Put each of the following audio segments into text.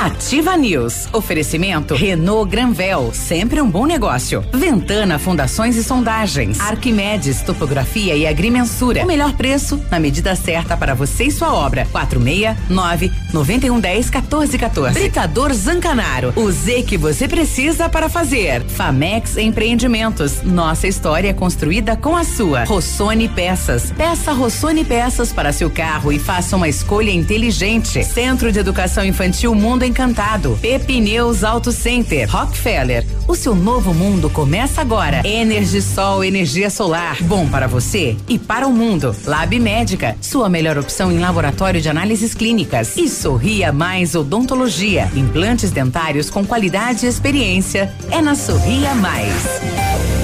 Ativa News. Oferecimento Renault Granvel, sempre um bom negócio. Ventana Fundações e Sondagens. Arquimedes Topografia e Agrimensura. O melhor preço na medida certa para você e sua obra. 469 9110 1414. Britador Zancanaro. O Z que você precisa para fazer. Famex Empreendimentos. Nossa história construída com a sua. Rossoni Peças. Peça Rossoni Peças para seu carro e faça uma escolha inteligente. Centro de Educação Infantil Mundo Encantado. Pepineus Auto Center. Rockefeller. O seu novo mundo começa agora. Energisol energia solar. Bom para você e para o mundo. Lab Médica. Sua melhor opção em laboratório de análises clínicas. E Sorria Mais Odontologia. Implantes dentários com qualidade e experiência. É na Sorria Mais.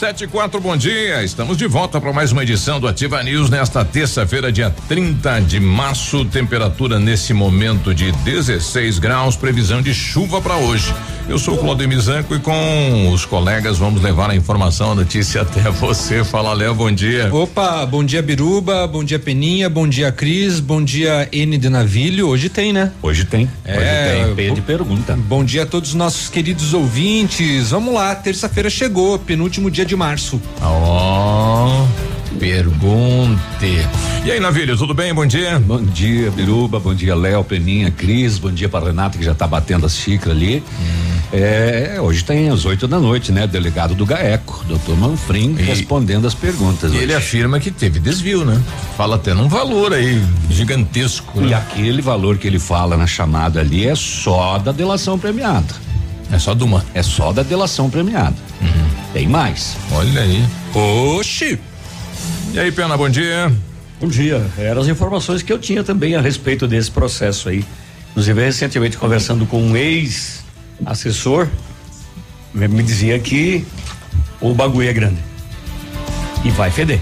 Sete e quatro, bom dia. Estamos de volta para mais uma edição do Ativa News nesta terça-feira, dia 30 de março. Temperatura nesse momento de 16 graus. Previsão de chuva para hoje. Eu sou o Claudio Zanco e com os colegas vamos levar a informação, a notícia até você. Fala, Léo, bom dia. Opa, bom dia, Biruba. Bom dia, Peninha. Bom dia, Cris. Bom dia, N de Navilho. Hoje tem, né? Hoje tem. É, Hoje tem. P de pergunta. Bom dia a todos os nossos queridos ouvintes. Vamos lá, terça-feira chegou, penúltimo dia de março. Ó, oh, pergunte. E aí, Navilho, tudo bem? Bom dia. Bom dia, Biruba. Bom dia, Léo, Peninha, Cris. Bom dia para Renata, que já tá batendo as xícaras ali. Hum. É, hoje tem às oito da noite, né? Delegado do GAECO, doutor Manfrim, e, respondendo as perguntas. E ele afirma que teve desvio, né? Fala até num valor aí gigantesco. E né? aquele valor que ele fala na chamada ali é só da delação premiada. É só de uma? É só da delação premiada. Uhum. Tem mais. Olha aí. Oxi! E aí, Pena, bom dia. Bom dia. Eram as informações que eu tinha também a respeito desse processo aí. Inclusive, recentemente conversando com um ex-assessor, me dizia que o bagulho é grande. E vai feder.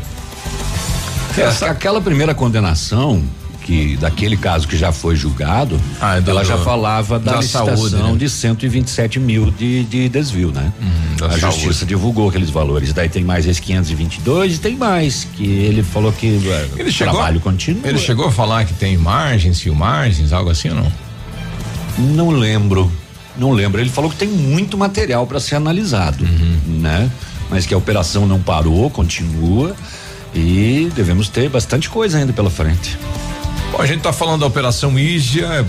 Essa, aquela primeira condenação que daquele caso que já foi julgado, ah, é do, ela já falava da, da licitação saúde, né? de 127 mil de, de desvio, né? Uhum, a saúde. justiça divulgou aqueles valores. Daí tem mais esse 522 e tem mais que ele falou que ele chegou, trabalho contínuo. Ele chegou a falar que tem margens, filmagens, algo assim ou não? Não lembro, não lembro. Ele falou que tem muito material para ser analisado, uhum. né? Mas que a operação não parou, continua e devemos ter bastante coisa ainda pela frente. Bom, a gente está falando da Operação Ígia,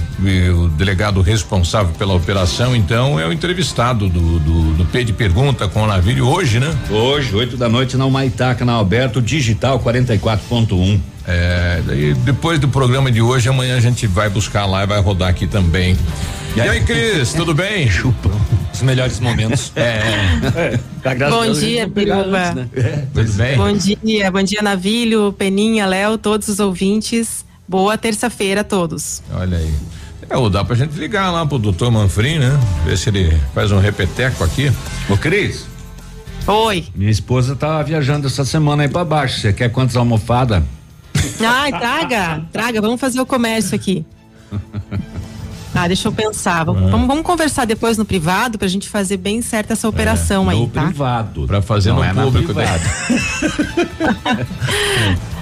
o delegado responsável pela operação, então, é o entrevistado do, do, do P de Pergunta com o navio hoje, né? Hoje, 8 da noite, na Humaitá, canal aberto, digital 44.1. É, daí depois do programa de hoje, amanhã a gente vai buscar lá e vai rodar aqui também. E aí, Cris, tudo bem? Chupa. Os melhores momentos. É. é. Bom dia, Piruba. Né? É, tudo bem? Bom dia, bom dia, Navilho, Peninha, Léo, todos os ouvintes. Boa terça-feira a todos. Olha aí. É, ou dá pra gente ligar lá pro doutor Manfrim, né? Ver se ele faz um repeteco aqui. Ô, Cris. Oi. Minha esposa tá viajando essa semana aí pra baixo. Você quer quantas almofadas? Ai, traga, traga. Vamos fazer o comércio aqui. Ah, deixa eu pensar. Vamos, ah. vamos, vamos, conversar depois no privado pra gente fazer bem certa essa operação é, aí, no tá? No privado. Pra fazer Não no é público.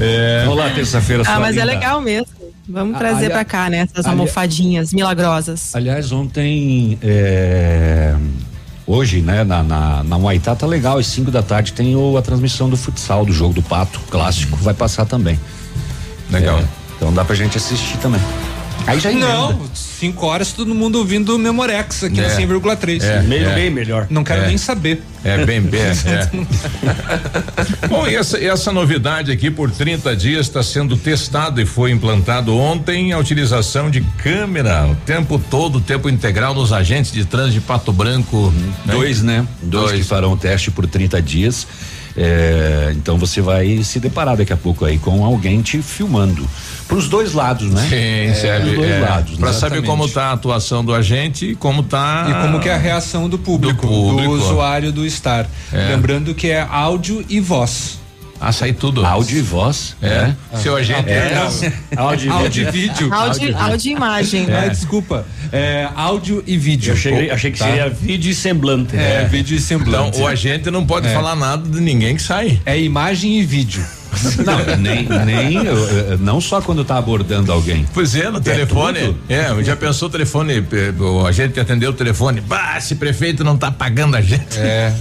É. Vamos lá, terça-feira. Ah, mas é linda. é legal mesmo. Vamos trazer para cá, né? Essas ali, almofadinhas milagrosas. Aliás, ontem. É, hoje, né, na, na, na Huaitá tá legal, às 5 da tarde tem o, a transmissão do futsal, do jogo do Pato, clássico, vai passar também. Legal. É, então dá pra gente assistir também. Aí já Não, 5 horas todo mundo ouvindo o Memorex aqui é. na 100,3. É, meio é. bem melhor. Não quero é. nem saber. É bem bem. É. Bom, e essa, essa novidade aqui por 30 dias está sendo testado e foi implantado ontem a utilização de câmera o tempo todo, o tempo integral nos agentes de trânsito de Pato Branco. Né? Dois, né? Dois, Dois que farão o teste por 30 dias. É, então você vai se deparar daqui a pouco aí com alguém te filmando. Para os dois lados, né? Sim, é, serve. dois é, lados. Para saber como está a atuação do agente e como está. E como que é a reação do público, do, público. do usuário do Star. É. Lembrando que é áudio e voz. Ah, sai tudo. Áudio e voz. É. é. Seu agente. É. Áudio, áudio e vídeo. Áudio, áudio e imagem. É. Ah, desculpa. É, áudio e vídeo. Eu achei, achei que tá. seria vídeo e semblante. É, vídeo e semblante. Então, o agente não pode falar nada de ninguém que sai. É imagem e vídeo. Não, nem, nem não só quando está abordando alguém. Pois é, no é telefone. É, já pensou o telefone, a gente que atendeu o telefone, bah, esse prefeito não está pagando a gente. É.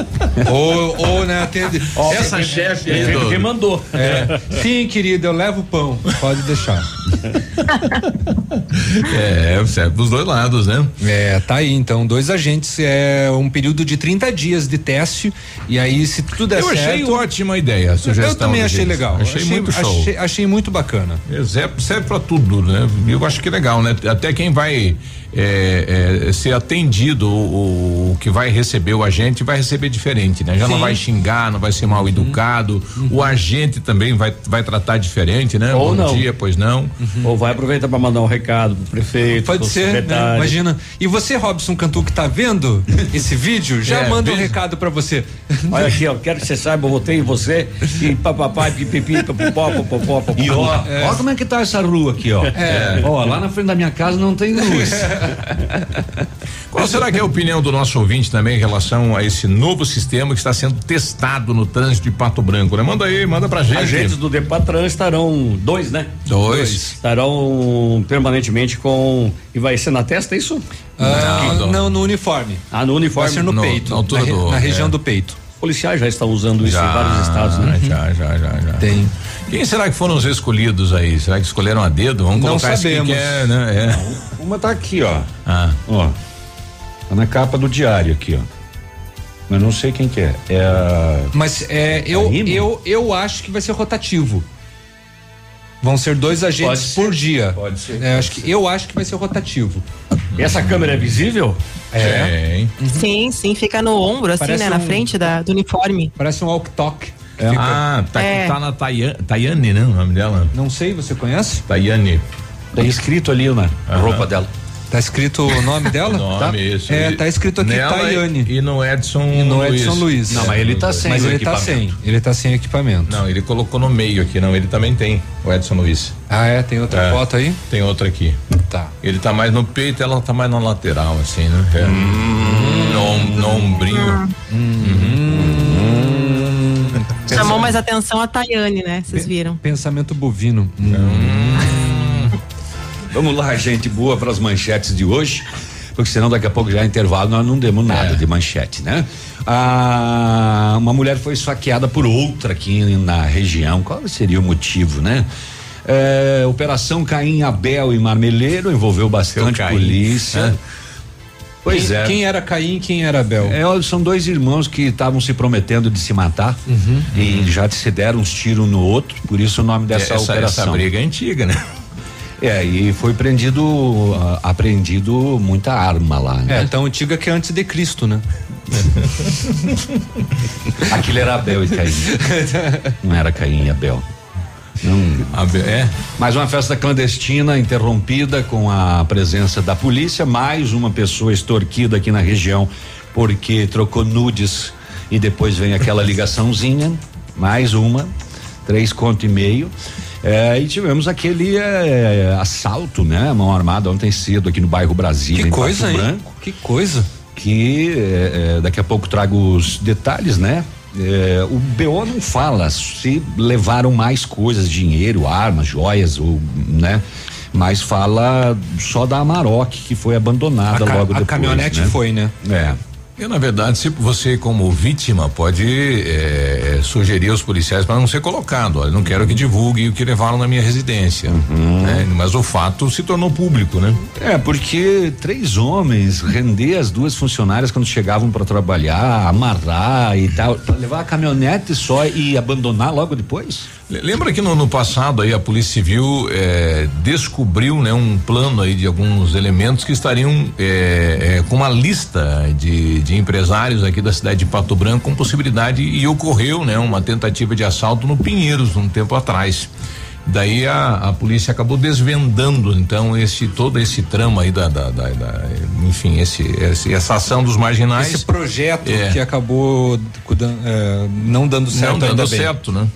ou, ou, né, atende. Oh, essa chefe aí. Do... Quem mandou. É. Sim, querido, eu levo pão. Pode deixar. é, serve dos dois lados, né? É, tá aí, então, dois agentes, é um período de 30 dias de teste, e aí, se tudo der eu certo. Eu achei ótima ideia, a sugestão. Eu também achei legal. Achei, achei muito show. Achei, achei muito bacana. Serve, serve para tudo, né? Eu acho que é legal, né? Até quem vai é, é, ser atendido, o, o, que vai receber o agente vai receber diferente, né? Já Sim. não vai xingar, não vai ser mal uhum. educado. Uhum. O agente também vai, vai tratar diferente, né? Ou Bom não. dia, pois não. Uhum. Ou vai aproveitar para mandar um recado pro prefeito. Pode ser, né? imagina. E você, Robson Cantu, que tá vendo esse vídeo, já é, manda um recado para você. Olha aqui, ó, quero que você saiba, eu votei em você e papapá, pipipi, papopó, papopó. E ó, é. ó como é que tá essa rua aqui, ó. É. Ó, lá na frente da minha casa não tem luz. Qual será que é a opinião do nosso ouvinte também em relação a esse novo sistema que está sendo testado no trânsito de Pato Branco, né? Manda aí, manda pra gente. Agentes do Depatran estarão dois, né? Dois. Estarão permanentemente com e vai ser na testa é isso? Ah, não, não, no uniforme. Ah, no uniforme. Vai ser no, no peito, na, na, do, na região é. do peito policiais já estão usando isso já, em vários estados, né? Já, já, já, já. Tem. Quem será que foram os escolhidos aí? Será que escolheram a dedo? Vamos Não colocar sabemos. Que é, né? É. Uma tá aqui, ó. Ah. Ó. Tá na capa do diário aqui, ó. Mas não sei quem que é. É a... Mas é, eu, eu, eu acho que vai ser rotativo. Vão ser dois agentes por dia. Pode ser. É, acho que, eu acho que vai ser rotativo. E essa câmera é visível? É. Uhum. Sim, sim, fica no ombro, assim, Parece né? Um, na frente da, do uniforme. Parece um walk-talk. É. Ah, tá, é. tá na Tayane, né? O nome dela? Não sei, você conhece? Tayane. Tá escrito ali na uhum. roupa dela. Tá escrito o nome dela? o nome, tá? isso. É, tá escrito aqui Tayane. E no Edson e no Luiz. Edson Luiz. Não, mas ele tá sem Mas ele tá sem. Ele tá sem equipamento. Não, ele colocou no meio aqui, não. Ele também tem, o Edson Luiz. Ah, é? Tem outra é, foto aí? Tem outra aqui. Tá. Ele tá mais no peito, ela tá mais na lateral, assim, né? É. Hum, no, no ombrinho. Hum. Hum. Chamou mais atenção a Tayane, né? Vocês viram. Pensamento bovino. Hum. Vamos lá, gente boa, para as manchetes de hoje. Porque senão daqui a pouco já é intervalo, nós não demos nada é. de manchete, né? Ah, uma mulher foi esfaqueada por outra aqui na região. Qual seria o motivo, né? É, Operação Caim Abel e Marmeleiro envolveu bastante polícia. É. Pois quem, é. Quem era Caim e quem era Abel? É, são dois irmãos que estavam se prometendo de se matar uhum, e uhum. já se deram uns tiros no outro, por isso o nome dessa essa, operação. Essa briga é antiga, né? É, e foi prendido, uh, apreendido muita arma lá, né? É, tão antiga que é antes de Cristo, né? Aquilo era Abel e Caim. Não era Caim e Abel. Abel, é? Mais uma festa clandestina interrompida com a presença da polícia, mais uma pessoa extorquida aqui na região porque trocou nudes e depois vem aquela ligaçãozinha, mais uma, três conto e meio. É, e tivemos aquele é, assalto, né? Mão armada ontem cedo aqui no bairro Brasil. Que coisa, hein? Que coisa. Que é, é daqui a pouco trago os detalhes, né? É, o BO não fala se levaram mais coisas, dinheiro, armas, joias, ou, né? Mas fala só da Amarok que foi abandonada a logo depois. A caminhonete né? foi, né? É. Eu, na verdade, se você como vítima pode é, sugerir aos policiais para não ser colocado. Olha, não quero que divulgue o que levaram na minha residência. Uhum. Né? Mas o fato se tornou público, né? É, porque três homens render as duas funcionárias quando chegavam para trabalhar, amarrar e tal, pra levar a caminhonete só e abandonar logo depois? Lembra que no, no, passado aí a Polícia Civil eh, descobriu né, um plano aí de alguns elementos que estariam eh, eh, com uma lista de, de empresários aqui da cidade de Pato Branco com possibilidade e ocorreu né uma tentativa de assalto no Pinheiros um tempo atrás. Daí a, a polícia acabou desvendando então esse todo esse trama aí da, da, da, da enfim esse, esse, essa ação dos marginais. Esse projeto é. que acabou é, não dando certo não dando certo, né?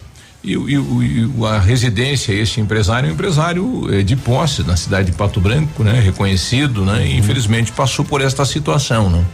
E, e, e, a residência, este empresário, é um empresário eh, de posse na cidade de Pato Branco, né? Reconhecido, né? E infelizmente passou por esta situação, né?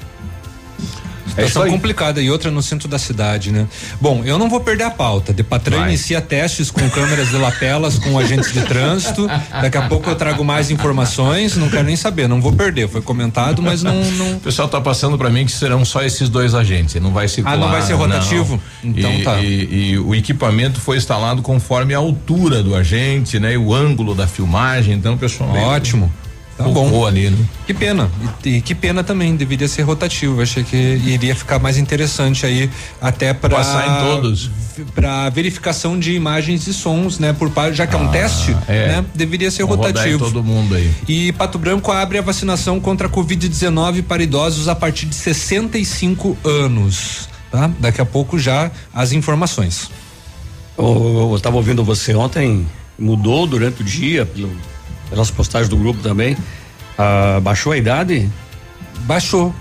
É situação complicada e outra no centro da cidade, né? Bom, eu não vou perder a pauta. Depatran inicia testes com câmeras de lapelas com agentes de trânsito. Daqui a pouco eu trago mais informações. Não quero nem saber, não vou perder. Foi comentado, mas não. não... O pessoal está passando para mim que serão só esses dois agentes. Não vai circular. Ah, não vai ser rotativo? Não. Então e, tá. E, e, o equipamento foi instalado conforme a altura do agente, né? E o ângulo da filmagem. Então, pessoal. Ótimo. Meio, Tá bom. ali, né? Que pena. E, e, que pena também, deveria ser rotativo. Achei que iria ficar mais interessante aí até para passar em todos. Para verificação de imagens e sons, né? Por já que ah, é um ah, teste, é. né? Deveria ser Vamos rotativo. todo mundo aí. E Pato Branco abre a vacinação contra a Covid-19 para idosos a partir de 65 anos. Tá? Daqui a pouco já as informações. Eu estava ouvindo você ontem, mudou durante o dia, pelo pelas postagens do grupo também. Ah, baixou a idade? Baixou.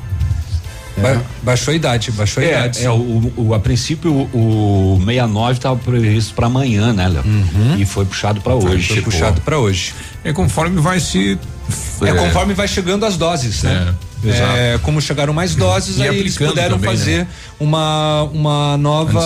É. baixou a idade, baixou a é, idade. É, o, o, a princípio o, o 69 estava previsto para amanhã, né, Léo? Uhum. E foi puxado para hoje. Foi puxado para hoje. É conforme vai se. É, é conforme vai chegando as doses, né? É. É, como chegaram mais doses, e aí eles puderam também, fazer né? uma, uma nova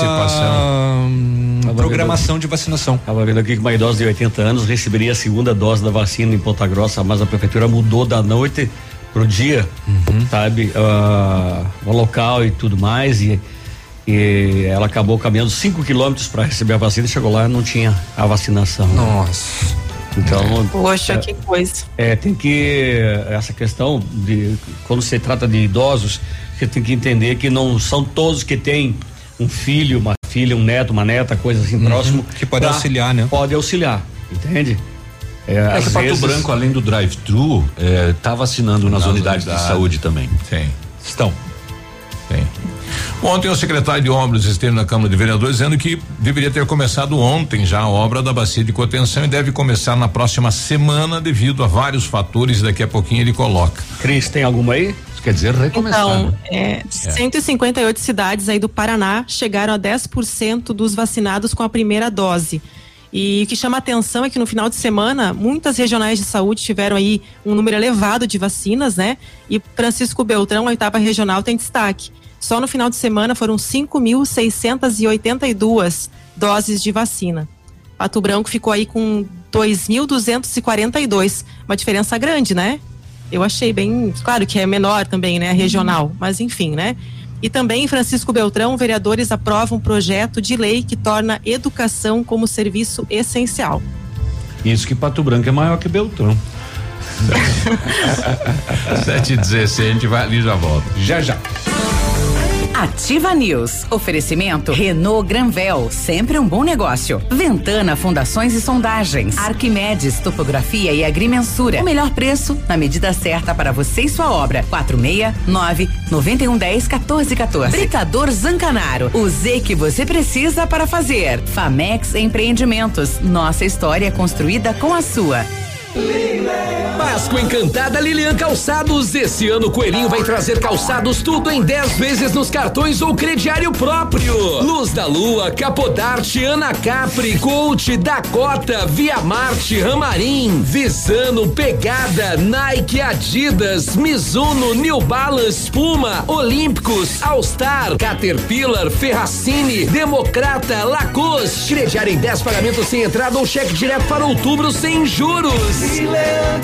hum, programação de vacinação. Estava vendo aqui que uma idosa de 80 anos receberia a segunda dose da vacina em Ponta Grossa, mas a prefeitura mudou da noite pro dia, uhum. sabe? Uh, o local e tudo mais. E, e ela acabou caminhando 5 quilômetros para receber a vacina, chegou lá e não tinha a vacinação. Nossa. Então, poxa, é, que coisa. É, tem que essa questão de quando se trata de idosos, você tem que entender que não são todos que têm um filho, uma filha, um neto, uma neta, coisa assim uhum, próximo que pode auxiliar, né? Pode auxiliar, entende? É, é que Pato Branco, além do drive-thru, é, tá vacinando nas, nas unidades, unidades de saúde também. Tem. Estão. Tem. Ontem o secretário de Obras esteve na Câmara de Vereadores dizendo que deveria ter começado ontem já a obra da bacia de contenção e deve começar na próxima semana devido a vários fatores. Daqui a pouquinho ele coloca. Cris, tem alguma aí? Quer dizer recomeçar. Então, né? é, é. 158 cidades aí do Paraná chegaram a 10% dos vacinados com a primeira dose. E o que chama atenção é que no final de semana, muitas regionais de saúde tiveram aí um número elevado de vacinas, né? E Francisco Beltrão, a oitava regional, tem destaque. Só no final de semana foram 5.682 doses de vacina. Pato Branco ficou aí com 2.242, uma diferença grande, né? Eu achei bem, claro que é menor também, né, regional, mas enfim, né? E também Francisco Beltrão, vereadores aprovam um projeto de lei que torna educação como serviço essencial. Isso que Pato Branco é maior que Beltrão. 7 e 16, a gente vai ali e já volta. Já já. Ativa News. Oferecimento Renault Granvel, sempre um bom negócio. Ventana Fundações e Sondagens. Arquimedes Topografia e Agrimensura. O melhor preço na medida certa para você e sua obra. 469 9110 1414. Britador Zancanaro. O Z que você precisa para fazer. Famex Empreendimentos. Nossa história construída com a sua. Páscoa Encantada Lilian Calçados. Esse ano o Coelhinho vai trazer calçados tudo em 10 vezes nos cartões ou crediário próprio. Luz da Lua, Capodarte, Ana Capri, Coach, Dakota, Via Marte, Ramarim, Visano, Pegada, Nike, Adidas, Mizuno, New Balance, Puma, Olímpicos, All Star, Caterpillar, Ferracini, Democrata, Lacoste. Crediário em 10 pagamentos sem entrada ou cheque direto para outubro sem juros.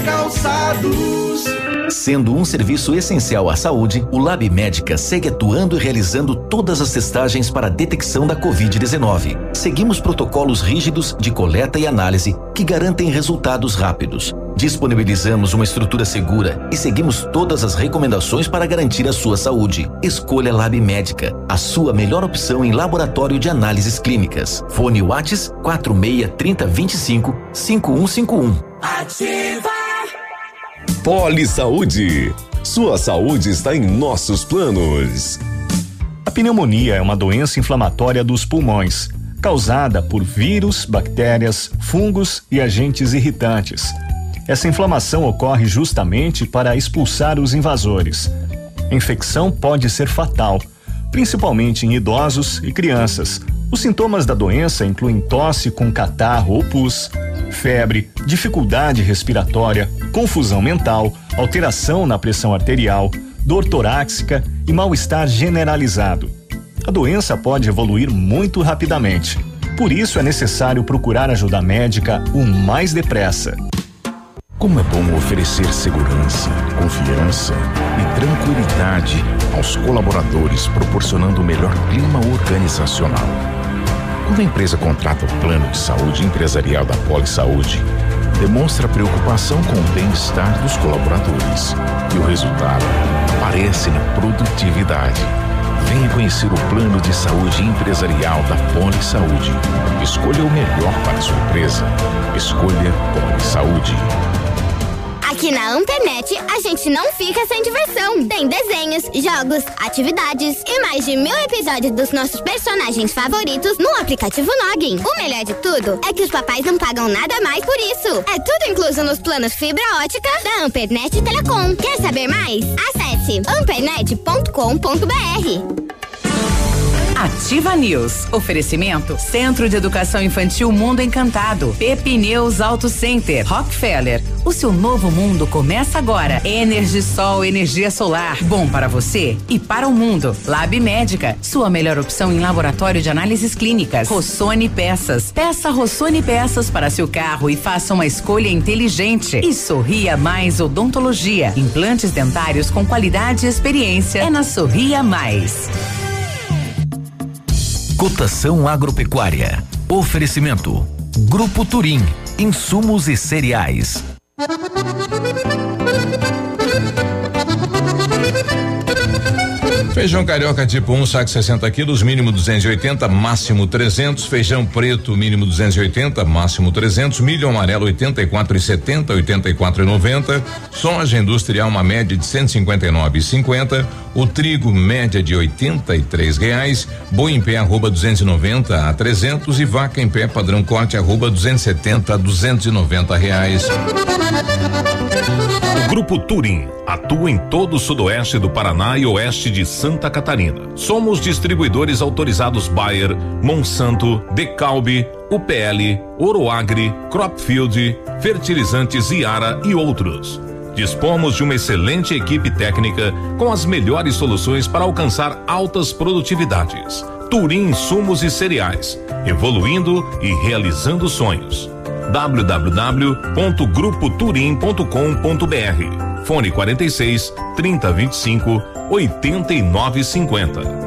Calçados. Sendo um serviço essencial à saúde, o Lab Médica segue atuando e realizando todas as testagens para a detecção da Covid-19. Seguimos protocolos rígidos de coleta e análise que garantem resultados rápidos. Disponibilizamos uma estrutura segura e seguimos todas as recomendações para garantir a sua saúde. Escolha Lab Médica, a sua melhor opção em laboratório de análises clínicas. Fone Whats 46 30 25 5151. Ativa! Poli Saúde. Sua saúde está em nossos planos. A pneumonia é uma doença inflamatória dos pulmões causada por vírus, bactérias, fungos e agentes irritantes. Essa inflamação ocorre justamente para expulsar os invasores. A infecção pode ser fatal, principalmente em idosos e crianças. Os sintomas da doença incluem tosse com catarro ou pus, febre, dificuldade respiratória, confusão mental, alteração na pressão arterial, dor torácica e mal-estar generalizado. A doença pode evoluir muito rapidamente. Por isso é necessário procurar ajuda médica o mais depressa. Como é bom oferecer segurança, confiança e tranquilidade aos colaboradores, proporcionando o melhor clima organizacional. Quando a empresa contrata o plano de saúde empresarial da Poli Saúde, demonstra preocupação com o bem-estar dos colaboradores e o resultado aparece na produtividade. Venha conhecer o plano de saúde empresarial da Poli Saúde. Escolha o melhor para sua empresa. Escolha Poli Saúde. Aqui na Ampernet, a gente não fica sem diversão. Tem desenhos, jogos, atividades e mais de mil episódios dos nossos personagens favoritos no aplicativo Login. O melhor de tudo é que os papais não pagam nada mais por isso. É tudo incluso nos planos fibra ótica da Ampernet Telecom. Quer saber mais? Acesse ampernet.com.br. Ativa News. Oferecimento Centro de Educação Infantil Mundo Encantado. Pepineus Auto Center. Rockefeller. O seu novo mundo começa agora. Energisol, energia solar. Bom para você e para o mundo. Lab Médica. Sua melhor opção em laboratório de análises clínicas. Rossoni Peças. Peça Rossoni Peças para seu carro e faça uma escolha inteligente. E Sorria Mais Odontologia. Implantes dentários com qualidade e experiência. É na Sorria Mais. Cotação agropecuária. Oferecimento. Grupo Turim. Insumos e cereais. Feijão carioca tipo 1, um, saco 60 quilos, mínimo 280, máximo 300. Feijão preto, mínimo 280, máximo 300. Milho amarelo 84,70, 84,90. Soja industrial uma média de 159,50. O trigo média de 83 reais. Boi em pé arroba 290 a 300 e vaca em pé padrão corte arroba 270 a 290 reais. Grupo Turim atua em todo o sudoeste do Paraná e oeste de Santa Catarina. Somos distribuidores autorizados Bayer, Monsanto, Decalbe, UPL, Oroagri, Cropfield, Fertilizantes Iara e outros. Dispomos de uma excelente equipe técnica com as melhores soluções para alcançar altas produtividades. Turim Sumos e Cereais, evoluindo e realizando sonhos www.grupoturim.com.br. Fone 46 3025 8950.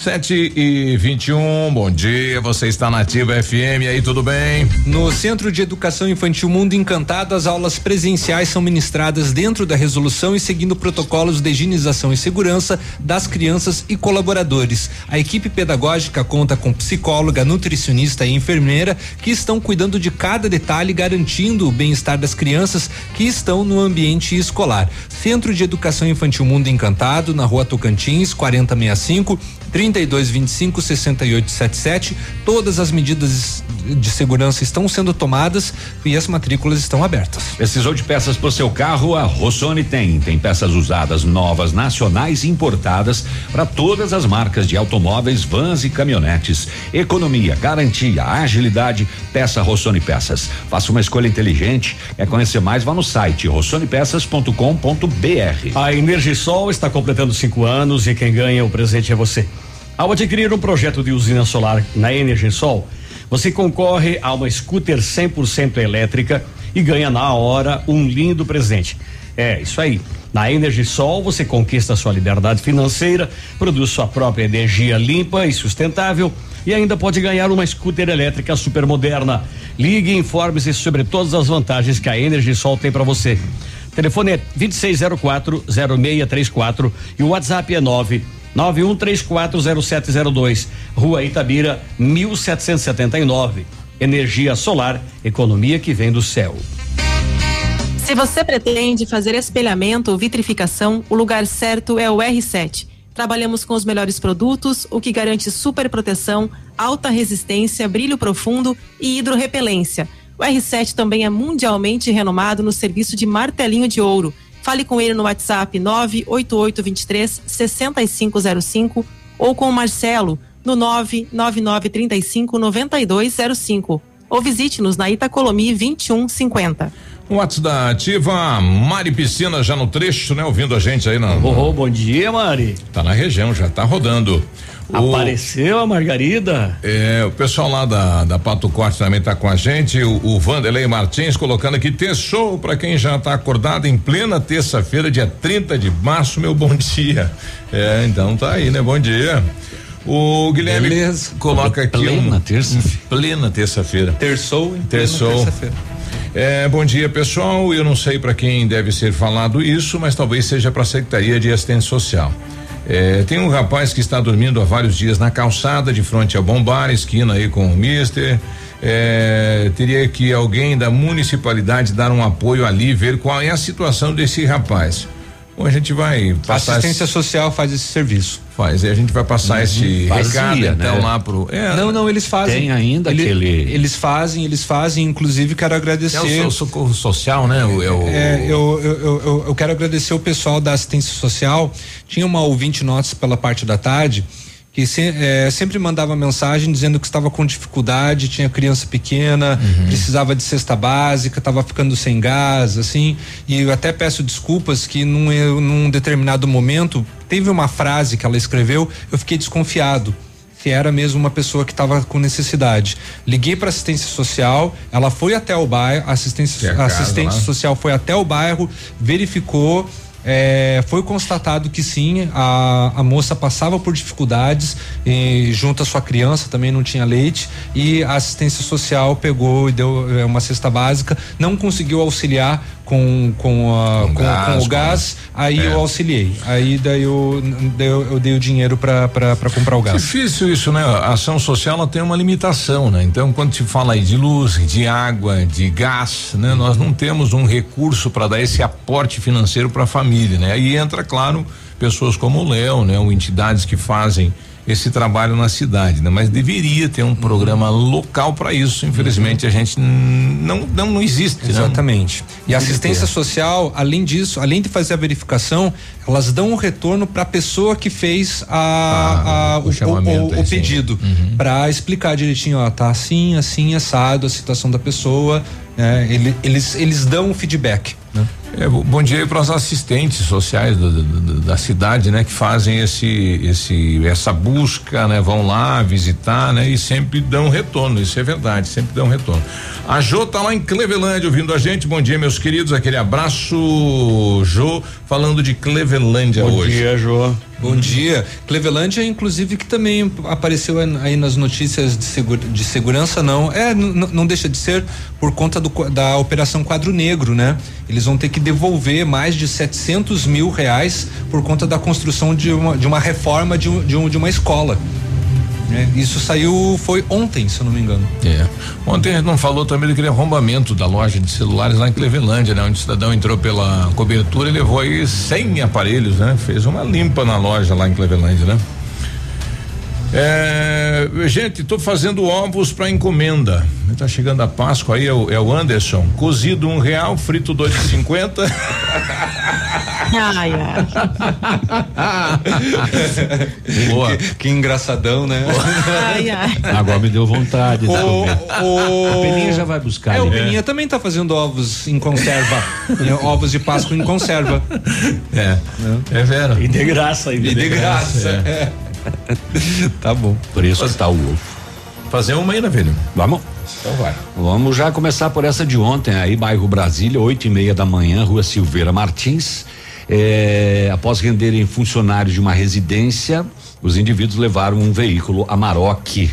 Sete e vinte e um, bom dia, você está na Ativa FM, aí tudo bem? No Centro de Educação Infantil Mundo Encantado, as aulas presenciais são ministradas dentro da resolução e seguindo protocolos de higienização e segurança das crianças e colaboradores. A equipe pedagógica conta com psicóloga, nutricionista e enfermeira que estão cuidando de cada detalhe, garantindo o bem-estar das crianças que estão no ambiente escolar. Centro de Educação Infantil Mundo Encantado, na rua Tocantins, 4065 3225 6877. Todas as medidas de segurança estão sendo tomadas e as matrículas estão abertas. Precisou de peças para o seu carro? A Rossoni tem. Tem peças usadas, novas, nacionais e importadas para todas as marcas de automóveis, vans e caminhonetes. Economia, garantia, agilidade. Peça Rossoni Peças. Faça uma escolha inteligente. Quer conhecer mais? Vá no site rossonepeças.com.br. A Energisol está completando cinco anos e quem ganha o presente é você. Ao adquirir um projeto de usina solar na Energisol, você concorre a uma scooter 100% elétrica e ganha na hora um lindo presente. É, isso aí. Na Energisol você conquista sua liberdade financeira, produz sua própria energia limpa e sustentável e ainda pode ganhar uma scooter elétrica super moderna. Ligue e informe-se sobre todas as vantagens que a Energisol tem para você. Telefone é 2604 0634 e o WhatsApp é 9 91340702, Rua Itabira, 1779. Energia solar, economia que vem do céu. Se você pretende fazer espelhamento ou vitrificação, o lugar certo é o R7. Trabalhamos com os melhores produtos, o que garante super proteção, alta resistência, brilho profundo e hidrorrepelência. O R7 também é mundialmente renomado no serviço de martelinho de ouro. Fale com ele no WhatsApp 98823 6505 ou com o Marcelo no 99935 9205 ou visite-nos na Itacolomi 2150. O WhatsApp da Ativa, Mari Piscina já no trecho, né? Ouvindo a gente aí na. Oh, bom dia, Mari. Tá na região, já tá rodando. Apareceu a Margarida? É, o pessoal lá da, da Pato Corte também tá com a gente. O, o Vanderlei Martins colocando aqui show para quem já tá acordado em plena terça-feira, dia 30 de março, meu bom dia. É, então tá aí, né? Bom dia. O Guilherme Beleza. coloca aqui plena um, terça-feira. Plena terça-feira. Terçou, em terçou. Terça-feira. É, bom dia, pessoal. Eu não sei para quem deve ser falado isso, mas talvez seja para a Secretaria de Assistência Social. É, tem um rapaz que está dormindo há vários dias na calçada, de frente ao bombar, esquina aí com o Mister. É, teria que alguém da municipalidade dar um apoio ali, ver qual é a situação desse rapaz. Bom, a gente vai passar. A assistência esse... social faz esse serviço. Faz, e a gente vai passar uhum. esse Fazia, recado então né? lá pro. É, não, não, eles fazem. Tem ainda Ele, aquele. Eles fazem, eles fazem, inclusive quero agradecer. É o socorro social, né? O, é, o, é eu, eu, eu, eu, quero agradecer o pessoal da assistência social. Tinha uma ouvinte notas pela parte da tarde que se, é, sempre mandava mensagem dizendo que estava com dificuldade, tinha criança pequena, uhum. precisava de cesta básica, estava ficando sem gás, assim. E eu até peço desculpas que num, num determinado momento teve uma frase que ela escreveu, eu fiquei desconfiado que era mesmo uma pessoa que estava com necessidade. Liguei para assistência social, ela foi até o bairro, assistência, a assistente social foi até o bairro, verificou é, foi constatado que sim, a, a moça passava por dificuldades e, junto à sua criança também não tinha leite e a assistência social pegou e deu é, uma cesta básica, não conseguiu auxiliar com, com, a, com, gás, com, o gás, aí é. eu auxiliei. Aí daí eu, daí eu, eu dei o dinheiro para comprar o gás. Difícil isso, né? A ação social ela tem uma limitação, né? Então, quando se fala aí de luz, de água, de gás, né? Nós não temos um recurso para dar esse aporte financeiro para a família, né? Aí entra, claro, pessoas como o Léo, né? Ou entidades que fazem esse trabalho na cidade, né? Mas deveria ter um programa local para isso. Infelizmente uhum. a gente não não, não existe. Né? Exatamente. Né? E a assistência ter. social, além disso, além de fazer a verificação, elas dão um retorno para a pessoa que fez a, ah, a o, o, o, o pedido uhum. para explicar direitinho, ó, tá assim, assim, assado a situação da pessoa. Né? Ele, eles eles dão um feedback. É, bom dia para os assistentes sociais do, do, do, da cidade, né? Que fazem esse, esse, essa busca, né? Vão lá visitar, né? E sempre dão retorno, isso é verdade, sempre dão retorno. A Jô tá lá em Clevelândia ouvindo a gente, bom dia meus queridos, aquele abraço, Jô, falando de Clevelândia bom hoje. Bom dia, Jô. Bom dia. Clevelândia, inclusive, que também apareceu aí nas notícias de, segura, de segurança, não. É, não deixa de ser por conta do, da Operação Quadro Negro, né? Eles vão ter que devolver mais de 700 mil reais por conta da construção de uma, de uma reforma de, um, de, um, de uma escola. É, isso saiu, foi ontem, se eu não me engano. É. Ontem a gente não falou também daquele arrombamento da loja de celulares lá em Clevelândia, né? Onde o cidadão entrou pela cobertura e levou aí 100 aparelhos, né? Fez uma limpa na loja lá em Clevelândia, né? É, gente, estou fazendo ovos para encomenda. Tá chegando a Páscoa aí, é o, é o Anderson. Cozido um real, frito dois e cinquenta. ai, ai. Boa. Que, que, engraçadão, né? Ai, ai. Agora me deu vontade. O, o, o Peninha já vai buscar. É, o Peninha também tá fazendo ovos em conserva. ovos de Páscoa em conserva. É. É, é vera. E de graça. E de, de graça. graça. É. tá bom. Por isso Faz, tá o ovo. Fazer uma aí, né, filho? Vamos. Então vai. Vamos já começar por essa de ontem aí, bairro Brasília, oito e meia da manhã, rua Silveira Martins. É, após renderem funcionários de uma residência, os indivíduos levaram um veículo Amarok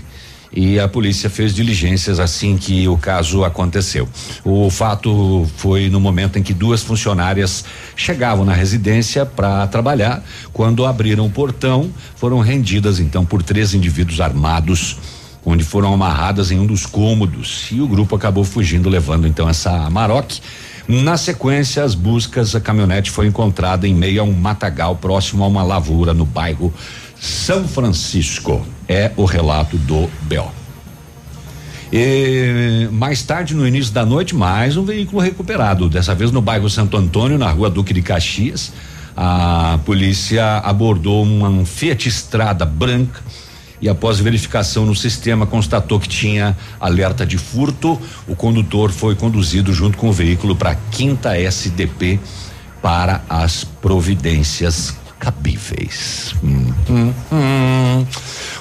e a polícia fez diligências assim que o caso aconteceu. O fato foi no momento em que duas funcionárias chegavam na residência para trabalhar. Quando abriram o portão, foram rendidas então por três indivíduos armados onde foram amarradas em um dos cômodos e o grupo acabou fugindo levando então essa Maroc Na sequência, as buscas, a caminhonete foi encontrada em meio a um matagal próximo a uma lavoura no bairro São Francisco. É o relato do BO. E mais tarde, no início da noite, mais um veículo recuperado. Dessa vez no bairro Santo Antônio, na rua Duque de Caxias. A polícia abordou uma Fiat Estrada branca e após verificação no sistema constatou que tinha alerta de furto. O condutor foi conduzido junto com o veículo para a quinta SDP para as providências cabíveis. Hum, hum, hum.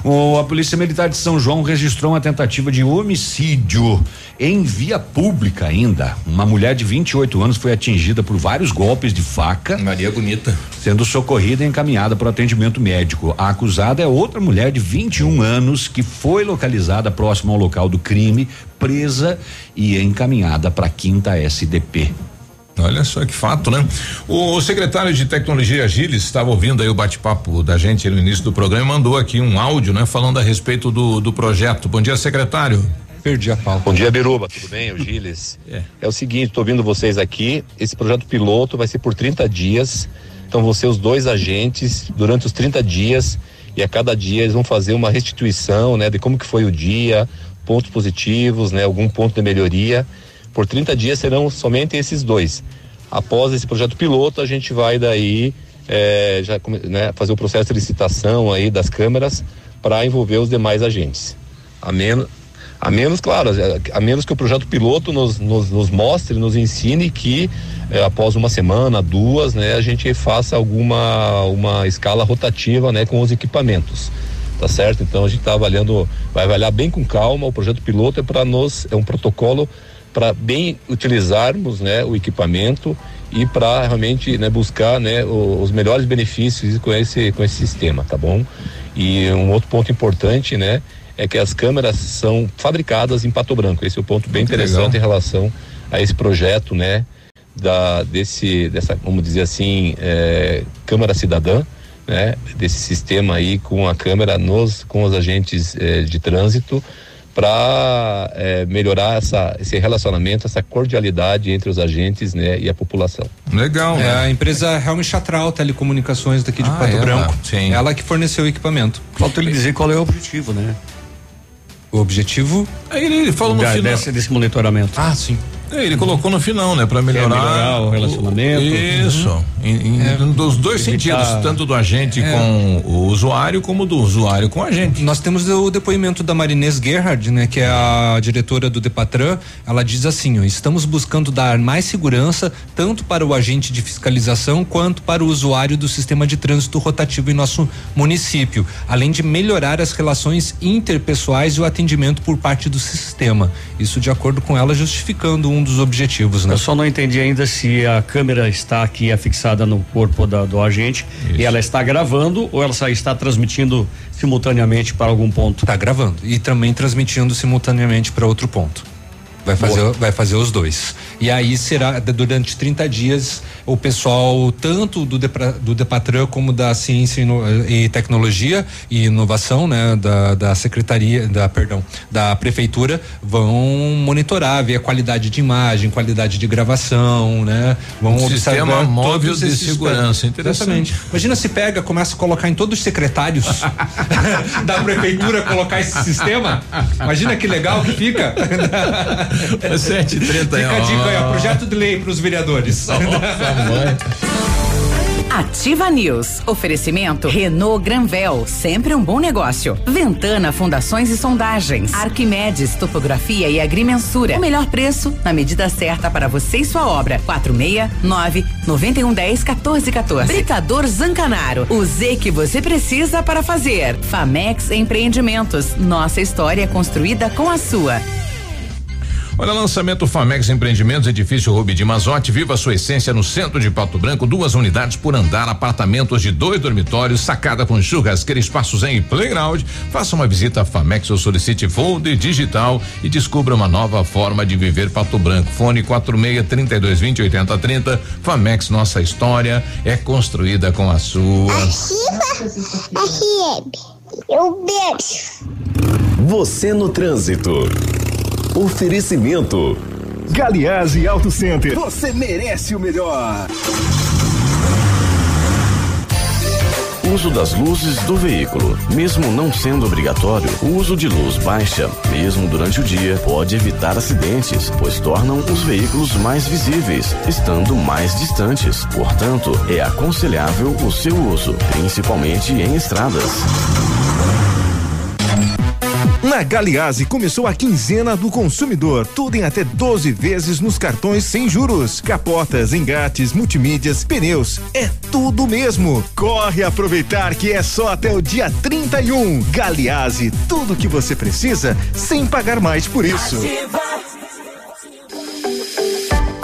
O, a Polícia Militar de São João registrou uma tentativa de homicídio em via pública ainda. Uma mulher de 28 anos foi atingida por vários golpes de faca. Maria Bonita. Sendo socorrida e encaminhada para o atendimento médico. A acusada é outra mulher de 21 anos que foi localizada próximo ao local do crime, presa e encaminhada para a quinta SDP. Olha só que fato, né? O secretário de Tecnologia Giles estava ouvindo aí o bate-papo da gente no início do programa e mandou aqui um áudio, né? Falando a respeito do, do projeto. Bom dia, secretário. Perdi a pauta. Bom dia, Biruba. Tudo bem? O Giles. é. é o seguinte, estou ouvindo vocês aqui. Esse projeto piloto vai ser por 30 dias. Então, vão ser os dois agentes durante os 30 dias e a cada dia eles vão fazer uma restituição, né? De como que foi o dia, pontos positivos, né? Algum ponto de melhoria por 30 dias serão somente esses dois. Após esse projeto piloto, a gente vai daí é, já né, fazer o processo de licitação aí das câmeras para envolver os demais agentes. A menos, a menos, claro, a menos que o projeto piloto nos, nos, nos mostre, nos ensine que é, após uma semana, duas, né, a gente faça alguma uma escala rotativa, né, com os equipamentos tá certo? Então a gente está avaliando, vai avaliar bem com calma. O projeto piloto é para nós, é um protocolo para bem utilizarmos né, o equipamento e para realmente né, buscar né, os melhores benefícios com esse, com esse sistema, tá bom? E um outro ponto importante, né, é que as câmeras são fabricadas em Pato Branco. Esse é o um ponto bem Muito interessante legal. em relação a esse projeto, né, da desse dessa, vamos dizer assim, é, câmara cidadã, né, desse sistema aí com a câmera nos com os agentes é, de trânsito para é, melhorar essa, esse relacionamento, essa cordialidade entre os agentes né, e a população. Legal. É né? a empresa Helm Chatral Telecomunicações daqui de ah, Pato ela, Branco. Sim. Ela que forneceu o equipamento. Falta ele dizer qual é o objetivo, né? O objetivo? Aí ele, ele falou no final. Desse, desse monitoramento. Ah, sim. É, ele colocou no final, né? Para melhorar, melhorar, o relacionamento. Isso. Uhum. Em, em, é, dos dois sentidos, tanto do agente é. com o usuário como do usuário com a gente. Nós temos o depoimento da Marinês Gerhard, né? Que é a diretora do Depatran. Ela diz assim: ó, estamos buscando dar mais segurança tanto para o agente de fiscalização quanto para o usuário do sistema de trânsito rotativo em nosso município, além de melhorar as relações interpessoais e o atendimento por parte do sistema. Isso de acordo com ela justificando um dos objetivos, né? Eu só não entendi ainda se a câmera está aqui afixada no corpo da, do agente Isso. e ela está gravando ou ela só está transmitindo simultaneamente para algum ponto? Está gravando e também transmitindo simultaneamente para outro ponto. Vai fazer, vai fazer os dois. E aí será durante 30 dias o pessoal tanto do Depra, do Depatran como da ciência e, tecnologia e inovação, né, da, da secretaria, da perdão, da prefeitura vão monitorar, ver a qualidade de imagem, qualidade de gravação, né? Vão um sistema móvel de segurança, interessante. Imagina se pega, começa a colocar em todos os secretários da prefeitura colocar esse sistema. Imagina que legal que fica. É 7h30 Fica a dica aí, projeto de lei para os vereadores. Nossa. Ativa News. Oferecimento Renault Granvel, sempre um bom negócio. Ventana Fundações e Sondagens. Arquimedes Topografia e Agrimensura. O melhor preço na medida certa para você e sua obra. 469 9110 1414. Britador Zancanaro. O Z que você precisa para fazer. Famex Empreendimentos. Nossa história construída com a sua. Olha, lançamento Famex Empreendimentos, edifício Rubi de Mazote, viva sua essência no centro de Pato Branco, duas unidades por andar, apartamentos de dois dormitórios, sacada com churrasqueira, espaços em playground. Faça uma visita a Famex ou solicite folder digital e descubra uma nova forma de viver Pato Branco. Fone 46 32 20 80 30. Famex, nossa história é construída com a sua. Ativa FM. Eu beijo. Você no trânsito. Oferecimento. Galiase Auto Center. Você merece o melhor. Uso das luzes do veículo. Mesmo não sendo obrigatório, o uso de luz baixa, mesmo durante o dia, pode evitar acidentes, pois tornam os veículos mais visíveis, estando mais distantes. Portanto, é aconselhável o seu uso, principalmente em estradas. Na Galiase começou a quinzena do consumidor, tudo em até 12 vezes nos cartões sem juros. Capotas, engates, multimídias, pneus, é tudo mesmo. Corre aproveitar que é só até o dia 31. Galiase, tudo que você precisa sem pagar mais por isso. Ativa.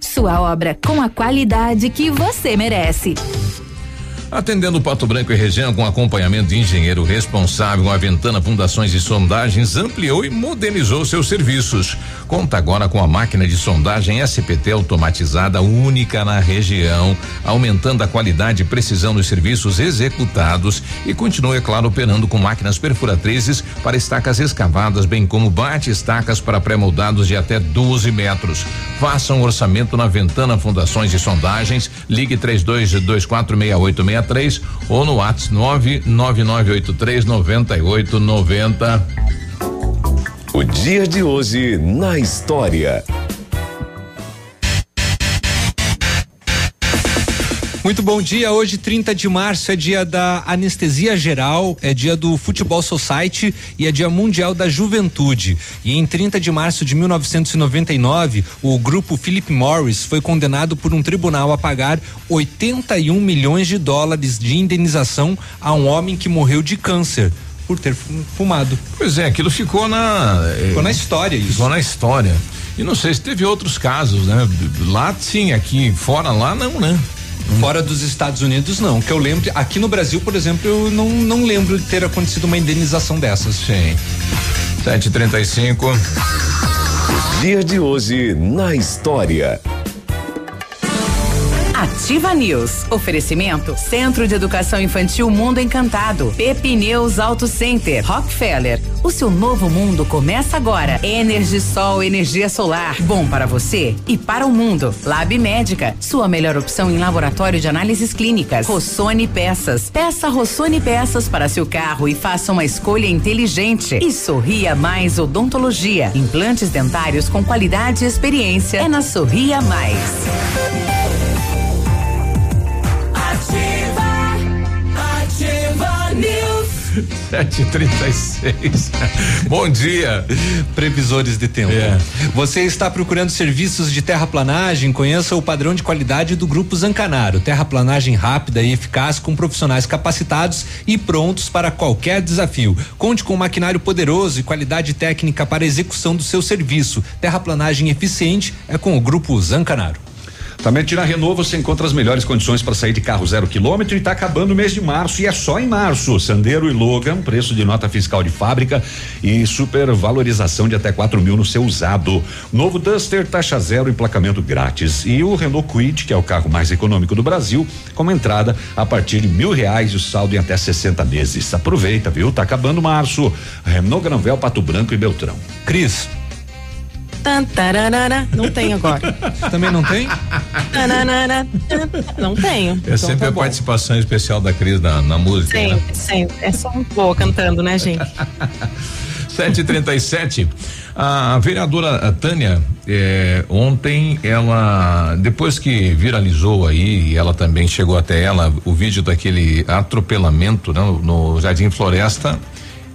Sua obra com a qualidade que você merece. Atendendo Pato Branco e região com acompanhamento de engenheiro responsável, a Ventana Fundações e Sondagens ampliou e modernizou seus serviços. Conta agora com a máquina de sondagem SPT automatizada única na região, aumentando a qualidade e precisão dos serviços executados e continua, é claro, operando com máquinas perfuratrizes para estacas escavadas, bem como bate-estacas para pré-moldados de até 12 metros. Faça um orçamento na Ventana Fundações e Sondagens, ligue 32246863 três ou no WhatsApp nove nove nove oito três noventa e oito noventa. O dia de hoje na história. Muito bom dia. Hoje, 30 de março, é dia da anestesia geral, é dia do Futebol Society e é dia mundial da juventude. E em 30 de março de 1999, o grupo Philip Morris foi condenado por um tribunal a pagar 81 milhões de dólares de indenização a um homem que morreu de câncer por ter fumado. Pois é, aquilo ficou na. Ficou na história isso. Ficou na história. E não sei se teve outros casos, né? Lá sim, aqui fora lá não, né? Fora dos Estados Unidos, não. Que eu lembro, aqui no Brasil, por exemplo, eu não, não lembro de ter acontecido uma indenização dessas. Sim. 735. Dia de hoje na história. Ativa News. Oferecimento Centro de Educação Infantil Mundo Encantado. Pepineus Auto Center. Rockefeller. O seu novo mundo começa agora. Energisol, energia solar. Bom para você e para o mundo. Lab Médica. Sua melhor opção em laboratório de análises clínicas. Rossoni Peças. Peça Rossoni Peças para seu carro e faça uma escolha inteligente. E Sorria Mais Odontologia. Implantes dentários com qualidade e experiência. É na Sorria Mais. Sete trinta e seis. Bom dia. Previsores de tempo. É. Você está procurando serviços de terraplanagem? Conheça o padrão de qualidade do Grupo Zancanaro. Terraplanagem rápida e eficaz com profissionais capacitados e prontos para qualquer desafio. Conte com um maquinário poderoso e qualidade técnica para execução do seu serviço. Terraplanagem eficiente é com o Grupo Zancanaro. Também tirar Renault você encontra as melhores condições para sair de carro zero quilômetro e está acabando o mês de março e é só em março. Sandero e Logan, preço de nota fiscal de fábrica e supervalorização de até 4 mil no seu usado. Novo Duster, taxa zero e emplacamento grátis. E o Renault Kwid, que é o carro mais econômico do Brasil, com entrada a partir de mil reais e o saldo em até 60 meses. Aproveita, viu? Tá acabando março. Renault Granvel, Pato Branco e Beltrão. Cris. Não tem agora. Também não tem? Não tenho. É então sempre tá a bom. participação especial da Cris na, na música. Sim, né? sim. É só um pouco cantando, né, gente? 737. A vereadora Tânia, eh, ontem, ela, depois que viralizou aí, ela também chegou até ela, o vídeo daquele atropelamento né, no Jardim Floresta,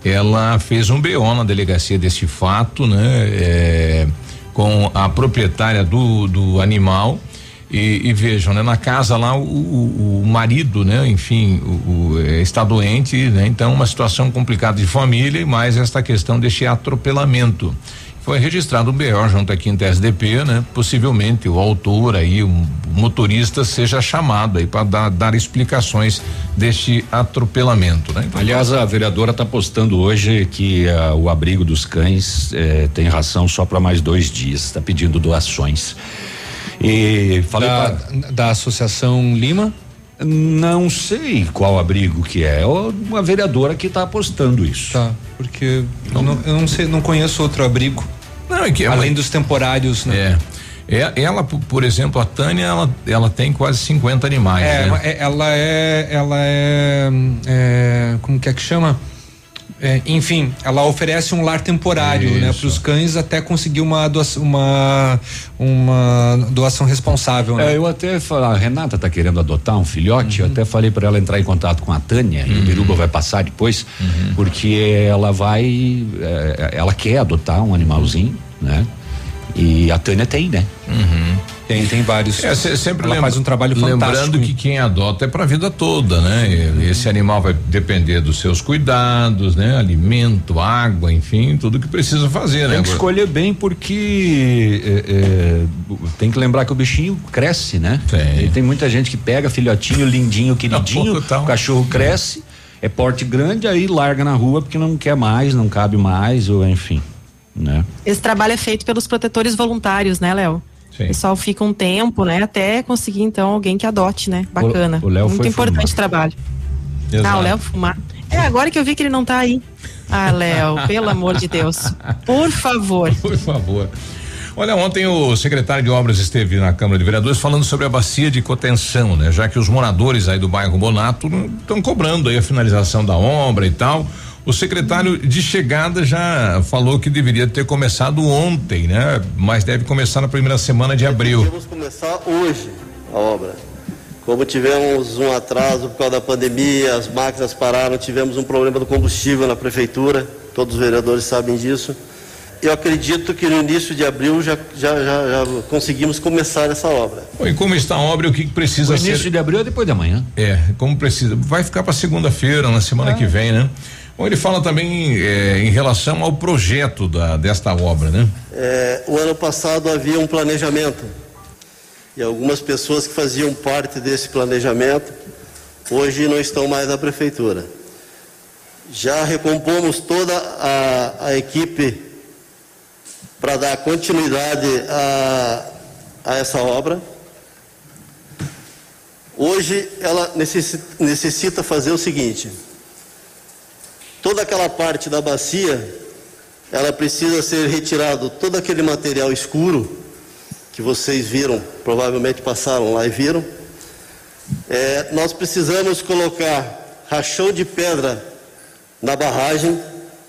ela fez um BO na delegacia desse fato, né? É, com a proprietária do, do animal. E, e, vejam, né? Na casa lá o, o, o marido, né? Enfim, o, é, está doente, né? Então uma situação complicada de família e mais esta questão deste atropelamento. Foi registrado um BO junto aqui em TSDP, né? Possivelmente o autor aí, o motorista seja chamado aí para dar, dar, explicações deste atropelamento, né? Então, Aliás, a vereadora está postando hoje que uh, o abrigo dos cães eh, tem ração só para mais dois dias, está pedindo doações. E falei da, pra, da Associação Lima? Não sei qual abrigo que é. É uma vereadora que está apostando isso. Tá, porque não, eu, não, eu não sei, não conheço outro abrigo. Não, é que Além dos temporários, né? É. é. Ela, por exemplo, a Tânia, ela, ela tem quase 50 animais. É, né? ela é, ela é, é, como que é que chama? É, enfim, ela oferece um lar temporário, né, Isso. né, para os cães até conseguir uma doação, uma, uma doação responsável. Né? É, eu até falei, a Renata está querendo adotar um filhote, uhum. eu até falei para ela entrar em contato com a Tânia, uhum. e o Biruba vai passar depois, uhum. porque ela vai, é, ela quer adotar um animalzinho, né? E a Tânia tem, né? Uhum. Tem, tem vários. É, sempre Ela faz um trabalho fantástico. Lembrando que quem adota é para a vida toda, né? Esse animal vai depender dos seus cuidados, né? Alimento, água, enfim, tudo que precisa fazer, né? Tem que escolher bem porque é, é, tem que lembrar que o bichinho cresce, né? Tem. E tem muita gente que pega filhotinho lindinho, queridinho, o cachorro cresce, é porte grande, aí larga na rua porque não quer mais, não cabe mais, ou enfim. Né? Esse trabalho é feito pelos protetores voluntários, né, Léo? Sim. O pessoal fica um tempo, né? Até conseguir, então, alguém que adote, né? Bacana. O, o Léo Muito importante fumar. trabalho. Exato. Ah, o Léo fumar. É, agora que eu vi que ele não tá aí. Ah, Léo, pelo amor de Deus. Por favor. Por favor. Olha, ontem o secretário de Obras esteve na Câmara de Vereadores falando sobre a bacia de contenção, né? Já que os moradores aí do bairro Bonato estão cobrando aí a finalização da obra e tal. O secretário de chegada já falou que deveria ter começado ontem, né? Mas deve começar na primeira semana de abril. Vamos começar hoje a obra. Como tivemos um atraso por causa da pandemia, as máquinas pararam, tivemos um problema do combustível na prefeitura, todos os vereadores sabem disso. Eu acredito que no início de abril já, já, já, já conseguimos começar essa obra. Bom, e como está a obra, o que precisa o ser? início de abril é depois da manhã. É, como precisa. Vai ficar para segunda-feira, na semana é. que vem, né? Bom, ele fala também é, em relação ao projeto da, desta obra, né? É, o ano passado havia um planejamento e algumas pessoas que faziam parte desse planejamento hoje não estão mais na prefeitura. Já recompomos toda a, a equipe para dar continuidade a, a essa obra. Hoje ela necessita, necessita fazer o seguinte toda aquela parte da bacia, ela precisa ser retirado todo aquele material escuro que vocês viram, provavelmente passaram lá e viram. É, nós precisamos colocar rachão de pedra na barragem,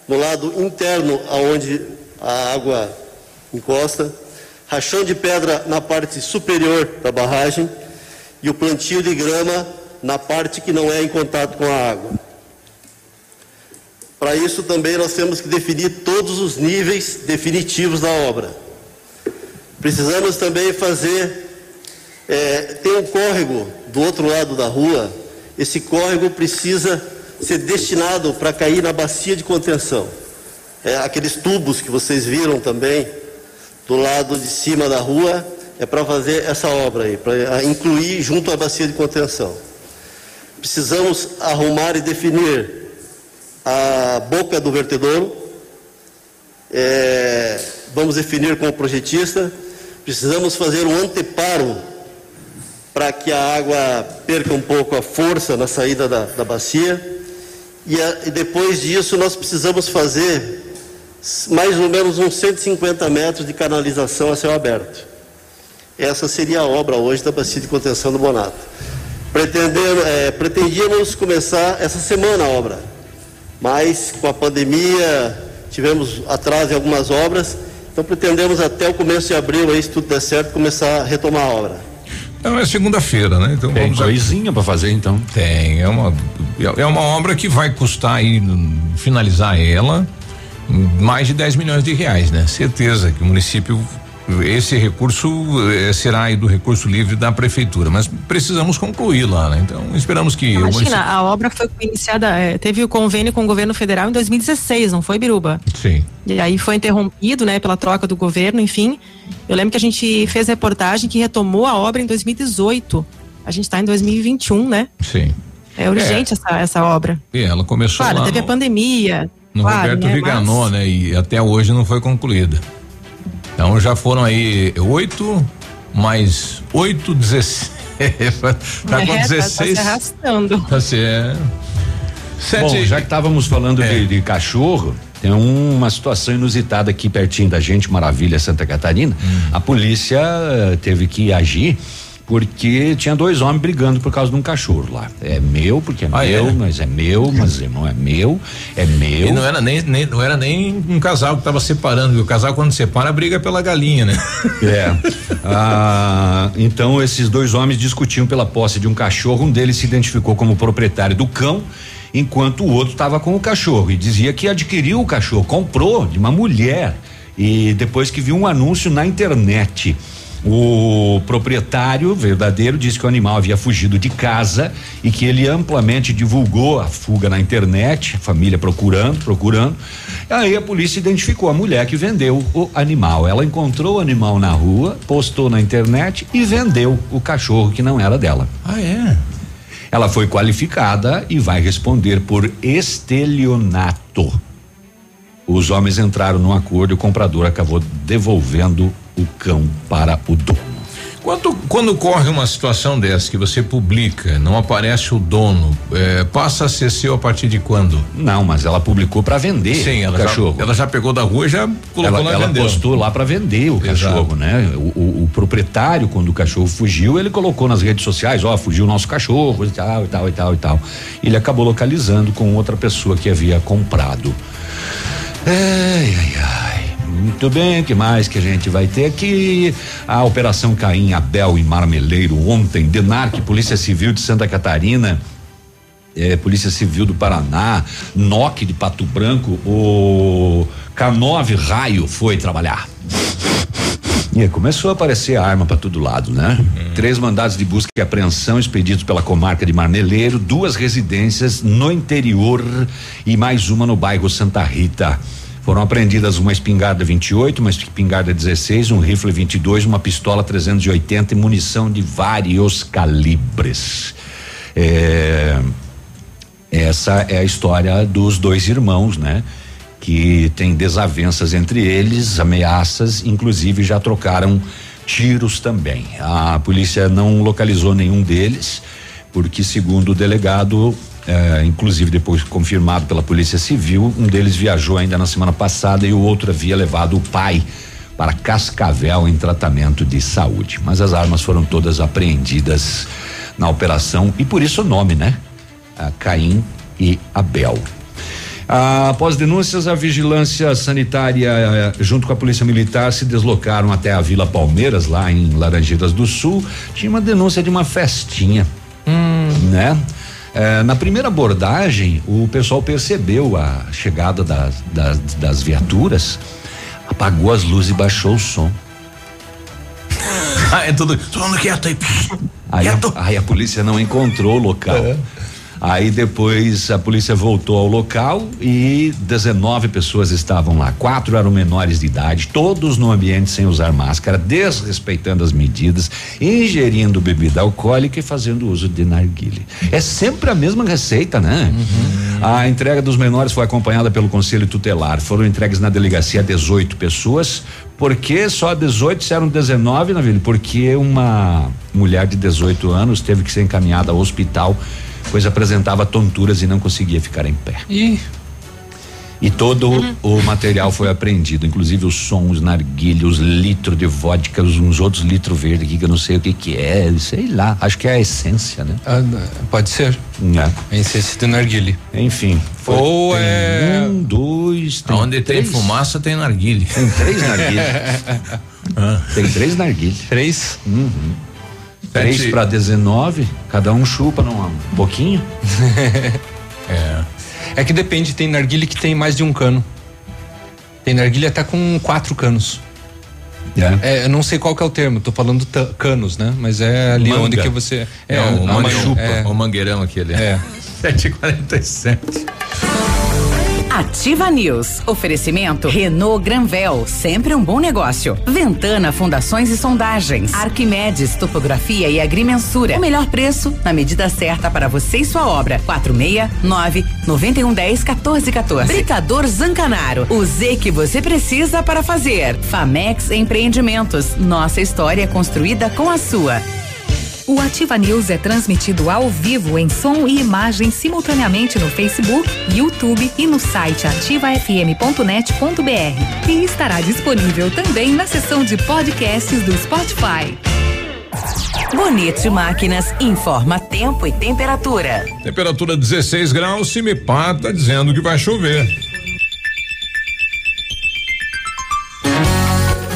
no lado interno aonde a água encosta, rachão de pedra na parte superior da barragem e o plantio de grama na parte que não é em contato com a água. Para isso também nós temos que definir todos os níveis definitivos da obra. Precisamos também fazer. É, tem um córrego do outro lado da rua. Esse córrego precisa ser destinado para cair na bacia de contenção. É, aqueles tubos que vocês viram também do lado de cima da rua é para fazer essa obra aí, para incluir junto à bacia de contenção. Precisamos arrumar e definir a boca do vertedouro. É, vamos definir com o projetista. Precisamos fazer um anteparo para que a água perca um pouco a força na saída da, da bacia. E, a, e depois disso, nós precisamos fazer mais ou menos uns 150 metros de canalização a céu aberto. Essa seria a obra hoje da bacia de contenção do Bonato. É, pretendíamos começar essa semana a obra mas com a pandemia tivemos atraso em algumas obras, então pretendemos até o começo de abril, aí, se tudo der certo, começar a retomar a obra. Não, é segunda-feira, né? Então Tem coisinha para fazer então. Tem, é uma é uma obra que vai custar aí finalizar ela mais de 10 milhões de reais, né? Certeza que o município esse recurso eh, será aí do recurso livre da prefeitura, mas precisamos concluir lá, né? Então esperamos que. Imagina, a obra foi iniciada, é, teve o convênio com o governo federal em 2016, não foi, Biruba? Sim. E aí foi interrompido, né, pela troca do governo, enfim. Eu lembro que a gente fez reportagem que retomou a obra em 2018. A gente está em 2021, né? Sim. É urgente é. Essa, essa obra. E ela começou claro, teve no, a pandemia. No claro, Roberto né, mas... né? E até hoje não foi concluída. Então já foram aí oito, mais oito, dezesseis. tá com é, 16. Tá, tá se arrastando. Tá se, é. Sete... Bom, já que estávamos falando é. de, de, cachorro, tem uma situação inusitada aqui pertinho da gente, Maravilha, Santa Catarina. Hum. A polícia eh, teve que agir porque tinha dois homens brigando por causa de um cachorro lá. É meu, porque é ah, meu, é? mas é meu, mas não é meu, é meu. E não era nem, nem não era nem um casal que estava separando, o casal quando separa briga pela galinha, né? É. ah, então esses dois homens discutiam pela posse de um cachorro, um deles se identificou como proprietário do cão enquanto o outro estava com o cachorro e dizia que adquiriu o cachorro, comprou de uma mulher e depois que viu um anúncio na internet. O proprietário verdadeiro disse que o animal havia fugido de casa e que ele amplamente divulgou a fuga na internet, a família procurando, procurando. Aí a polícia identificou a mulher que vendeu o animal. Ela encontrou o animal na rua, postou na internet e vendeu o cachorro que não era dela. Ah, é? Ela foi qualificada e vai responder por estelionato. Os homens entraram num acordo e o comprador acabou devolvendo o cão para o dono. Quando, quando ocorre uma situação dessa que você publica, não aparece o dono, é, passa a ser seu a partir de quando? Não, mas ela publicou para vender Sim, ela cachorro. Já, ela já pegou da rua e já colocou ela, lá ela postou lá para vender o Exato. cachorro, né? O, o, o, proprietário, quando o cachorro fugiu, ele colocou nas redes sociais, ó, fugiu o nosso cachorro e tal, e tal, e tal, e tal. Ele acabou localizando com outra pessoa que havia comprado. Ai, ai, ai. Muito bem, que mais que a gente vai ter aqui? A Operação Caim, Abel e Marmeleiro ontem, DENARC, Polícia Civil de Santa Catarina, é, Polícia Civil do Paraná, NOC de Pato Branco, o K9 Raio foi trabalhar. E começou a aparecer arma para todo lado, né? Uhum. Três mandados de busca e apreensão expedidos pela comarca de Marmeleiro, duas residências no interior e mais uma no bairro Santa Rita. Foram apreendidas uma espingarda 28, uma espingarda 16, um rifle 22, uma pistola 380 e munição de vários calibres. É, essa é a história dos dois irmãos, né? Que tem desavenças entre eles, ameaças, inclusive já trocaram tiros também. A polícia não localizou nenhum deles, porque segundo o delegado, é, inclusive depois confirmado pela Polícia Civil, um deles viajou ainda na semana passada e o outro havia levado o pai para Cascavel em tratamento de saúde. Mas as armas foram todas apreendidas na operação e por isso o nome, né? A Caim e Abel. Ah, após denúncias, a vigilância sanitária, eh, junto com a polícia militar, se deslocaram até a Vila Palmeiras, lá em Laranjeiras do Sul. Tinha uma denúncia de uma festinha, hum. né? É, na primeira abordagem, o pessoal percebeu a chegada das, das, das viaturas, apagou as luzes e baixou o som. ah, é tudo, todo mundo quieto aí. Aí, quieto. A, aí a polícia não encontrou o local. É. Aí depois a polícia voltou ao local e 19 pessoas estavam lá. Quatro eram menores de idade, todos no ambiente sem usar máscara, desrespeitando as medidas, ingerindo bebida alcoólica e fazendo uso de narguile. É sempre a mesma receita, né? Uhum. A entrega dos menores foi acompanhada pelo conselho tutelar. Foram entregues na delegacia 18 pessoas. Por que só 18 se eram 19, Navilho? Porque uma mulher de 18 anos teve que ser encaminhada ao hospital pois apresentava tonturas e não conseguia ficar em pé. E e todo uhum. o material foi apreendido, inclusive os sons, narguilhos, litro de vodka, uns outros litros verdes aqui que eu não sei o que que é, sei lá, acho que é a essência, né? Ah, pode ser. É. A essência do narguile. Enfim. Foi, Ou é. Um, dois, tem Onde três. tem fumaça tem narguile. Tem três narguilhos. ah. Tem três narguilhos. Três? Uhum. Três para 19, cada um chupa num, um pouquinho. é. É que depende, tem narguilha que tem mais de um cano. Tem narguilha até com quatro canos. É. é. eu não sei qual que é o termo, tô falando canos, né? Mas é ali Manga. onde que você. É, é o, manchupa, é. o mangueirão aquele. É. 747. Ativa News. Oferecimento Renault Granvel, sempre um bom negócio. Ventana Fundações e Sondagens. Arquimedes Topografia e Agrimensura. O melhor preço na medida certa para você e sua obra. 469 9110 1414. Britador Zancanaro. O Z que você precisa para fazer. Famex Empreendimentos. Nossa história é construída com a sua. O Ativa News é transmitido ao vivo em som e imagem simultaneamente no Facebook, YouTube e no site ativafm.net.br. E estará disponível também na seção de podcasts do Spotify. Bonito Máquinas informa tempo e temperatura. Temperatura 16 graus, Cimepar tá dizendo que vai chover.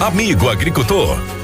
Amigo agricultor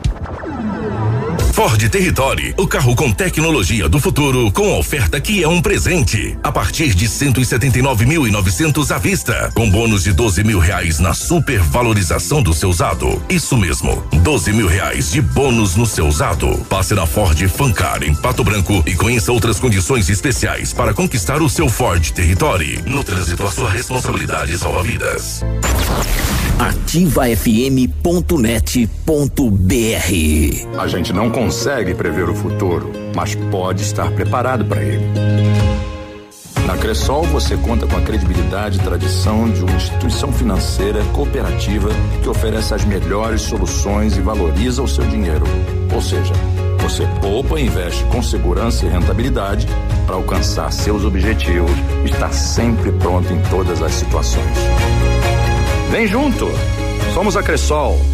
Ford Territory, o carro com tecnologia do futuro, com oferta que é um presente. A partir de 179.900 à vista, com bônus de 12 mil reais na supervalorização do seu usado. Isso mesmo, 12 mil reais de bônus no seu usado. Passe na Ford Fancar em Pato Branco e conheça outras condições especiais para conquistar o seu Ford Territory. No trânsito, a sua responsabilidade salva vidas. ativafm.net.br A gente não consegue prever o futuro, mas pode estar preparado para ele. Na Cressol você conta com a credibilidade e tradição de uma instituição financeira cooperativa que oferece as melhores soluções e valoriza o seu dinheiro. Ou seja, você poupa e investe com segurança e rentabilidade para alcançar seus objetivos e estar sempre pronto em todas as situações. Vem junto! Somos a Cressol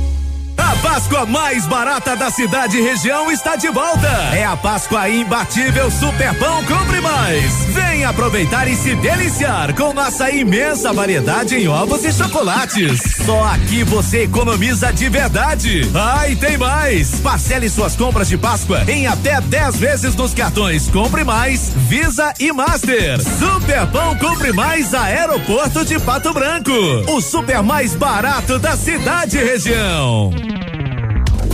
a Páscoa mais barata da cidade e região está de volta. É a Páscoa imbatível Super Pão Compre Mais. Vem aproveitar e se deliciar com nossa imensa variedade em ovos e chocolates. Só aqui você economiza de verdade. Ah, e tem mais. Parcele suas compras de Páscoa em até 10 vezes nos cartões Compre Mais, Visa e Master. Super Pão Compre Mais Aeroporto de Pato Branco. O super mais barato da cidade e região.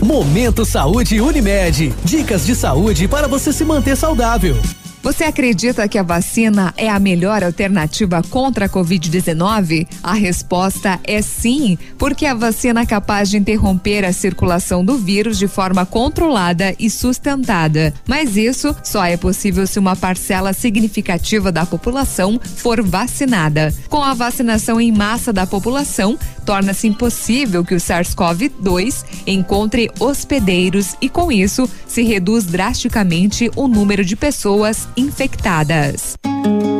Momento Saúde Unimed. Dicas de saúde para você se manter saudável. Você acredita que a vacina é a melhor alternativa contra a Covid-19? A resposta é sim, porque a vacina é capaz de interromper a circulação do vírus de forma controlada e sustentada. Mas isso só é possível se uma parcela significativa da população for vacinada. Com a vacinação em massa da população, torna-se impossível que o SARS-CoV-2 encontre hospedeiros e, com isso, se reduz drasticamente o número de pessoas infectadas.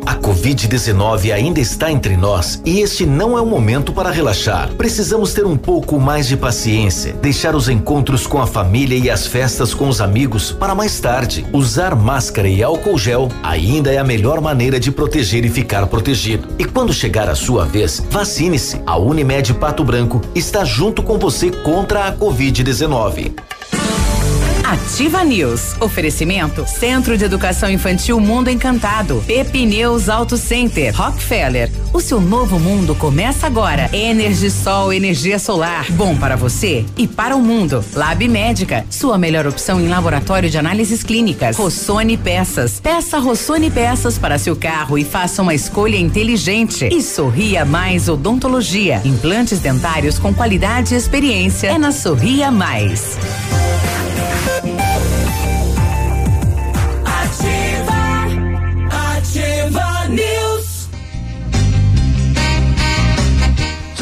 A Covid-19 ainda está entre nós e este não é o momento para relaxar. Precisamos ter um pouco mais de paciência, deixar os encontros com a família e as festas com os amigos para mais tarde. Usar máscara e álcool gel ainda é a melhor maneira de proteger e ficar protegido. E quando chegar a sua vez, vacine-se. A Unimed Pato Branco está junto com você contra a Covid-19. Ativa News. Oferecimento Centro de Educação Infantil Mundo Encantado. Pepineus Auto Center. Rockefeller. O seu novo mundo começa agora. Energisol, energia solar. Bom para você e para o mundo. Lab Médica. Sua melhor opção em laboratório de análises clínicas. Rossoni Peças. Peça Rossoni Peças para seu carro e faça uma escolha inteligente. E Sorria Mais Odontologia. Implantes dentários com qualidade e experiência. É na Sorria Mais.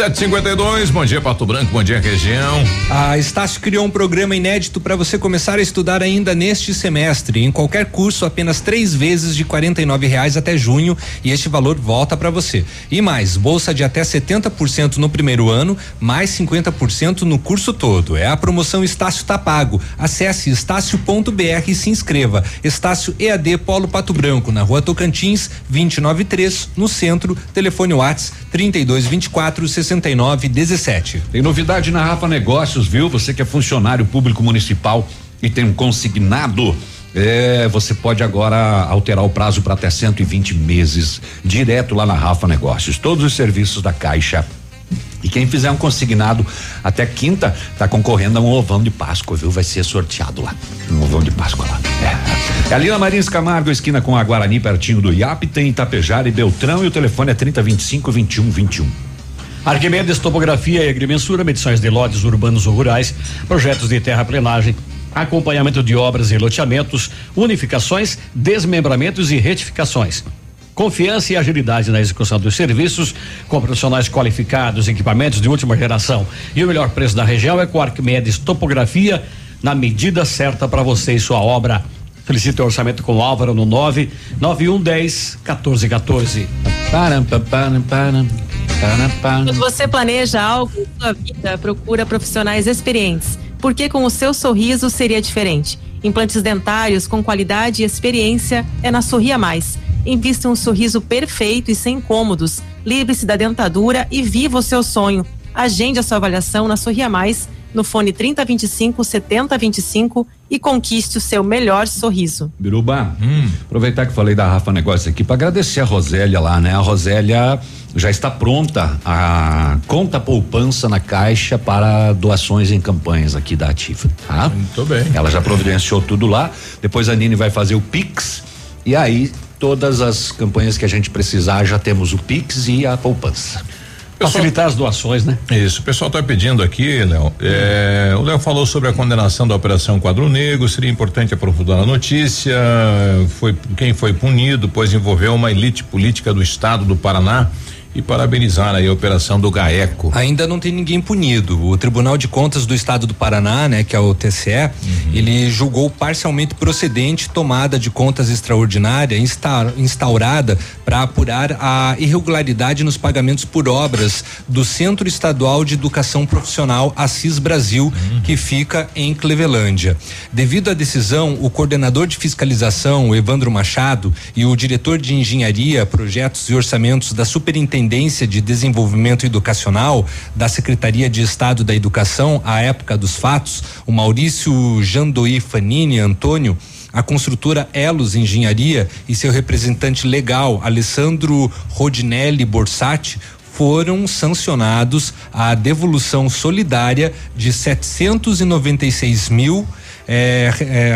752, bom dia Pato Branco, bom dia região. A Estácio criou um programa inédito para você começar a estudar ainda neste semestre. Em qualquer curso, apenas três vezes de R$ reais até junho e este valor volta para você. E mais, bolsa de até 70% no primeiro ano, mais 50% no curso todo. É a promoção Estácio tá pago. Acesse estácio.br e se inscreva. Estácio EAD Polo Pato Branco, na rua Tocantins, 293, no centro, telefone WhatsApp 3224 6917. Tem novidade na Rafa Negócios, viu? Você que é funcionário público municipal e tem um consignado. É, você pode agora alterar o prazo para até 120 meses, direto lá na Rafa Negócios. Todos os serviços da Caixa e quem fizer um consignado até quinta tá concorrendo a um ovão de Páscoa, viu? Vai ser sorteado lá. Um ovão de Páscoa lá. É. é ali na Marins Camargo, esquina com a Guarani, pertinho do IAP, tem Itapejara e Beltrão e o telefone é 3025 2121. Arquimedes Topografia e Agrimensura, medições de lotes urbanos ou rurais, projetos de terraplenagem, acompanhamento de obras e loteamentos, unificações, desmembramentos e retificações. Confiança e agilidade na execução dos serviços, com profissionais qualificados, equipamentos de última geração. E o melhor preço da região é com Arquimedes Topografia, na medida certa para você e sua obra. Felicite o orçamento com o Álvaro no 9 9110 1414. Quando você planeja algo em sua vida, procura profissionais experientes. Porque com o seu sorriso seria diferente. Implantes dentários com qualidade e experiência é na Sorria Mais. Invista um sorriso perfeito e sem incômodos. Livre-se da dentadura e viva o seu sonho. Agende a sua avaliação na Sorria Mais, no fone 3025 7025 e conquiste o seu melhor sorriso. Biruba, hum. aproveitar que falei da Rafa Negócio aqui para agradecer a Rosélia lá, né? A Rosélia já está pronta a conta poupança na caixa para doações em campanhas aqui da Ativa, tá? Muito bem. Ela já providenciou tudo lá. Depois a Nini vai fazer o Pix e aí todas as campanhas que a gente precisar, já temos o Pix e a poupança. Facilitar as doações, né? Isso, o pessoal está pedindo aqui, Léo. É, o Léo falou sobre a condenação da Operação Quadro Negro, seria importante aprofundar a notícia. Foi quem foi punido, pois envolveu uma elite política do estado do Paraná e parabenizar aí a operação do GAECO. Ainda não tem ninguém punido. O Tribunal de Contas do Estado do Paraná, né, que é o TCE, uhum. ele julgou parcialmente procedente tomada de contas extraordinária instaurada para apurar a irregularidade nos pagamentos por obras do Centro Estadual de Educação Profissional Assis Brasil, uhum. que fica em Clevelândia. Devido à decisão, o coordenador de fiscalização, Evandro Machado, e o diretor de engenharia, projetos e orçamentos da Superintendência Superintendência de Desenvolvimento Educacional da Secretaria de Estado da Educação, à época dos fatos, o Maurício Jandoí Fanini Antônio, a construtora Elos Engenharia e seu representante legal, Alessandro Rodinelli Borsatti, foram sancionados a devolução solidária de 796 mil é, é,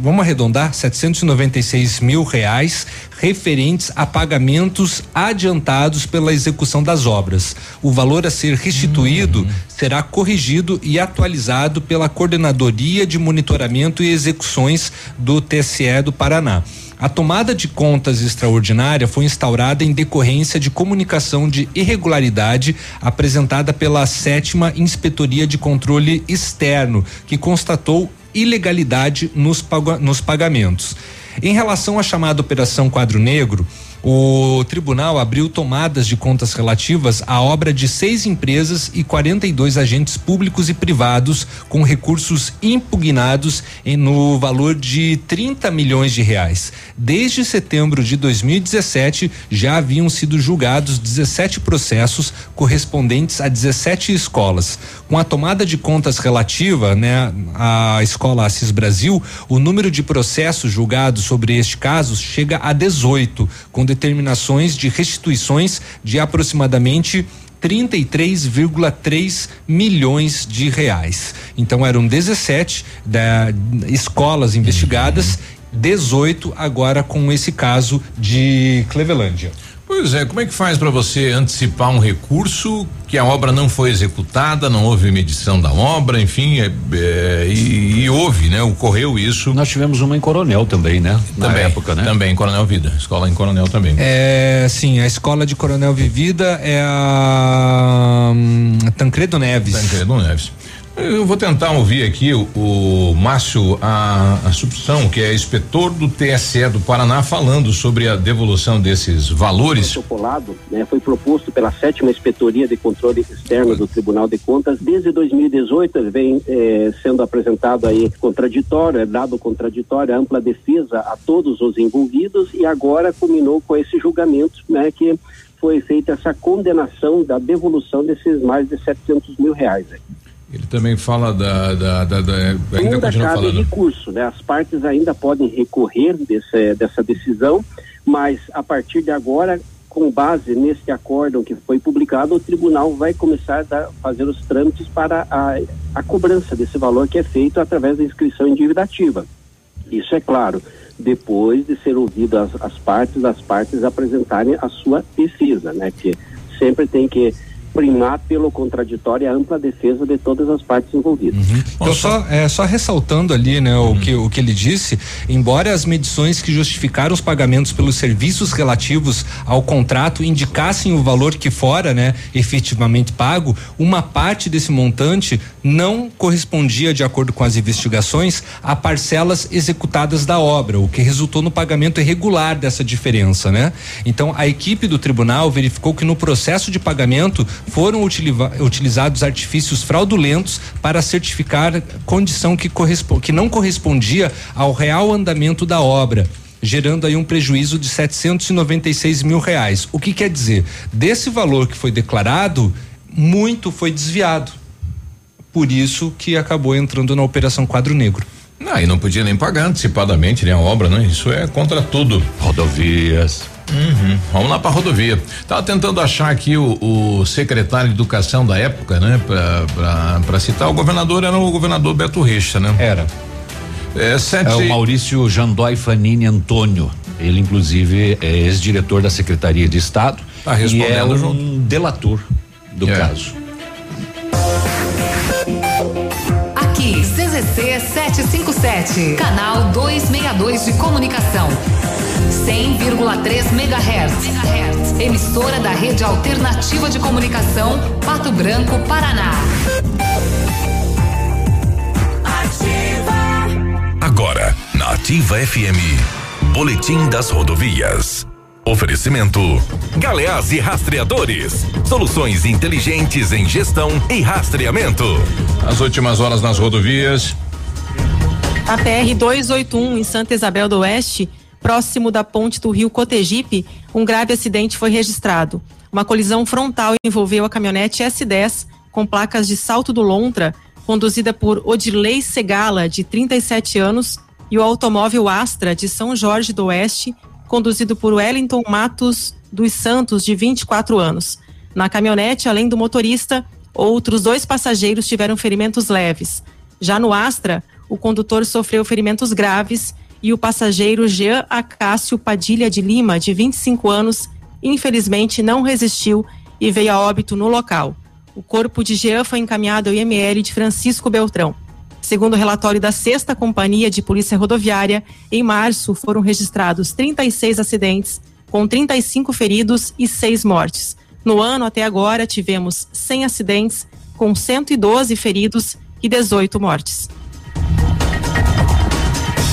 vamos arredondar, 796 mil reais referentes a pagamentos adiantados pela execução das obras. O valor a ser restituído uhum. será corrigido e atualizado pela Coordenadoria de Monitoramento e Execuções do TSE do Paraná. A tomada de contas extraordinária foi instaurada em decorrência de comunicação de irregularidade apresentada pela sétima Inspetoria de Controle Externo, que constatou ilegalidade nos, nos pagamentos. Em relação à chamada Operação Quadro Negro, o tribunal abriu tomadas de contas relativas à obra de seis empresas e 42 agentes públicos e privados com recursos impugnados em, no valor de 30 milhões de reais. Desde setembro de 2017 já haviam sido julgados 17 processos correspondentes a 17 escolas. Com a tomada de contas relativa, né, à escola Assis Brasil, o número de processos julgados sobre este caso chega a 18, com determinações de restituições de aproximadamente 33,3 milhões de reais. Então eram 17 da, escolas investigadas, 18 agora com esse caso de Clevelândia. Pois é, como é que faz para você antecipar um recurso que a obra não foi executada, não houve medição da obra, enfim, é, é, e, e, houve, né? Ocorreu isso. Nós tivemos uma em Coronel também, né? Na também, época, né? Também, em Coronel Vida, escola em Coronel também. É, sim, a escola de Coronel Vivida é a um, Tancredo Neves. Tancredo Neves. Eu vou tentar ouvir aqui o, o Márcio a, Assunção, que é inspetor do TSE do Paraná, falando sobre a devolução desses valores. O protocolo né, foi proposto pela sétima inspetoria de controle externo do Tribunal de Contas. Desde 2018 vem eh, sendo apresentado aí contraditório, é dado contraditório, ampla defesa a todos os envolvidos e agora culminou com esse julgamento, né, que foi feita essa condenação da devolução desses mais de 700 mil reais. Ele também fala da. da, da, da ainda, continua cabe falando. recurso, né? As partes ainda podem recorrer desse, dessa decisão, mas a partir de agora, com base nesse acórdão que foi publicado, o tribunal vai começar a fazer os trâmites para a, a cobrança desse valor que é feito através da inscrição endividativa. Isso é claro, depois de ser ouvido as, as partes, as partes apresentarem a sua defesa, né? Que sempre tem que primar pelo contraditório e a ampla defesa de todas as partes envolvidas. Uhum. Então, só, é, só ressaltando ali, né, uhum. o, que, o que ele disse, embora as medições que justificaram os pagamentos pelos serviços relativos ao contrato indicassem o valor que fora, né, efetivamente pago, uma parte desse montante não correspondia, de acordo com as investigações, a parcelas executadas da obra, o que resultou no pagamento irregular dessa diferença, né? Então, a equipe do tribunal verificou que no processo de pagamento foram utilizados artifícios fraudulentos para certificar condição que, que não correspondia ao real andamento da obra gerando aí um prejuízo de 796 mil reais. O que quer dizer? Desse valor que foi declarado, muito foi desviado. Por isso que acabou entrando na Operação Quadro Negro. Não, e não podia nem pagar antecipadamente, né? A obra, né? Isso é contra tudo. Rodovias. Uhum. Vamos lá para rodovia. Tava tentando achar aqui o, o, secretário de educação da época, né? Para citar, o governador era o governador Beto Reixa, né? Era. É, sete... é o Maurício Jandói Fanini Antônio. Ele, inclusive, é ex-diretor da Secretaria de Estado. Tá respondendo e é um junto. delator do é. caso. CZC 757, canal 262 de comunicação. 100,3 MHz. Emissora da Rede Alternativa de Comunicação, Pato Branco, Paraná. Ativa. Agora, na Ativa FM, Boletim das Rodovias. Oferecimento: Galeás e Rastreadores. Soluções inteligentes em gestão e rastreamento. As últimas horas nas rodovias. A PR 281 em Santa Isabel do Oeste próximo da ponte do rio Cotegipe, um grave acidente foi registrado. Uma colisão frontal envolveu a caminhonete S10 com placas de Salto do Lontra, conduzida por Odilei Segala, de 37 anos, e o automóvel Astra de São Jorge do Oeste, conduzido por Wellington Matos dos Santos, de 24 anos. Na caminhonete, além do motorista, outros dois passageiros tiveram ferimentos leves. Já no Astra, o condutor sofreu ferimentos graves e o passageiro Jean Acácio Padilha de Lima, de 25 anos, infelizmente não resistiu e veio a óbito no local. O corpo de Jean foi encaminhado ao IML de Francisco Beltrão. Segundo o relatório da Sexta Companhia de Polícia Rodoviária, em março foram registrados 36 acidentes, com 35 feridos e 6 mortes. No ano até agora, tivemos 100 acidentes, com 112 feridos e 18 mortes.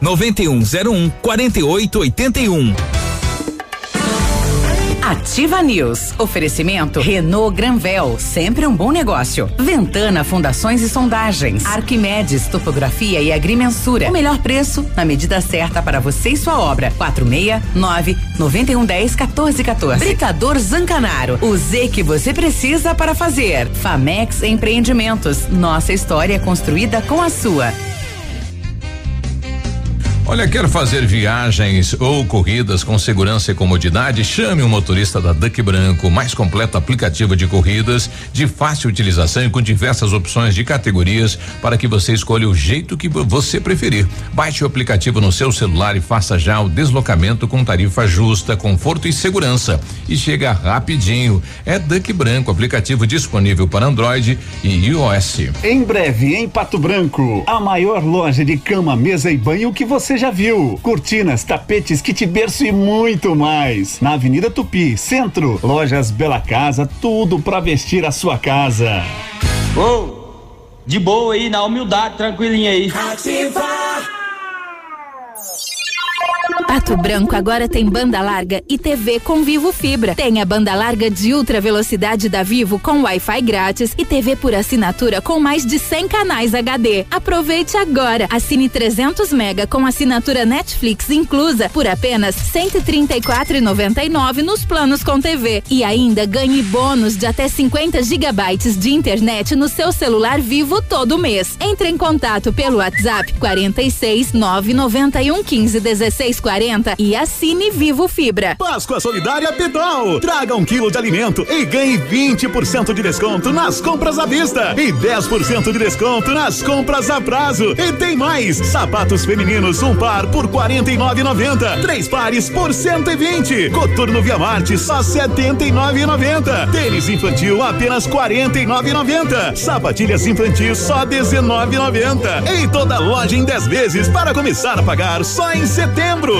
9101 4881. Ativa News. Oferecimento Renault Granvel, sempre um bom negócio. Ventana Fundações e Sondagens. Arquimedes Topografia e Agrimensura. O melhor preço na medida certa para você e sua obra. 469 9110 1414. Britador Zancanaro. O Z que você precisa para fazer. Famex Empreendimentos. Nossa história é construída com a sua. Olha, quer fazer viagens ou corridas com segurança e comodidade? Chame o um motorista da Duck Branco, mais completo aplicativo de corridas, de fácil utilização e com diversas opções de categorias para que você escolha o jeito que você preferir. Baixe o aplicativo no seu celular e faça já o deslocamento com tarifa justa, conforto e segurança. E chega rapidinho. É Duck Branco, aplicativo disponível para Android e iOS. Em breve, em Pato Branco, a maior loja de cama, mesa e banho que você já viu. Cortinas, tapetes, kit berço e muito mais. Na Avenida Tupi, Centro. Lojas Bela Casa, tudo para vestir a sua casa. Ô, oh, de boa aí, na humildade, tranquilinha aí. Ativa! Pato Branco agora tem banda larga e TV com Vivo Fibra. Tem a banda larga de ultra velocidade da Vivo com Wi-Fi grátis e TV por assinatura com mais de 100 canais HD. Aproveite agora. Assine 300 mega com assinatura Netflix inclusa por apenas 134,99 nos planos com TV e ainda ganhe bônus de até 50 gigabytes de internet no seu celular Vivo todo mês. Entre em contato pelo WhatsApp 46 991 15 16 40 e assine Vivo Fibra. Páscoa Solidária Pitol. Traga um quilo de alimento e ganhe 20% de desconto nas compras à vista e 10% de desconto nas compras a prazo. E tem mais: sapatos femininos, um par por R$ 49,90. Três pares por 120. Coturno Via Marte, só R$ 79,90. Tênis infantil, apenas R$ 49,90. Sapatilhas infantis, só R$ 19,90. Em toda loja em 10 vezes para começar a pagar só em setembro.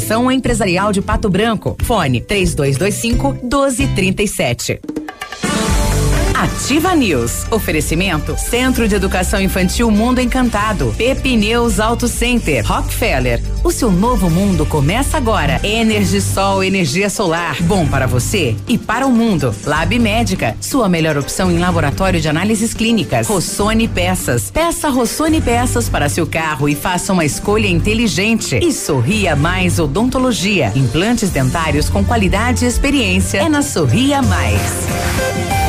Associação Empresarial de Pato Branco. Fone 3225 1237. Ativa News. Oferecimento Centro de Educação Infantil Mundo Encantado. Pepineus Auto Center. Rockefeller. O seu novo mundo começa agora. Energisol energia solar. Bom para você e para o mundo. Lab Médica. Sua melhor opção em laboratório de análises clínicas. Rossoni Peças. Peça Rossoni Peças para seu carro e faça uma escolha inteligente. E Sorria Mais Odontologia. Implantes dentários com qualidade e experiência. É na Sorria Mais.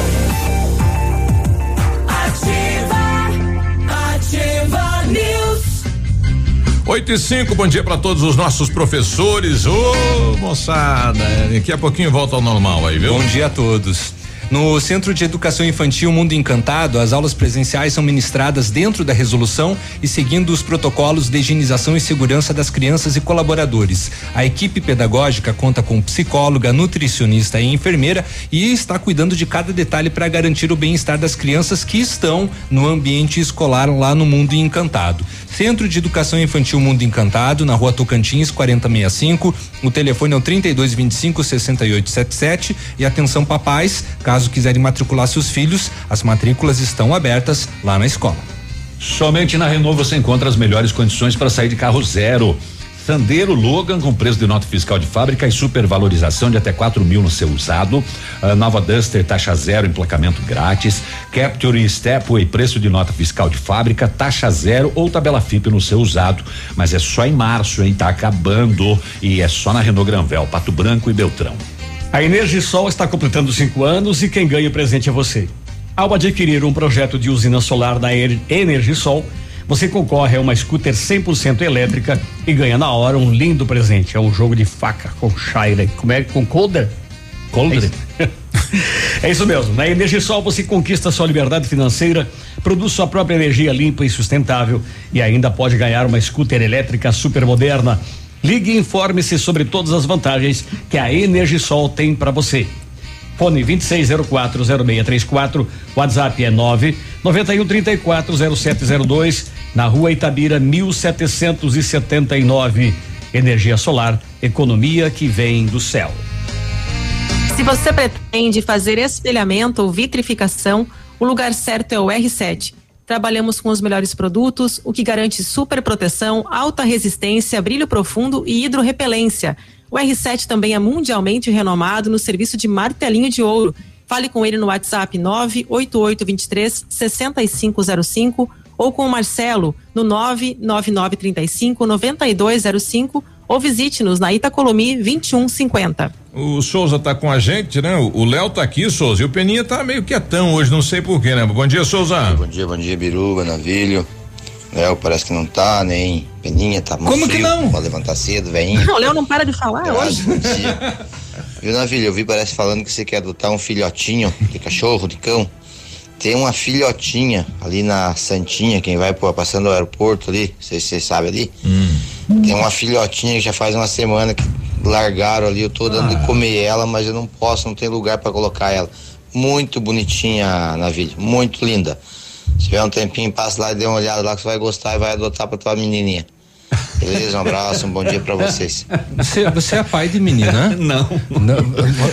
8 e 5, bom dia para todos os nossos professores. Ô, moçada, daqui a pouquinho volta ao normal aí, viu? Bom dia a todos. No Centro de Educação Infantil Mundo Encantado, as aulas presenciais são ministradas dentro da resolução e seguindo os protocolos de higienização e segurança das crianças e colaboradores. A equipe pedagógica conta com psicóloga, nutricionista e enfermeira e está cuidando de cada detalhe para garantir o bem-estar das crianças que estão no ambiente escolar lá no Mundo Encantado. Centro de Educação Infantil Mundo Encantado, na rua Tocantins, 4065. O telefone é o 3225 6877. E atenção, papais, caso quiserem matricular seus filhos, as matrículas estão abertas lá na escola. Somente na Renault você encontra as melhores condições para sair de carro zero. Sandero Logan com preço de nota fiscal de fábrica e supervalorização de até 4 mil no seu usado. A nova Duster taxa zero, emplacamento grátis. Capture Stepway preço de nota fiscal de fábrica, taxa zero ou tabela FIP no seu usado. Mas é só em março, hein? Tá acabando e é só na Renault Granvel, Pato Branco e Beltrão. A Energisol está completando cinco anos e quem ganha o presente é você. Ao adquirir um projeto de usina solar da Energisol, você concorre a uma scooter 100% elétrica e ganha na hora um lindo presente. É um jogo de faca com Shire. Como é? Com Colder? Colder? É isso, é isso mesmo. Na Energisol você conquista sua liberdade financeira, produz sua própria energia limpa e sustentável e ainda pode ganhar uma scooter elétrica super moderna. Ligue e informe-se sobre todas as vantagens que a Energisol tem para você. Fone 26040634, WhatsApp é 9 91340702, na Rua Itabira 1779. Energia solar, economia que vem do céu. Se você pretende fazer espelhamento ou vitrificação, o lugar certo é o R7. Trabalhamos com os melhores produtos, o que garante super proteção, alta resistência, brilho profundo e hidrorrepelência. O R7 também é mundialmente renomado no serviço de martelinho de ouro. Fale com ele no WhatsApp 98823 6505 ou com o Marcelo no 99935 9205 ou visite-nos na Itacolomi 2150. O Souza tá com a gente, né? O Léo tá aqui, Souza, e o Peninha tá meio quietão hoje, não sei porquê, né? Bom dia, Souza. Bom dia, bom dia, Biruba, Navilho. Léo parece que não tá, nem Peninha tá muito Como frio, que não? Pode levantar cedo, velhinho. Não, o Léo não para de falar hoje. Bom dia. Viu, Navilho, eu vi parece falando que você quer adotar um filhotinho de cachorro, de cão. Tem uma filhotinha ali na Santinha, quem vai pô, passando o aeroporto ali, não sei se você sabe ali. Tem uma filhotinha que já faz uma semana que largaram ali, eu tô dando de comer ela, mas eu não posso, não tem lugar para colocar ela. Muito bonitinha, Navilho, muito linda. Se tiver um tempinho, passa lá e dê uma olhada lá que você vai gostar e vai adotar pra tua menininha. Beleza? Um abraço, um bom dia pra vocês. Você, você é pai de menina? Não. Não.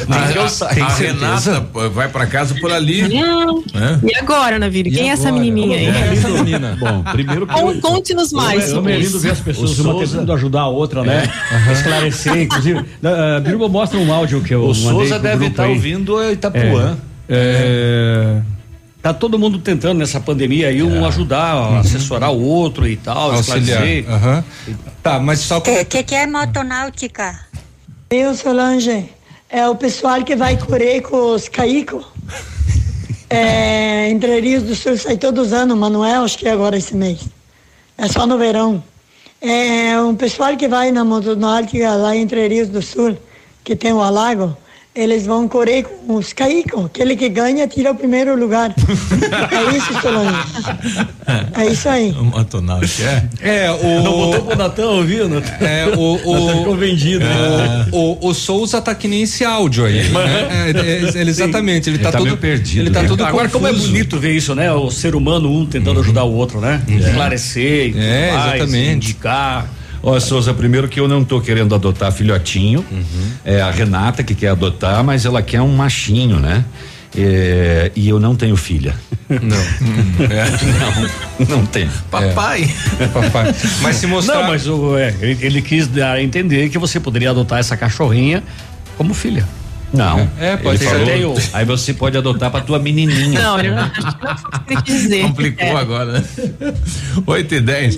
A, Tem a certeza? Renata pô, vai pra casa por ali. Hum, É? E agora, Navírio? E Quem é essa agora? menininha aí? É essa menina? Bom, primeiro que Con- Conte-nos mais É lindo ver as pessoas O uma Souza- tentando ajudar a outra, né? Esclarecer, inclusive. Uh, Biruba mostra um áudio que eu o Souza deve estar aí. ouvindo a Itapuã. É, tá todo mundo tentando nessa pandemia aí um ajudar, assessorar o outro e tal, Auxiliar. esclarecer. Aham. Tá, mas só O que, que, que é motonáutica? Eu, Solange, é o pessoal que vai correr com os caicos. É, Entre Rios do Sul sai todos os anos, mas não é acho que é agora esse mês. É só no verão. É um pessoal que vai na motonáutica lá em Entre Rios do Sul, que tem o alago, eles vão correr com os caicos. Aquele que ganha tira o primeiro lugar. é isso, Solange. É isso aí. O Motonauta, é? É, o. Não botou pro Natan ouvir, Natan? É, o. Natan ficou o vendido. né? o, o Souza tá que nem esse áudio aí. né? É, é, é, exatamente, ele, Ele tá, tá todo perdido, Ele tá né? todo Agora, como é confuso. bonito ver isso, né? O ser humano, um tentando ajudar o outro, né? Esclarecer e tudo É, mais, exatamente. indicar. Ó, Souza, primeiro que eu não tô querendo adotar filhotinho. É a Renata que quer adotar, mas ela quer um machinho, né? É, e eu não tenho filha. Não. não, não tenho. Papai. Papai. Mas se mostrar. Não, mas o, é, ele, ele quis dar a entender que você poderia adotar essa cachorrinha como filha. Não. É, pode Ele ser. falou, Aí você pode adotar pra tua menininha. Não, ele não, dizer. Complicou É. agora, né? 8 e 10.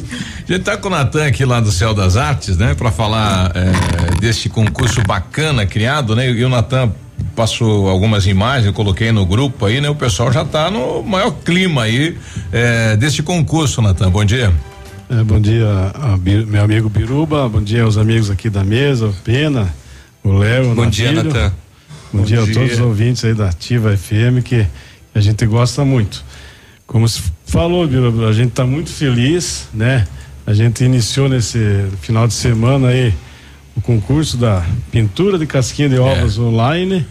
A gente tá com o Natan aqui lá do Céu das Artes, né? Pra falar é, desse concurso bacana criado, né? E o Natan passou algumas imagens, eu coloquei no grupo aí, né? O pessoal já tá no maior clima aí é, desse concurso, Natan. Bom dia. É, bom dia, a Bi- meu amigo Biruba, bom dia aos amigos aqui da mesa, o Pena, o Léo, o Bom dia. Natan. Bom, Bom dia, dia. a todos os ouvintes aí da Ativa FM, que a gente gosta muito. Como se falou, a gente está muito feliz, né? A gente iniciou nesse final de semana aí o concurso da pintura de casquinha de ovos online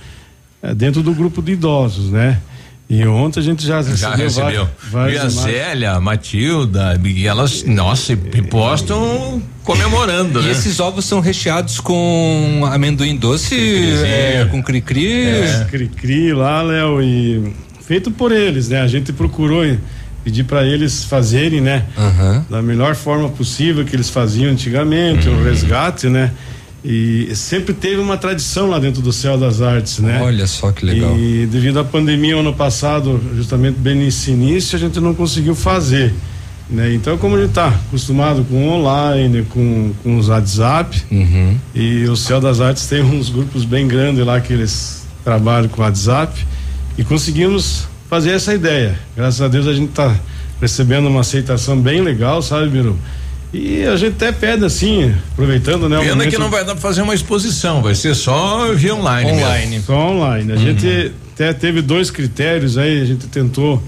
é, dentro do grupo de idosos, né? E ontem a gente já recebeu, Já recebeu. várias, E a várias imagens. Zélia, a Matilda, e elas, nossa, e postam comemorando, E né? esses ovos são recheados com amendoim doce, é, com cri-cri. É. Cri-cri lá, Léo, e feito por eles, né? A gente procurou pedir para eles fazerem, né? Aham. Da melhor forma possível que eles faziam antigamente, Uhum. o resgate, né? E sempre teve uma tradição lá dentro do Céu das Artes, né? Olha só que legal. E devido à pandemia ano passado, justamente bem nesse início, a gente não conseguiu fazer. Né? Então, como a gente está acostumado com online, com, com os WhatsApp, Uhum. e o Céu das Artes tem uns grupos bem grandes lá que eles trabalham com WhatsApp, e conseguimos fazer essa ideia. Graças a Deus a gente está recebendo uma aceitação bem legal, sabe, Biru? E a gente até pede assim, aproveitando, né? Pena momento... que não vai dar pra fazer uma exposição, vai ser só via online. Online. Mesmo. Só online. A uhum. gente até teve dois critérios aí, a gente tentou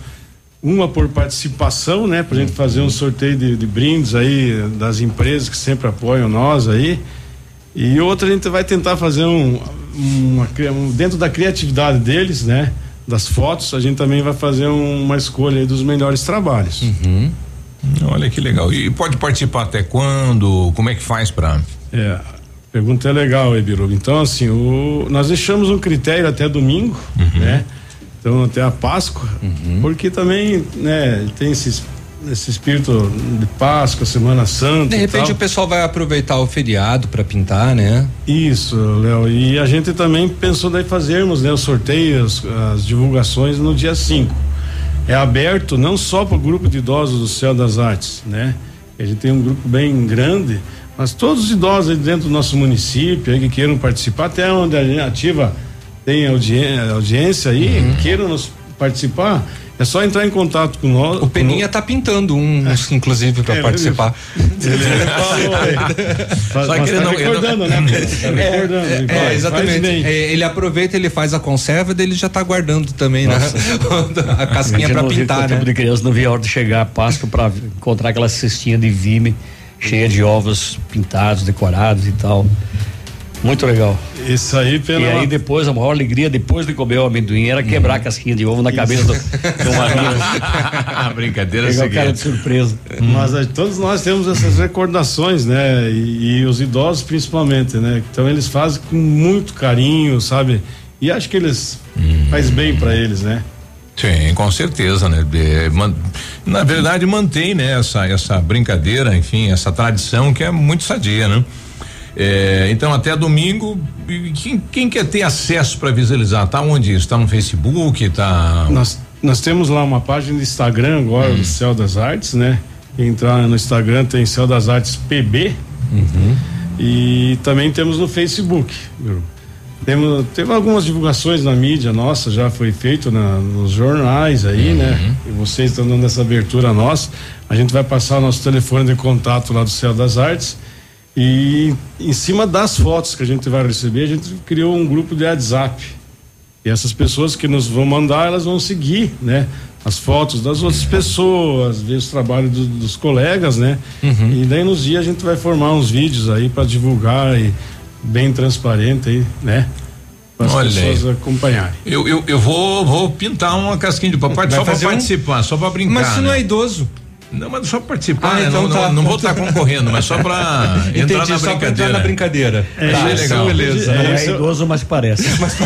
uma por participação, né? Pra gente fazer um sorteio de, de brindes aí das empresas que sempre apoiam nós aí. E outra a gente vai tentar fazer um, uma, um dentro da criatividade deles, né? Das fotos, a gente também vai fazer um, uma escolha dos melhores trabalhos. Uhum. Olha que legal. E pode participar até quando? Como é que faz para? É, pergunta é legal, Ebiru. Então, assim, o, nós deixamos um critério até domingo, uhum. né? Então, até a Páscoa, uhum. porque também, né, tem esses esse espírito de Páscoa, Semana Santa. De repente o pessoal vai aproveitar o feriado para pintar, né? Isso, Léo. E a gente também pensou daí fazermos né, os sorteios, as divulgações no dia 5 é aberto não só para o grupo de idosos do Céu das Artes, né? A gente tem um grupo bem grande, mas todos os idosos dentro do nosso município aí que queiram participar, até onde a gente ativa tem audiência, audiência aí, uhum. queiram nos participar, é só entrar em contato com nós. O Peninha está pintando uns, é. inclusive, para é, participar. Ele, ele falou, só que ele tá não. Recordando, né? Tá é, recordando, é, é, é exatamente. É, ele aproveita, ele faz a conserva, dele já está guardando também, né? a casquinha para pintar, né? tempo de criança não via a hora de chegar a Páscoa para encontrar aquela cestinha de vime cheia de ovos pintados, decorados e tal. Muito legal. Isso aí pela. E aí depois, a maior alegria, depois de comer o amendoim, era quebrar uhum. a casquinha de ovo na cabeça do, do marido. brincadeira Pegar o cara de surpresa. Mas uhum. todos nós temos essas recordações, né? E, e, os idosos principalmente, né? Então eles fazem com muito carinho, sabe? E acho que eles uhum. faz bem para eles, né? Sim, com certeza, né? na verdade, mantém, né? Essa, essa brincadeira, enfim, essa tradição que é muito sadia, né? É, então até domingo, quem, quem quer ter acesso para visualizar, tá onde isso? Tá no Facebook, tá? Nós, nós temos lá uma página do Instagram agora hum. do Céu das Artes, né? Entrar no Instagram tem Céu das Artes PB. Uhum. E também temos no Facebook. Temos, teve algumas divulgações na mídia nossa, já foi feito na, nos jornais aí, né? uhum. né? E vocês estão dando essa abertura nossa. A gente vai passar o nosso telefone de contato lá do Céu das Artes e em cima das fotos que a gente vai receber, a gente criou um grupo de WhatsApp. E essas pessoas que nos vão mandar, elas vão seguir, né? As fotos das outras pessoas, ver os trabalhos do, dos colegas, né? Uhum. E daí nos dias a gente vai formar uns vídeos aí para divulgar e bem transparente aí, né? Para as pessoas acompanharem. Eu, eu, eu vou, vou pintar uma casquinha de papai só para participar, um... só para brincar. Mas se não é né? idoso. Não, mas só participar, ah, né? então não, tá. não, não, vou estar tá concorrendo, mas só para entrar na só entrar na brincadeira. É, tá, legal. Beleza. Não é, é idoso, mas parece. Mas,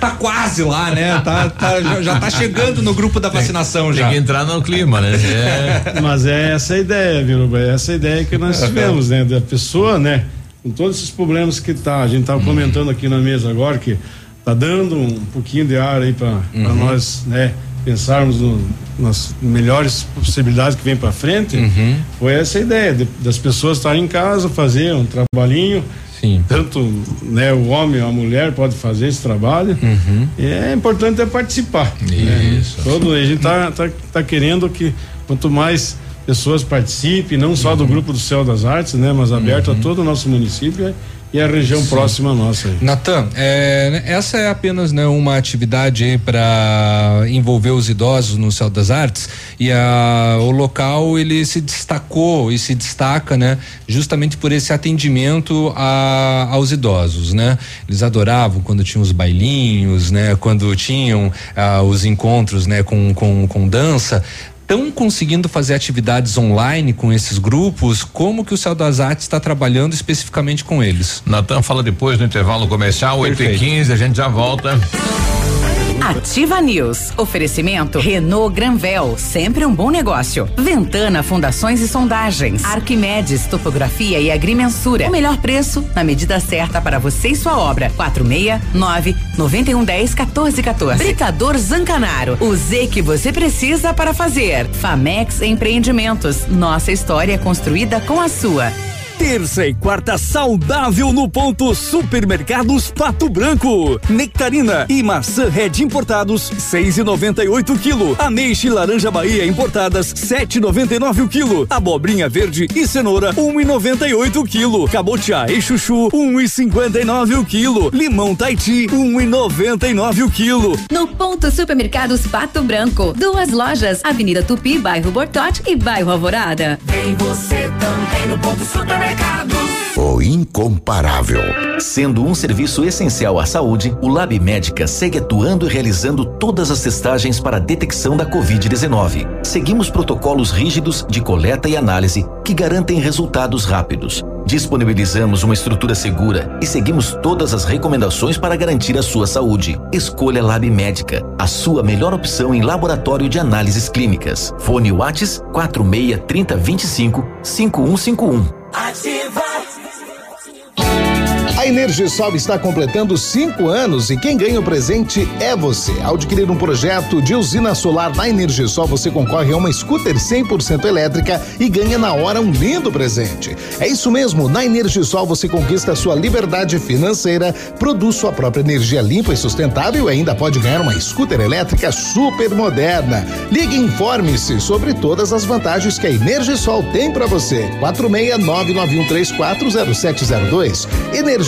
tá quase lá, né? Tá, tá, já, já tá chegando no grupo da vacinação tem, já. Tem que entrar no clima, né? É. Mas é essa a ideia, viu? É essa a ideia que nós tivemos, né? Da pessoa, né? Com todos esses problemas que tá, a gente tava hum. comentando aqui na mesa agora que tá dando um pouquinho de ar aí para uhum. nós, né? Pensarmos no, nas melhores possibilidades que vem para frente, uhum. foi essa ideia de, das pessoas estarem em casa, fazer um trabalhinho. Sim. Tanto né, o homem ou a mulher pode fazer esse trabalho. Uhum. E é importante é participar. Né? Isso. Né? Todo, a gente está tá, tá querendo que quanto mais pessoas participem, não só do uhum. grupo do Céu das Artes, né, mas aberto a uhum. todo o nosso município e a região Sim. próxima nossa. Natan, é, essa é apenas né, uma atividade para envolver os idosos no Céu das Artes e a, o local ele se destacou e se destaca, né, justamente por esse atendimento a, aos idosos, né? Eles adoravam quando tinham os bailinhos, né? Quando tinham ah, os encontros, né? Com, com, com dança estão conseguindo fazer atividades online com esses grupos? Como que o Céu das Artes está trabalhando especificamente com eles? Natan fala depois no intervalo comercial, 8 e 15 a gente já volta. Ativa News. Oferecimento Renault Granvel, sempre um bom negócio. Ventana Fundações e Sondagens. Arquimedes Topografia e Agrimensura. O melhor preço na medida certa para você e sua obra. 469 9110 1414. Britador Zancanaro. O Z que você precisa para fazer. Famex Empreendimentos. Nossa história é construída com a sua. Terça e quarta saudável no ponto Supermercados Pato Branco. Nectarina e maçã Red importados, seis e noventa e oito quilo. Ameixe e laranja Bahia importadas, sete e noventa e nove o quilo. Abobrinha verde e cenoura, um e noventa e oito quilo. Cabotiá e chuchu, um e cinquenta e nove o quilo. Limão Taiti, um e noventa e nove o quilo. No ponto Supermercados Pato Branco, duas lojas, Avenida Tupi, bairro Bortote e bairro Alvorada. Vem você também no ponto Supermercados. O incomparável. Sendo um serviço essencial à saúde, o Lab Médica segue atuando e realizando todas as testagens para a detecção da Covid-19. Seguimos protocolos rígidos de coleta e análise que garantem resultados rápidos. Disponibilizamos uma estrutura segura e seguimos todas as recomendações para garantir a sua saúde. Escolha Lab Médica, a sua melhor opção em laboratório de análises clínicas. Fone Whats 46 30 25 5151. Ativa! A Energisol está completando cinco anos e quem ganha o presente é você. Ao adquirir um projeto de usina solar na Energisol, você concorre a uma scooter 100% elétrica e ganha na hora um lindo presente. É isso mesmo, na Energisol você conquista sua liberdade financeira, produz sua própria energia limpa e sustentável e ainda pode ganhar uma scooter elétrica super moderna. Ligue e informe-se sobre todas as vantagens que a Energisol tem para você. 46991340702. Energisol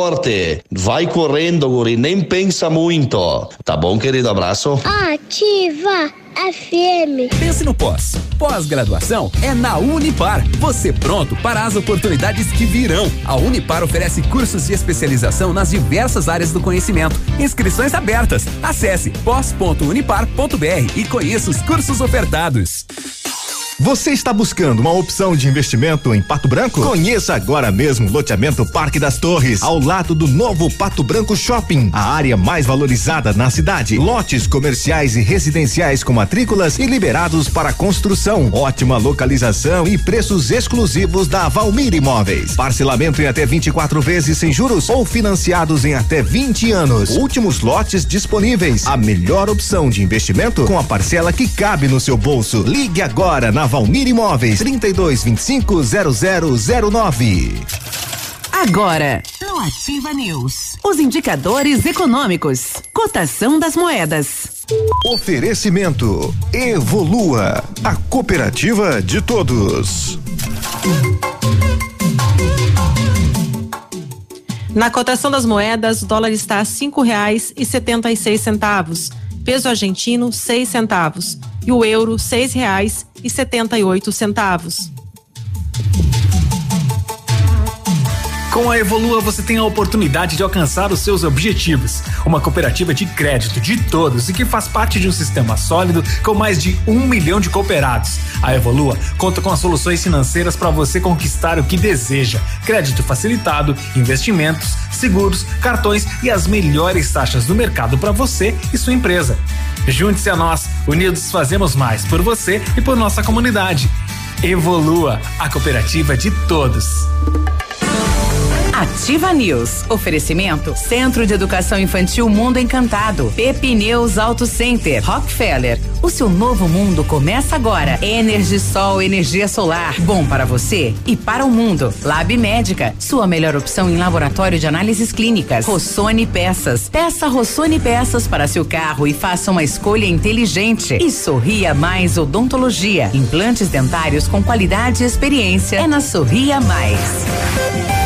forte. Vai correndo, guri, nem pensa muito. Tá bom, querido? Abraço. Ativa. FM. Pense no pós. Pós-graduação é na Unipar. Você pronto para as oportunidades que virão. A Unipar oferece cursos de especialização nas diversas áreas do conhecimento. Inscrições abertas. Acesse pós.unipar.br e conheça os cursos ofertados. Você está buscando uma opção de investimento em Pato Branco? Conheça agora mesmo o loteamento Parque das Torres, ao lado do novo Pato Branco Shopping, a área mais valorizada na cidade. Lotes comerciais e residenciais com matrículas e liberados para construção. Ótima localização e preços exclusivos da Valmir Imóveis. Parcelamento em até 24 vezes sem juros ou financiados em até 20 anos. Últimos lotes disponíveis. A melhor opção de investimento com a parcela que cabe no seu bolso. Ligue agora na Valmir Imóveis, 32 25 0009. Agora, no Ativa News, os indicadores econômicos, cotação das moedas. Oferecimento Evolua, a cooperativa de todos. Na cotação das moedas, o dólar está a cinco reais e setenta e seis centavos, peso argentino seis centavos e o euro seis reais e setenta e oito centavos. Com a Evolua você tem a oportunidade de alcançar os seus objetivos. Uma cooperativa de crédito de todos e que faz parte de um sistema sólido com mais de um milhão de cooperados. A Evolua conta com as soluções financeiras para você conquistar o que deseja: crédito facilitado, investimentos, seguros, cartões e as melhores taxas do mercado para você e sua empresa. Junte-se a nós, unidos fazemos mais por você e por nossa comunidade. Evolua, a cooperativa de todos. Ativa News. Oferecimento Centro de Educação Infantil Mundo Encantado. Pepineus Auto Center. Rockefeller. O seu novo mundo começa agora. Energisol, energia solar. Bom para você e para o mundo. Lab Médica. Sua melhor opção em laboratório de análises clínicas. Rossoni Peças. Peça Rossoni Peças para seu carro e faça uma escolha inteligente. E Sorria Mais Odontologia. Implantes dentários com qualidade e experiência. É na Sorria Mais.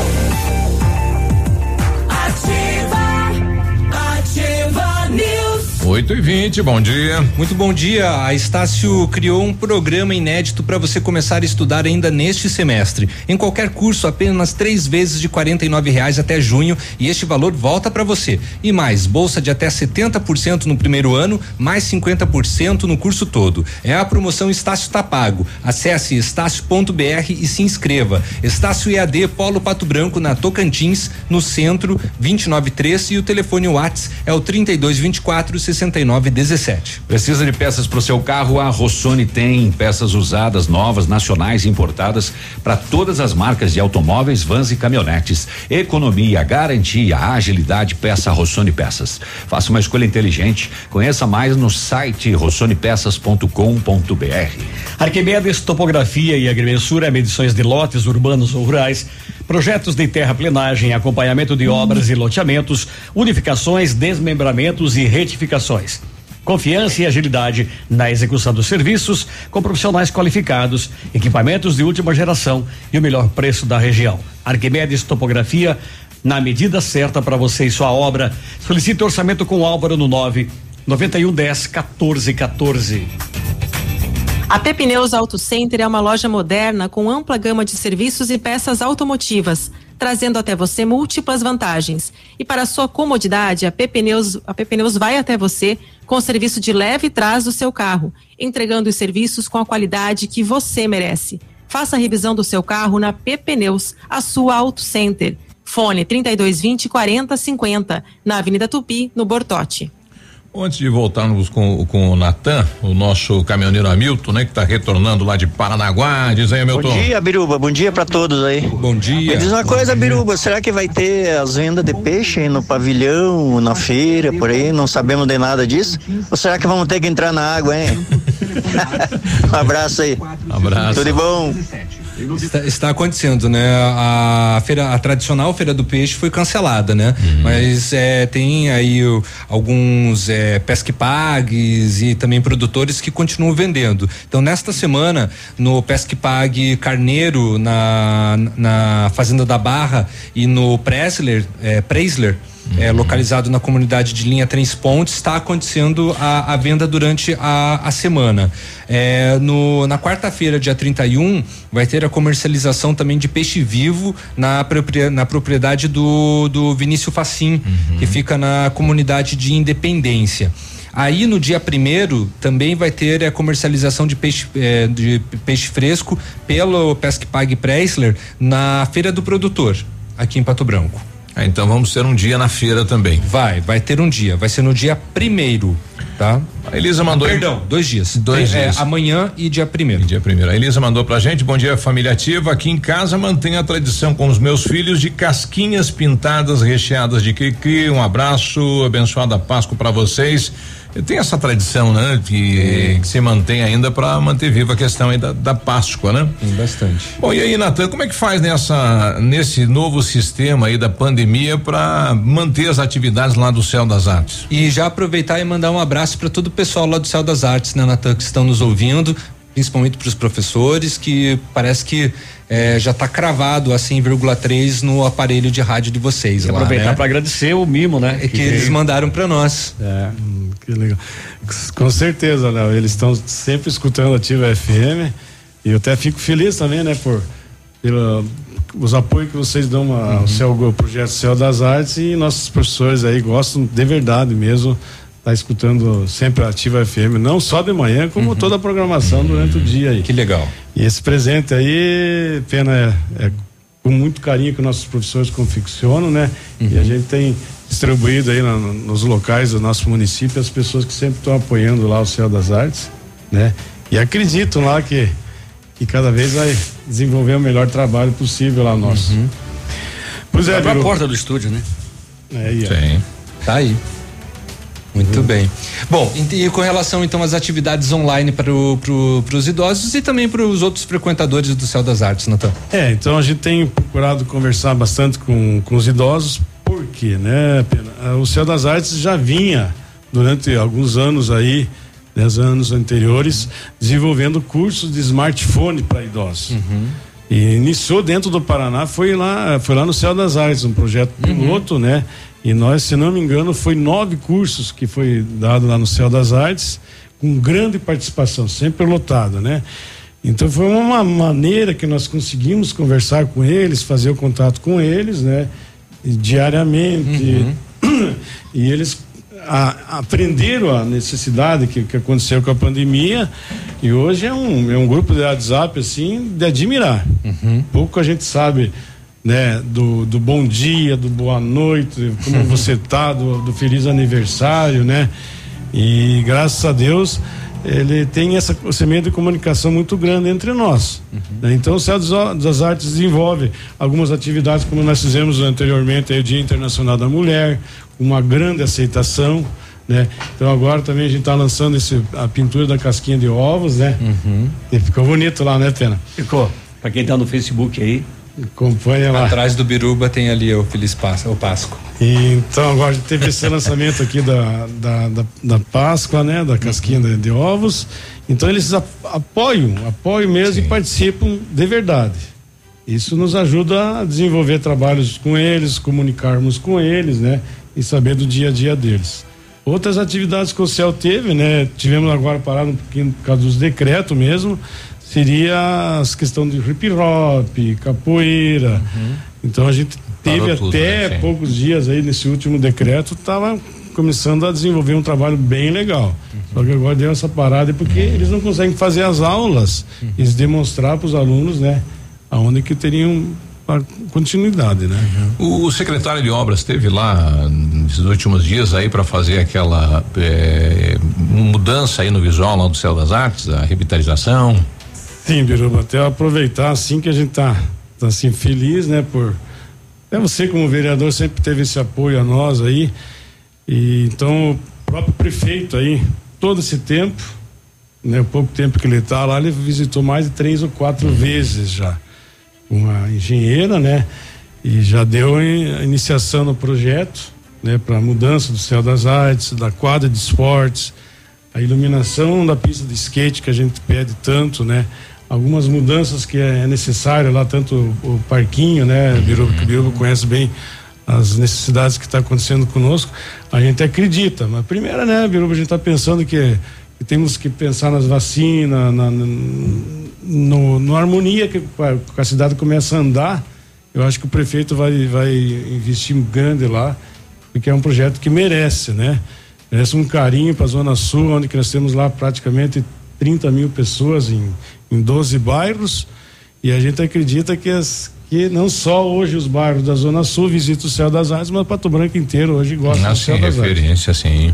8 e 20 bom dia. Muito bom dia. A Estácio criou um programa inédito para você começar a estudar ainda neste semestre. Em qualquer curso, apenas três vezes de R$ reais até junho e este valor volta para você. E mais, bolsa de até 70% no primeiro ano, mais 50% no curso todo. É a promoção Estácio tá pago. Acesse estácio.br e se inscreva. Estácio EAD Polo Pato Branco na Tocantins, no centro, 293 e o telefone Whats é o 3224 6917. Precisa de peças para o seu carro? A Rossoni tem peças usadas, novas, nacionais e importadas para todas as marcas de automóveis, vans e caminhonetes. Economia, garantia, agilidade, peça Rossoni Peças. Faça uma escolha inteligente. Conheça mais no site rossonepeças.com.br. Arquimedes Topografia e Agrimensura, medições de lotes urbanos ou rurais projetos de terraplenagem, acompanhamento de obras e loteamentos, unificações, desmembramentos e retificações. Confiança e agilidade na execução dos serviços, com profissionais qualificados, equipamentos de última geração e o melhor preço da região. Arquimedes Topografia, na medida certa para você e sua obra. Solicite orçamento com Álvaro no 9 9110 1414. A Pepneus Auto Center é uma loja moderna com ampla gama de serviços e peças automotivas, trazendo até você múltiplas vantagens. E para sua comodidade, a Pepneus, a Pepneus vai até você com o serviço de leve trás do seu carro, entregando os serviços com a qualidade que você merece. Faça a revisão do seu carro na Pepneus, a sua Auto Center. Fone 3220 4050, na Avenida Tupi, no Bortote. Antes de voltarmos com, com o Natan, o nosso caminhoneiro Hamilton, né, que está retornando lá de Paranaguá, diz aí, Hamilton. Bom dia, Biruba, bom dia para todos aí. Bom dia. Me diz uma coisa, Biruba, será que vai ter as vendas de peixe no pavilhão, na feira, por aí? Não sabemos de nada disso? Ou será que vamos ter que entrar na água, hein? um abraço aí. Um abraço. Tudo de bom. Está, está, acontecendo, né? A, feira, a tradicional feira do peixe foi cancelada, né? Uhum. Mas é, tem aí o, alguns é, pesque-pagues e também produtores que continuam vendendo. Então, nesta semana, no pesque-pague Carneiro, na, na Fazenda da Barra e no Presler, é, Presler, é, localizado na comunidade de linha Três Pontes, está acontecendo a, a, venda durante a, a semana. É, no, na quarta-feira, dia 31, vai ter a comercialização também de peixe vivo na, na propriedade do, do Vinícius Facim, uhum. que fica na comunidade de Independência. Aí no dia primeiro também vai ter a comercialização de peixe, eh, de peixe fresco pelo Pesque Pague Preisler na Feira do Produtor, aqui em Pato Branco. Ah, então vamos ter um dia na feira também. Vai, vai ter um dia. Vai ser no dia primeiro, tá? A Elisa mandou. Perdão, dois dias. Dois Tem, é, dias. É, amanhã e dia primeiro. E dia primeiro. A Elisa mandou pra gente. Bom dia, família ativa. Aqui em casa mantenho a tradição com os meus filhos de casquinhas pintadas recheadas de cri-cri. Um abraço, abençoada Páscoa para vocês. Tem essa tradição, né? Que, que se mantém ainda para manter viva a questão aí da, da Páscoa, né? Tem bastante. Bom, e aí, Natan, como é que faz nessa, nesse novo sistema aí da pandemia para manter as atividades lá do Céu das Artes? E já aproveitar e mandar um abraço para todo o pessoal lá do Céu das Artes, né, Natan, que estão nos ouvindo principalmente para os professores, que parece que é, já está cravado a 100,3 no aparelho de rádio de vocês. Lá, aproveitar né? para agradecer o mimo, né? Que, que eles mandaram para nós. É, hum, que legal. Com certeza, Léo, eles estão sempre escutando a Ativa FM e eu até fico feliz também, né, por pelo, os apoios que vocês dão ao uhum. Céu, projeto Céu das Artes e nossos professores aí gostam de verdade mesmo tá escutando sempre a Ativa FM, não só de manhã, como uhum. toda a programação uhum. durante o dia aí. Que legal. E esse presente aí, pena é, é com muito carinho que nossos professores confeccionam, né? Uhum. E a gente tem distribuído aí na, nos locais do nosso município as pessoas que sempre estão apoiando lá o Céu das Artes, né? E acreditam lá que que cada vez vai desenvolver o melhor trabalho possível lá nosso. Uhum. Pois é, a porta do estúdio, né? É, aí, Sim. Tá aí. Muito uhum. bem. Bom, e, e, com relação então às atividades online para pro, os idosos e também para os outros frequentadores do Céu das Artes, Natan? É, então a gente tem procurado conversar bastante com, com os idosos, porque, né, Pena? O Céu das Artes já vinha durante alguns anos aí, dez anos anteriores, desenvolvendo cursos de smartphone para idosos. Uhum. E iniciou dentro do Paraná, foi lá, foi lá no Céu das Artes, um projeto uhum. piloto, né? E nós, se não me engano, foi nove cursos que foi dado lá no Céu das Artes, com grande participação, sempre lotado, né? Então foi uma maneira que nós conseguimos conversar com eles, fazer o contato com eles, né? Diariamente. Uhum. E eles a, aprenderam a necessidade que, que aconteceu com a pandemia e hoje é um, é um grupo de WhatsApp assim de admirar. Uhum. Pouco a gente sabe né, do, do bom dia, do boa noite, como você tá, do, do feliz aniversário, né? E graças a Deus ele tem essa semente de comunicação muito grande entre nós. Uhum. Né? Então o Céu das Artes desenvolve algumas atividades como nós fizemos anteriormente, aí, o Dia Internacional da Mulher, uma grande aceitação, né? Então agora também a gente está lançando esse, a pintura da casquinha de ovos, né? Uhum. E ficou bonito lá, né, Pena? Ficou. Para quem está no Facebook aí. Acompanha lá. Atrás do Biruba tem ali o Feliz Páscoa, o Páscoa. E, então agora teve esse lançamento aqui da, da, da, da, Páscoa, né? Da casquinha de, de, ovos. Então eles apoiam, apoiam mesmo Sim. e participam de verdade. Isso nos ajuda a desenvolver trabalhos com eles, comunicarmos com eles, né? e saber do dia a dia deles. Outras atividades que o CEL teve, né? Tivemos agora parado um pouquinho por causa dos decretos mesmo, seria as questões de hip hop, capoeira. Uhum. Então a gente teve Parou até tudo, né? poucos dias aí nesse último decreto, estava começando a desenvolver um trabalho bem legal. Uhum. Só que agora deu essa parada porque uhum. eles não conseguem fazer as aulas, uhum. eles demonstrar para os alunos, né, aonde que teriam continuidade, né? Uhum. O secretário de obras esteve lá nesses últimos dias aí para fazer aquela é, mudança aí no visual lá do Céu das Artes, a revitalização. Sim, Biruba, até aproveitar assim que a gente tá, tá assim feliz, né, por até você como vereador sempre teve esse apoio a nós aí. E então o próprio prefeito aí, todo esse tempo, né, o pouco tempo que ele está lá, ele visitou mais de três ou quatro uhum. vezes já uma engenheira, né? E já deu a iniciação no projeto, né? Para mudança do céu das artes, da quadra de esportes, a iluminação da pista de skate que a gente pede tanto, né? Algumas mudanças que é necessário lá, tanto o, parquinho, né? Biruba, que Biruba conhece bem as necessidades que está acontecendo conosco, a gente acredita. Mas primeiro, né, Biruba, a gente está pensando que, que, temos que pensar nas vacinas, na, na no, no harmonia que a cidade começa a andar, eu acho que o prefeito vai, vai investir grande lá, porque é um projeto que merece, né? Merece um carinho para a Zona Sul, onde nós temos lá praticamente 30 mil pessoas em, em 12 bairros, e a gente acredita que, as, que não só hoje os bairros da Zona Sul visitam o Céu das Artes, mas Pato Branco inteiro hoje gosta do Céu das Artes. referência, sim.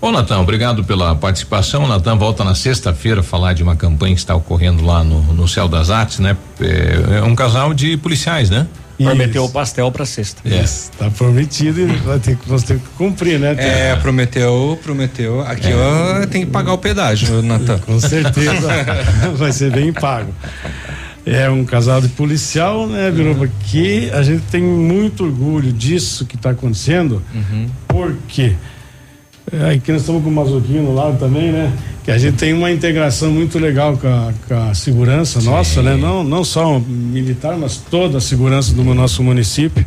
Bom, Natan, obrigado pela participação. Natan volta na sexta-feira falar de uma campanha que está ocorrendo lá no, no Céu das Artes, né? É, é um casal de policiais, né? Prometeu o pastel para sexta. É. Isso, tá prometido e vai ter que, nós temos que cumprir, né? É, prometeu, prometeu. Aqui é. ó, tem que pagar o pedágio, Natan. Com certeza vai ser bem pago. É um casal de policial, né, Biruba? Uhum. Que a gente tem muito orgulho disso que está acontecendo, uhum. porque quê? É, aqui nós estamos com o Mazuquinho no lado também, né? Que a gente tem uma integração muito legal com a, com a segurança Sim. nossa, né? Não, não só militar, mas toda a segurança do nosso município.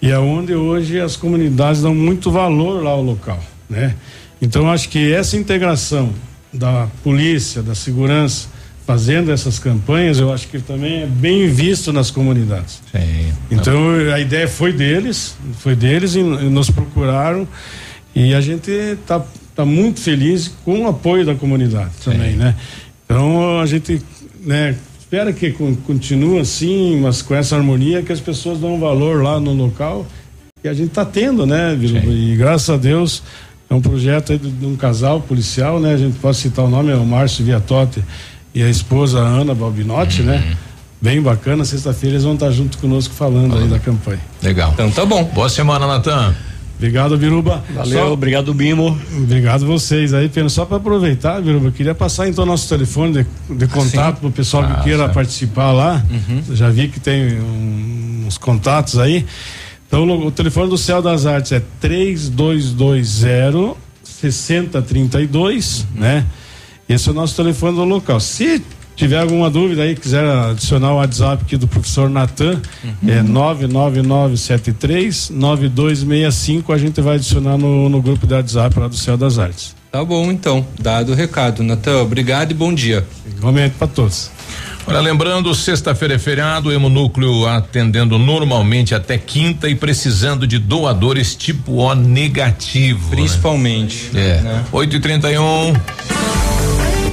E é onde hoje as comunidades dão muito valor lá ao local, né? Então acho que essa integração da polícia, da segurança, fazendo essas campanhas, eu acho que também é bem visto nas comunidades. Sim. Então a ideia foi deles, foi deles e nos procuraram e a gente está tá muito feliz com o apoio da comunidade Sim. também, né? Então a gente, né, espera que continue assim, mas com essa harmonia que as pessoas dão valor lá no local e a gente está tendo, né, E graças a Deus é um projeto de, de, um casal policial, né? A gente pode citar o nome, é o Márcio Viatotti e a esposa Ana Balbinotti, né? uhum. né? Bem bacana, sexta-feira eles vão estar junto conosco falando aí da campanha. Legal. Então tá bom. Boa semana, Natan. Obrigado, Biruba. Valeu, só, obrigado, Bimo. Obrigado vocês aí, Pena. Só para aproveitar, Biruba, queria passar então nosso telefone de, de contato para o pessoal ah, que queira certo. participar lá. Uhum. Já vi que tem um, uns contatos aí. Então, o, o telefone do Céu das Artes é 3220 6032, uhum. né? Esse é o nosso telefone do local. Se tiver alguma dúvida aí, quiser adicionar o WhatsApp aqui do professor Natan, uhum. é 99973 9265, a gente vai adicionar no, no grupo de WhatsApp lá do Céu das Artes. Tá bom, então. Dado o recado. Natan, obrigado e bom dia. Igualmente para todos. Olha, lembrando, sexta-feira é feriado, o Hemonúcleo atendendo normalmente até quinta e precisando de doadores tipo O negativo. Né? Principalmente. Né? É. Né? 8 e 31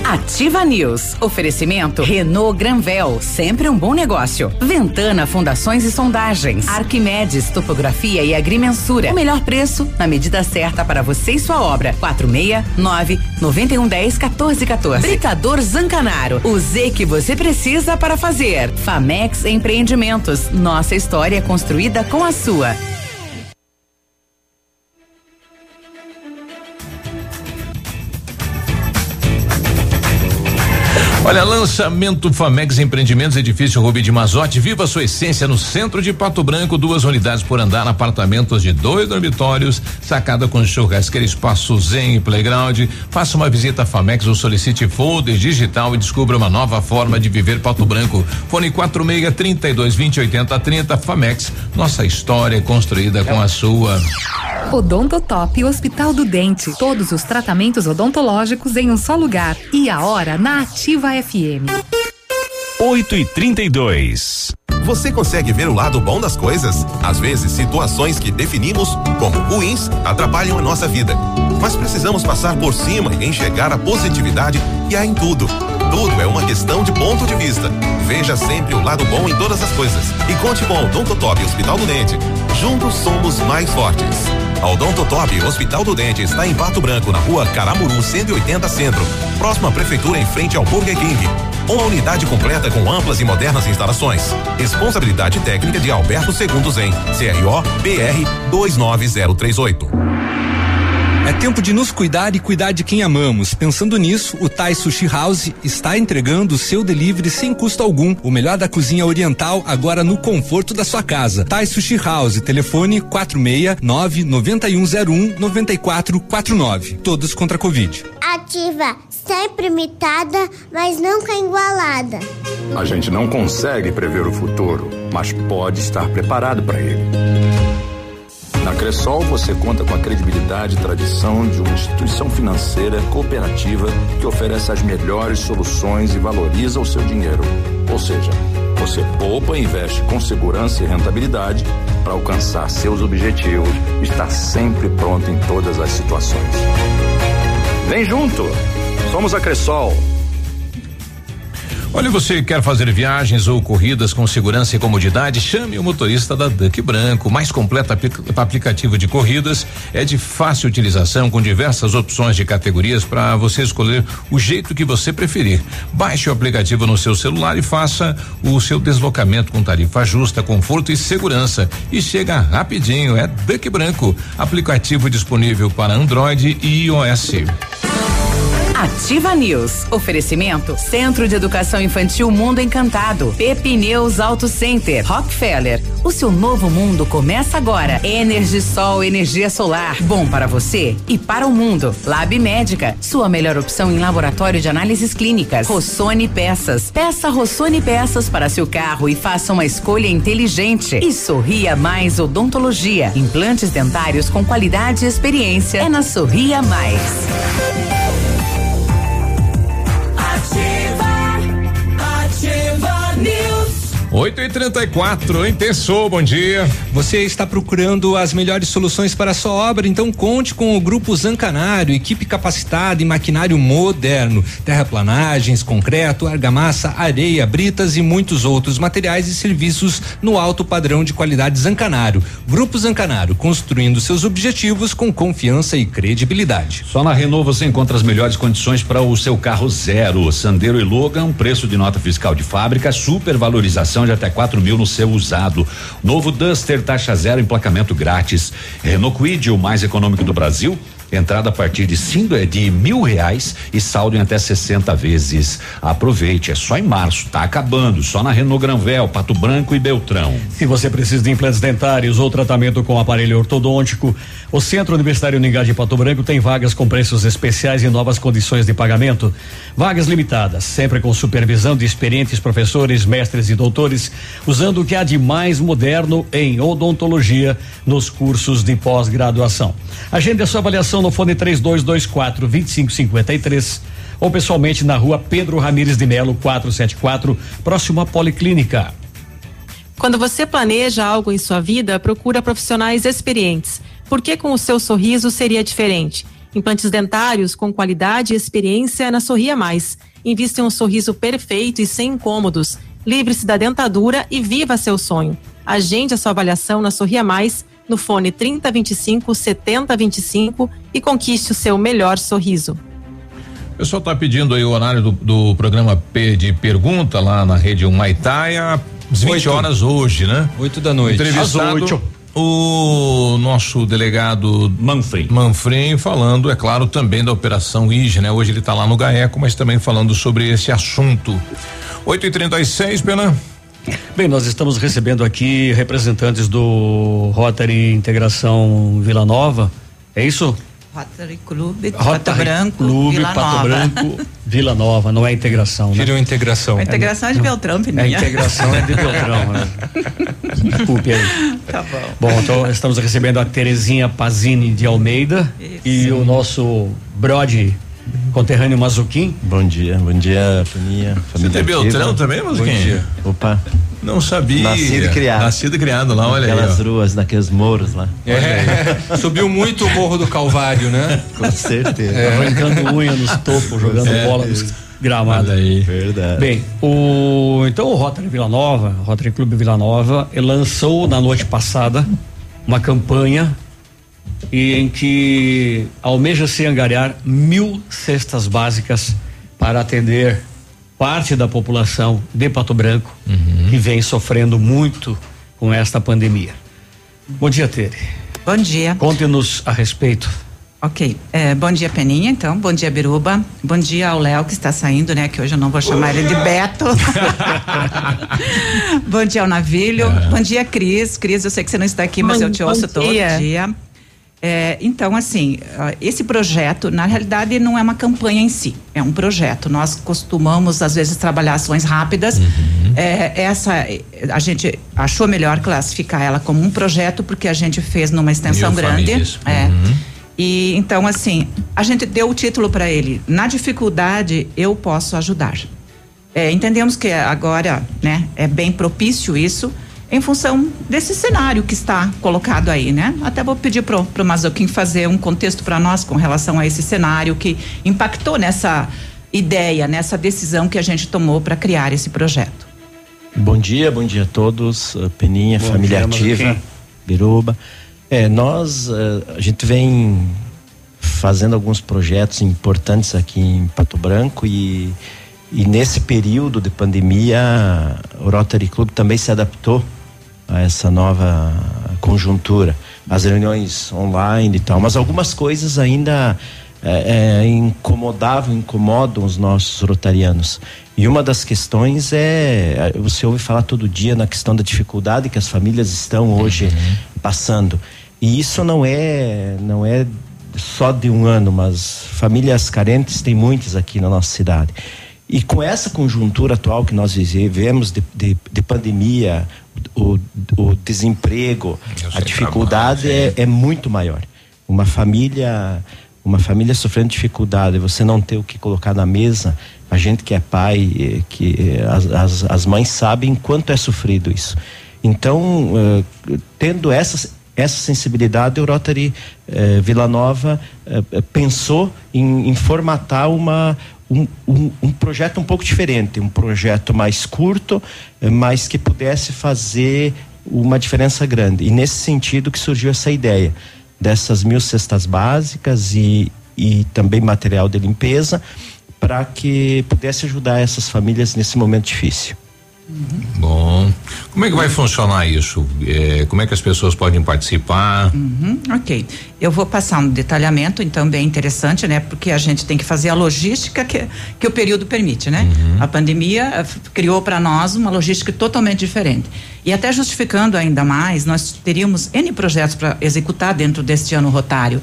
Ativa News. Oferecimento Renault Granvel, sempre um bom negócio. Ventana Fundações e Sondagens. Arquimedes Topografia e Agrimensura. O melhor preço na medida certa para você e sua obra. 469 9110 1414. Britador Zancanaro. O Z que você precisa para fazer. Famex Empreendimentos. Nossa história construída com a sua. Olha, lançamento Famex Empreendimentos, edifício Rubi de Mazote. Viva sua essência no centro de Pato Branco. Duas unidades por andar, apartamentos de dois dormitórios, sacada com churrasqueira, espaço zen e playground. Faça uma visita a Famex ou solicite folder digital e descubra uma nova forma de viver Pato Branco. Fone 46 32 20 80 30 Famex. Nossa história é construída com a sua. Odontotop Hospital do Dente. Todos os tratamentos odontológicos em um só lugar. E a hora na Ativa FM. 8 e 32 Você consegue ver o lado bom das coisas? Às vezes, situações que definimos como ruins atrapalham a nossa vida. Mas precisamos passar por cima e enxergar a positividade que há em tudo. Tudo é uma questão de ponto de vista. Veja sempre o lado bom em todas as coisas. E conte com o Odontotop Hospital do Dente. Juntos somos mais fortes. A Odontotop Hospital do Dente está em Pato Branco, na rua Caramuru 180 Centro. Próxima prefeitura em frente ao Burger King. Uma unidade completa com amplas e modernas instalações. Responsabilidade técnica de Alberto Segundos em CRO BR 29038. É tempo de nos cuidar e cuidar de quem amamos. Pensando nisso, o Thai Sushi House está entregando o seu delivery sem custo algum. O melhor da cozinha oriental agora no conforto da sua casa. Thai Sushi House, telefone 469 9101 9449. Todos contra a Covid. Ativa, sempre imitada, mas nunca igualada. A gente não consegue prever o futuro, mas pode estar preparado para ele. Na Cressol você conta com a credibilidade e tradição de uma instituição financeira cooperativa que oferece as melhores soluções e valoriza o seu dinheiro. Ou seja, você poupa e investe com segurança e rentabilidade para alcançar seus objetivos e estar sempre pronto em todas as situações. Vem junto! Somos a Cressol Olha, você quer fazer viagens ou corridas com segurança e comodidade? Chame o motorista da Duck Branco, mais completo aplicativo de corridas, é de fácil utilização com diversas opções de categorias para você escolher o jeito que você preferir. Baixe o aplicativo no seu celular e faça o seu deslocamento com tarifa justa, conforto e segurança e chega rapidinho, é Duck Branco, aplicativo disponível para Android e iOS. Ativa News. Oferecimento Centro de Educação Infantil Mundo Encantado. Pepineus Auto Center. Rockefeller. O seu novo mundo começa agora. Energisol, energia solar. Bom para você e para o mundo. Lab Médica. Sua melhor opção em laboratório de análises clínicas. Rossoni Peças. Peça Rossoni Peças para seu carro e faça uma escolha inteligente. E Sorria Mais Odontologia. Implantes dentários com qualidade e experiência. É na Sorria Mais. 8 e 34 em Tessou, bom dia. Você está procurando as melhores soluções para a sua obra? Então conte com o Grupo Zancanário, equipe capacitada em maquinário moderno, terraplanagens, concreto, argamassa, areia, britas e muitos outros materiais e serviços no alto padrão de qualidade Zancanário. Grupo Zancanário, construindo seus objetivos com confiança e credibilidade. Só na Renault você encontra as melhores condições para o seu carro zero, Sandero e Logan, preço de nota fiscal de fábrica, supervalorização de até 4 mil no seu usado. Novo Duster, taxa zero, emplacamento grátis. Renault Quid, o mais econômico do Brasil. Entrada a partir de cinco, é, de mil reais e saldo em até 60 vezes. Aproveite, é só em março, tá acabando, só na Renault Granvel, Pato Branco e Beltrão. Se você precisa de implantes dentários ou tratamento com aparelho ortodôntico, o Centro Universitário Uningá de Pato Branco tem vagas com preços especiais e novas condições de pagamento. Vagas limitadas, sempre com supervisão de experientes professores, mestres e doutores, usando o que há de mais moderno em odontologia nos cursos de pós-graduação. Agende a sua avaliação no fone 3224 2553 ou pessoalmente na rua Pedro Ramires de Melo 474, próximo à Policlínica. Quando você planeja algo em sua vida, procura profissionais experientes. Porque com o seu sorriso seria diferente? Implantes dentários com qualidade e experiência na Sorria Mais. Invista em um sorriso perfeito e sem incômodos. Livre-se da dentadura e viva seu sonho. Agende a sua avaliação na Sorria Mais no fone 3025 7025 e conquiste o seu melhor sorriso. O pessoal está pedindo aí o horário do, do, programa P de pergunta lá na rede Humaitaia, às 20 Oito. horas hoje, né? 8 da noite. Entrevistado Às 8. O nosso delegado Manfrim. Manfrim falando, é claro, também da operação IG, né? Hoje ele está lá no GAECO, mas também falando sobre esse assunto. 8 e 36 Pena. Bem, nós estamos recebendo aqui representantes do Rotary Integração Vila Nova. É isso? Rotary Clube Rotary Pato Branco, Clube Vila Pato Nova. Branco, Vila Nova, não é integração, né? Virou integração. A integração é, de Beltrão, Pininha. A integração é de Beltrão, né? Desculpe aí. Tá bom. Bom, então estamos recebendo a Terezinha Pazini de Almeida Isso. e o nosso Brode conterrâneo Mazuquim. Bom dia, bom dia, Toninha. Você tem Beltrão também, Mazuquim? Bom dia. Opa. Não sabia. Nascido e criado. Nascido e criado lá, olha Aquelas aí. Aquelas ruas, naqueles morros lá. É, subiu muito o Morro do Calvário, né? Com certeza. É. Arrancando unha nos topos, jogando é, bola nos gramados. aí. Verdade. Bem, o, então o Rotary Vila Nova, Rotary Clube Vila Nova, lançou na noite passada uma campanha em que almeja-se angariar mil cestas básicas para atender parte da população de Pato Branco uhum. que vem sofrendo muito com esta pandemia. Bom dia, Tere. Bom dia. Conte-nos a respeito. Ok. É, bom dia, Peninha, então. Bom dia, Biruba. Bom dia ao Léo, que está saindo, né? Que hoje eu não vou chamar ele de Beto. bom dia ao Navilho. É. Bom dia, Cris. Cris, eu sei que você não está aqui, mas bom, eu te ouço todo dia. É, então, assim, esse projeto, na realidade, não é uma campanha em si, é um projeto. Nós costumamos, às vezes, trabalhar ações rápidas. Uhum. É, essa, a gente achou melhor classificar ela como um projeto, porque a gente fez numa extensão grande. É. Uhum. E então, assim, a gente deu o título para ele. Na dificuldade, eu posso ajudar. É, entendemos que agora, né, é bem propício isso em função desse cenário que está colocado aí, né? Até vou pedir pro, pro Mazoquim fazer um contexto para nós com relação a esse cenário que impactou nessa ideia, nessa decisão que a gente tomou para criar esse projeto. Bom dia, bom dia a todos, uh, Peninha, bom família dia, ativa, Biruba. É, nós, uh, a gente vem fazendo alguns projetos importantes aqui em Pato Branco e e nesse período de pandemia, o Rotary Club também se adaptou a essa nova conjuntura, as reuniões online e tal, mas algumas coisas ainda é, é, incomodavam, incomodam os nossos rotarianos. E uma das questões é, você ouve falar todo dia na questão da dificuldade que as famílias estão hoje uhum. passando. E isso não é, não é só de um ano, mas famílias carentes tem muitas aqui na nossa cidade. E com essa conjuntura atual que nós vivemos de, de, de pandemia, o, o desemprego, a dificuldade é, é, muito maior. Uma família, uma família sofrendo dificuldade, você não ter o que colocar na mesa, a gente que é pai, eh, que eh, as, as, as mães sabem quanto é sofrido isso. Então, uh, tendo essa, essa sensibilidade, o Rotary uh, Vila Nova uh, pensou em, em formatar uma um, um, um, projeto um pouco diferente, um projeto mais curto, eh, mas que pudesse fazer uma diferença grande. E nesse sentido que surgiu essa ideia dessas mil cestas básicas e, e também material de limpeza para que pudesse ajudar essas famílias nesse momento difícil. Uhum. Bom, como é que vai funcionar isso? É, como é que as pessoas podem participar? Uhum, ok, eu vou passar um detalhamento, então bem interessante, né? Porque a gente tem que fazer a logística que, que o período permite, né? Uhum. A pandemia eh, criou para nós uma logística totalmente diferente. E até justificando ainda mais, nós teríamos N projetos para executar dentro deste ano rotário.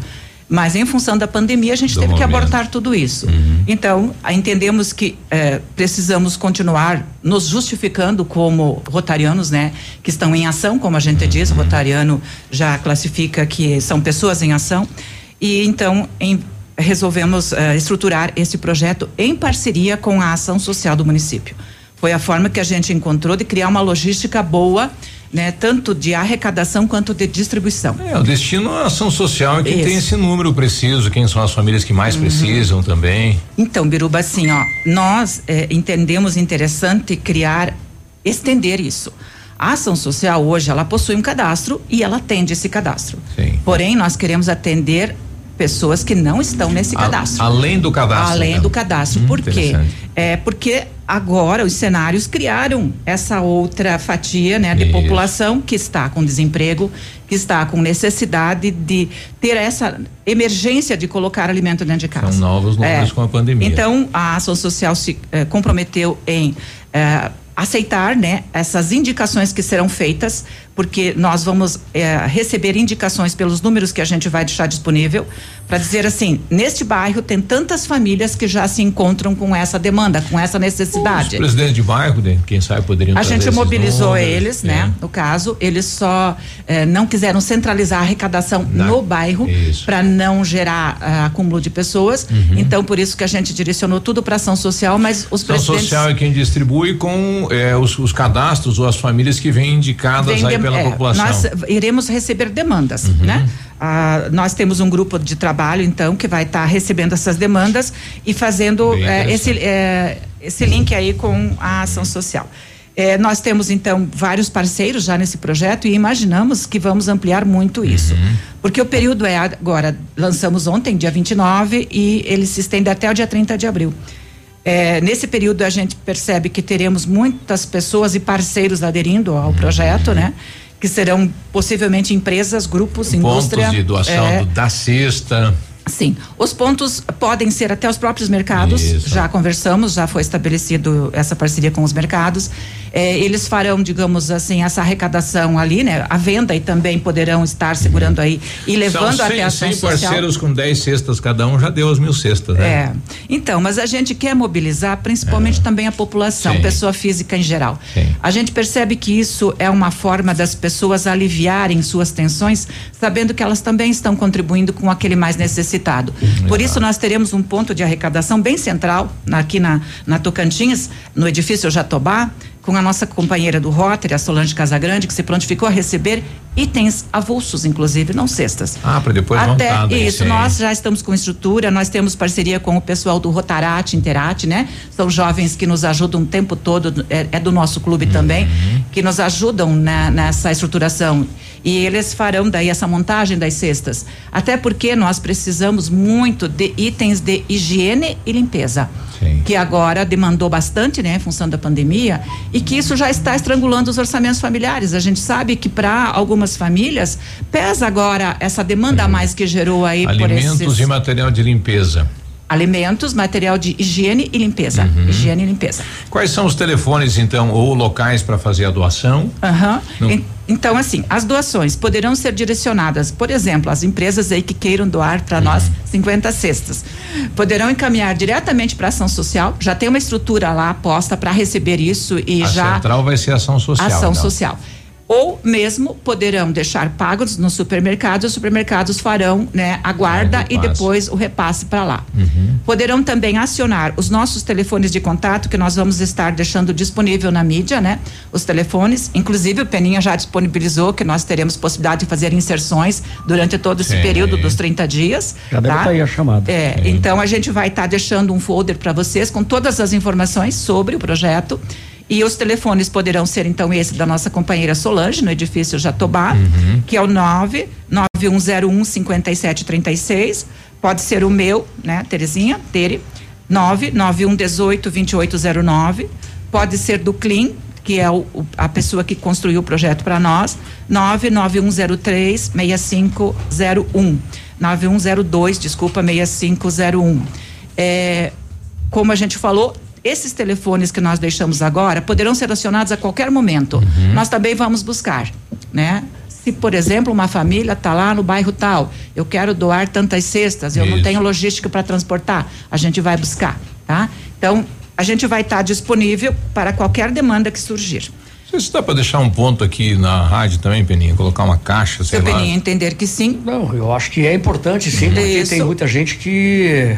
Mas em função da pandemia a gente Do teve momento. que abortar tudo isso. Uhum. Então, entendemos que eh, precisamos continuar nos justificando como rotarianos, né? Que estão em ação, como a gente uhum. diz, rotariano já classifica que são pessoas em ação. E então, em, resolvemos uh, estruturar esse projeto em parceria com a ação social do município. Foi a forma que a gente encontrou de criar uma logística boa né? Tanto de arrecadação quanto de distribuição. É, o destino é a ação social é que tem esse número preciso, quem são as famílias que mais uhum. precisam também. Então, Biruba, assim, ó, nós é, entendemos interessante criar, estender isso. A ação social hoje, ela possui um cadastro e ela atende esse cadastro. Sim. Porém, nós queremos atender pessoas que não estão nesse cadastro. além do cadastro. Além então. do cadastro. Hum, Por quê? É porque agora os cenários criaram essa outra fatia, né, de Isso. população que está com desemprego, que está com necessidade de ter essa emergência de colocar alimento dentro de casa. São novos números é. com a pandemia. Então, a ação social se eh, comprometeu em eh, aceitar né, essas indicações que serão feitas, porque nós vamos é, receber indicações pelos números que a gente vai deixar disponível, para dizer assim: neste bairro tem tantas famílias que já se encontram com essa demanda, com essa necessidade. Os presidentes de bairro, quem sabe, poderiam A gente mobilizou números, eles, né, é. né? No caso, eles só é, não quiseram centralizar a arrecadação no bairro para não gerar uh, acúmulo de pessoas. Uhum. Então, por isso que a gente direcionou tudo para ação social, mas os ação presidentes. social é quem distribui com é, os, os, cadastros ou as famílias que vêm indicadas vem aí pela é, população. Nós iremos receber demandas, uhum. né? Ah, nós temos um grupo de trabalho, então, que vai estar tá recebendo essas demandas e fazendo é, esse, é, esse link aí com a ação social. É, nós temos, então, vários parceiros já nesse projeto e imaginamos que vamos ampliar muito isso. Uhum. Porque o período é agora, lançamos ontem, dia 29, e ele se estende até o dia 30 de abril. É, nesse período a gente percebe que teremos muitas pessoas e parceiros aderindo ao projeto, né? Que serão possivelmente empresas, grupos, Pontos indústria. de doação é, da cesta. Sim, os pontos podem ser até os próprios mercados. Isso. Já conversamos, já foi estabelecido essa parceria com os mercados. É, eles farão, digamos assim, essa arrecadação ali, né? A venda e também poderão estar segurando aí e levando São até a ação 100 parceiros com 10 cestas cada um já deu as mil cestas, né? É. Então, mas a gente quer mobilizar principalmente é. também a população, Sim. pessoa física em geral. Sim. A gente percebe que isso é uma forma das pessoas aliviarem suas tensões, sabendo que elas também estão contribuindo com aquele mais necessitado necessitado. Por isso nós teremos um ponto de arrecadação bem central aqui na, na Tocantins, no edifício Jatobá, com a nossa companheira do Rotary, a Solange Casagrande, que se prontificou a receber itens avulsos, inclusive, não cestas. Ah, para depois Até montar, isso, nós já estamos com estrutura, nós temos parceria com o pessoal do Rotarate, Interate, né? São jovens que nos ajudam o tempo todo, é, é do nosso clube uhum. também, que nos ajudam na, nessa estruturação. E eles farão daí essa montagem das cestas. Até porque nós precisamos muito de itens de higiene e limpeza. Sim. Que agora demandou bastante, né, em função da pandemia, e que isso já está estrangulando os orçamentos familiares. A gente sabe que para algumas famílias pesa agora essa demanda a mais que gerou aí Alimentos por esses... e material de limpeza alimentos, material de higiene e limpeza. Uhum. Higiene e limpeza. Quais são os telefones, então, ou locais para fazer a doação? Uhum. Então, assim, as doações poderão ser direcionadas, por exemplo, as empresas aí que queiram doar para uhum. nós 50 cestas. Poderão encaminhar diretamente para ação social, já tem uma estrutura lá posta para receber isso e a já. A central vai ser ação social. Ação então. social ou mesmo poderão deixar pagos no supermercado, os supermercados farão né, a guarda é, e depois o repasse para lá. Uhum. Poderão também acionar os nossos telefones de contato que nós vamos estar deixando disponível na mídia, né? Os telefones, inclusive o Peninha já disponibilizou que nós teremos possibilidade de fazer inserções durante todo esse Sim. período dos 30 dias. Já tá? deve estar aí a chamada. É, então a gente vai estar tá deixando um folder para vocês com todas as informações sobre o projeto e os telefones poderão ser, então, esse da nossa companheira Solange, no edifício Jatobá, uhum. que é o 99101 5736. Pode ser o meu, né, Terezinha, Tere, 99118 2809. Pode ser do Clean, que é o, a pessoa que construiu o projeto para nós, 99103 6501. 9102, desculpa, 6501. É, como a gente falou, esses telefones que nós deixamos agora poderão ser acionados a qualquer momento. Uhum. Nós também vamos buscar, né? Se, por exemplo, uma família está lá no bairro tal, eu quero doar tantas cestas, eu Isso. não tenho logística para transportar, a gente vai buscar, tá? Então, a gente vai estar tá disponível para qualquer demanda que surgir. Se dá para deixar um ponto aqui na rádio também, Peninha, colocar uma caixa, sei Se lá. Peninha entender que sim. Não, eu acho que é importante sim, porque Isso. tem muita gente que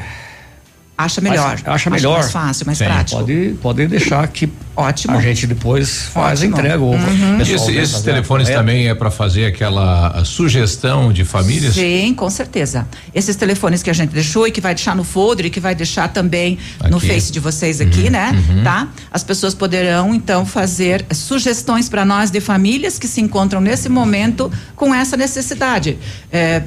acha melhor. Acha, acha melhor. mais fácil, mais Sim. prático. Pode, pode deixar que Ótimo. a gente depois faz Ótimo. a entrega. Uhum. Esse, esses telefones também é para fazer aquela sugestão de famílias? Sim, com certeza. Esses telefones que a gente deixou e que vai deixar no folder e que vai deixar também aqui. no Face de vocês aqui, uhum. né? Uhum. Tá? As pessoas poderão então fazer sugestões para nós de famílias que se encontram nesse momento com essa necessidade. É,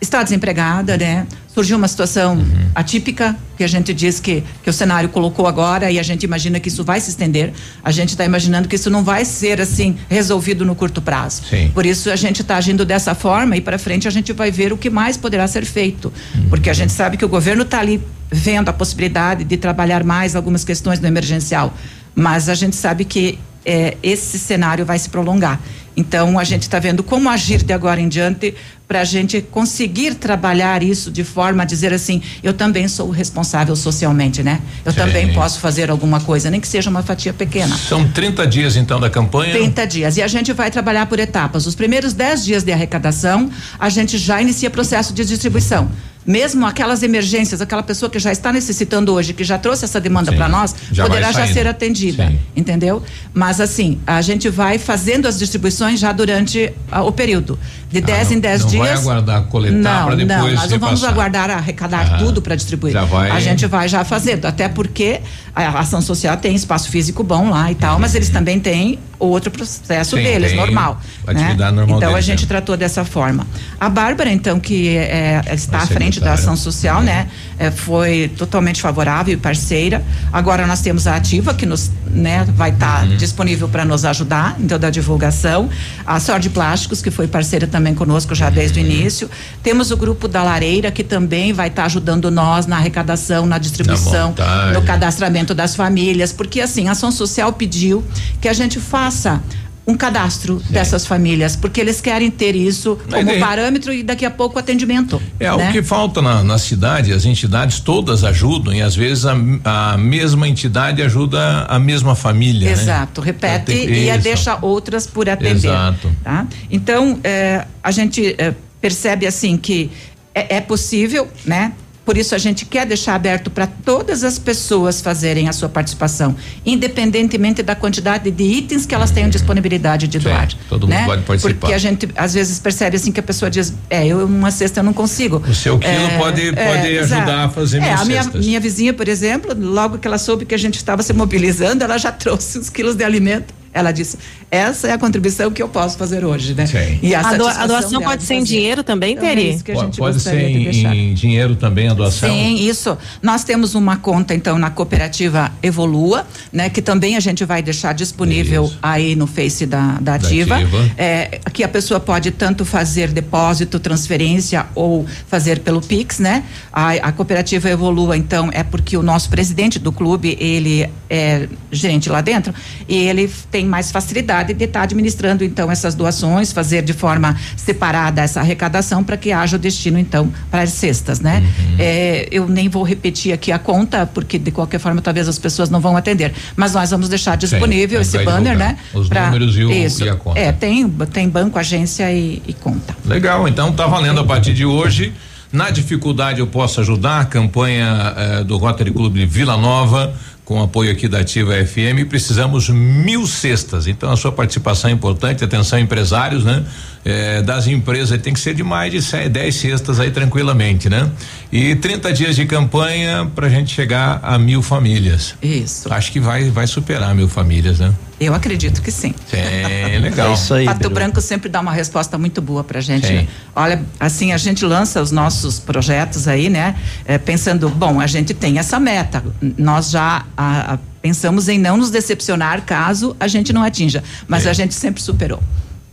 está desempregada, né? Surgiu uma situação uhum. atípica que a gente diz que, que o cenário colocou agora e a gente imagina que isso vai se estender. A gente está imaginando que isso não vai ser assim resolvido no curto prazo. Sim. Por isso a gente está agindo dessa forma e para frente a gente vai ver o que mais poderá ser feito, uhum. porque a gente sabe que o governo está ali vendo a possibilidade de trabalhar mais algumas questões no emergencial, mas a gente sabe que é, esse cenário vai se prolongar. Então, a gente está vendo como agir de agora em diante para a gente conseguir trabalhar isso de forma a dizer assim: eu também sou responsável socialmente, né? Eu Sim. também posso fazer alguma coisa, nem que seja uma fatia pequena. São 30 dias então da campanha? 30 dias. E a gente vai trabalhar por etapas. Os primeiros 10 dias de arrecadação, a gente já inicia processo de distribuição mesmo aquelas emergências, aquela pessoa que já está necessitando hoje, que já trouxe essa demanda para nós, já poderá já ser atendida, Sim. entendeu? Mas assim, a gente vai fazendo as distribuições já durante uh, o período, de 10 ah, em 10 dias. Não vai aguardar coletar para depois Não, nós não vamos aguardar arrecadar ah, tudo para distribuir. Vai... A gente vai já fazendo, até porque a ação social tem espaço físico bom lá e tal, uhum. mas eles também têm outro processo Sim, deles, normal. Né? Normal então deles, a gente é. tratou dessa forma. A Bárbara, então, que é, está à frente da ação social, né? É, foi totalmente favorável e parceira. Agora nós temos a Ativa, que nos né, vai estar tá uhum. disponível para nos ajudar em toda a divulgação. A Sorte Plásticos, que foi parceira também conosco já desde o uhum. início. Temos o grupo da Lareira, que também vai estar tá ajudando nós na arrecadação, na distribuição, no cadastramento das famílias, porque assim, a ação social pediu que a gente faça um cadastro dessas famílias, porque eles querem ter isso Mas como parâmetro e daqui a pouco atendimento. É né? o que falta na, na, cidade, as entidades todas ajudam e às vezes a, a mesma entidade ajuda a mesma família. Né? Exato, né? repete e a deixa outras por atender. Exato. Tá? Então, é, a gente é, percebe assim que é, é possível, né? Por isso a gente quer deixar aberto para todas as pessoas fazerem a sua participação, independentemente da quantidade de itens que elas tenham disponibilidade de Sim, doar. Todo né? mundo pode participar. Porque a gente às vezes percebe assim que a pessoa diz, é, eu uma cesta eu não consigo. O seu quilo é, pode, é, pode é, ajudar a fazer é, a minha, minha vizinha, por exemplo, logo que ela soube que a gente estava se mobilizando, ela já trouxe os quilos de alimento ela disse: essa é a contribuição que eu posso fazer hoje, né? Sim. E a, a, do, a doação pode ser em dinheiro também, então, Teri? É pode, pode ser em, em, dinheiro também a doação? Sim, isso. Nós temos uma conta, então, na cooperativa Evolua, né? Que também a gente vai deixar disponível isso. aí no Face da, da Ativa. Da Ativa. É, que a pessoa pode tanto fazer depósito, transferência ou fazer pelo Pix, né? A, a cooperativa Evolua, então, é porque o nosso presidente do clube, ele é gerente lá dentro, e ele tem mais facilidade de estar tá administrando então essas doações, fazer de forma separada essa arrecadação para que haja o destino então para as cestas, né? Uhum. É, eu nem vou repetir aqui a conta porque de qualquer forma talvez as pessoas não vão atender, mas nós vamos deixar disponível Sim, esse banner, divulgar. né? Os pra, números e, o, isso, e a conta. É, tem tem banco, agência e, e conta. Legal, então tá valendo a partir de hoje. Na dificuldade eu posso ajudar, a campanha eh, do Rotary Clube de Vila Nova com apoio aqui da Ativa FM, precisamos mil cestas. Então a sua participação é importante, atenção empresários, né? É, das empresas tem que ser de mais de 10 cestas aí tranquilamente, né? E 30 dias de campanha para a gente chegar a mil famílias. Isso. Acho que vai vai superar mil famílias, né? Eu acredito que sim. É legal. É isso aí. Pato Branco sempre dá uma resposta muito boa pra gente. Sim. Olha, assim, a gente lança os nossos projetos aí, né? É, pensando, bom, a gente tem essa meta. Nós já a, a Pensamos em não nos decepcionar caso a gente não atinja, mas é. a gente sempre superou.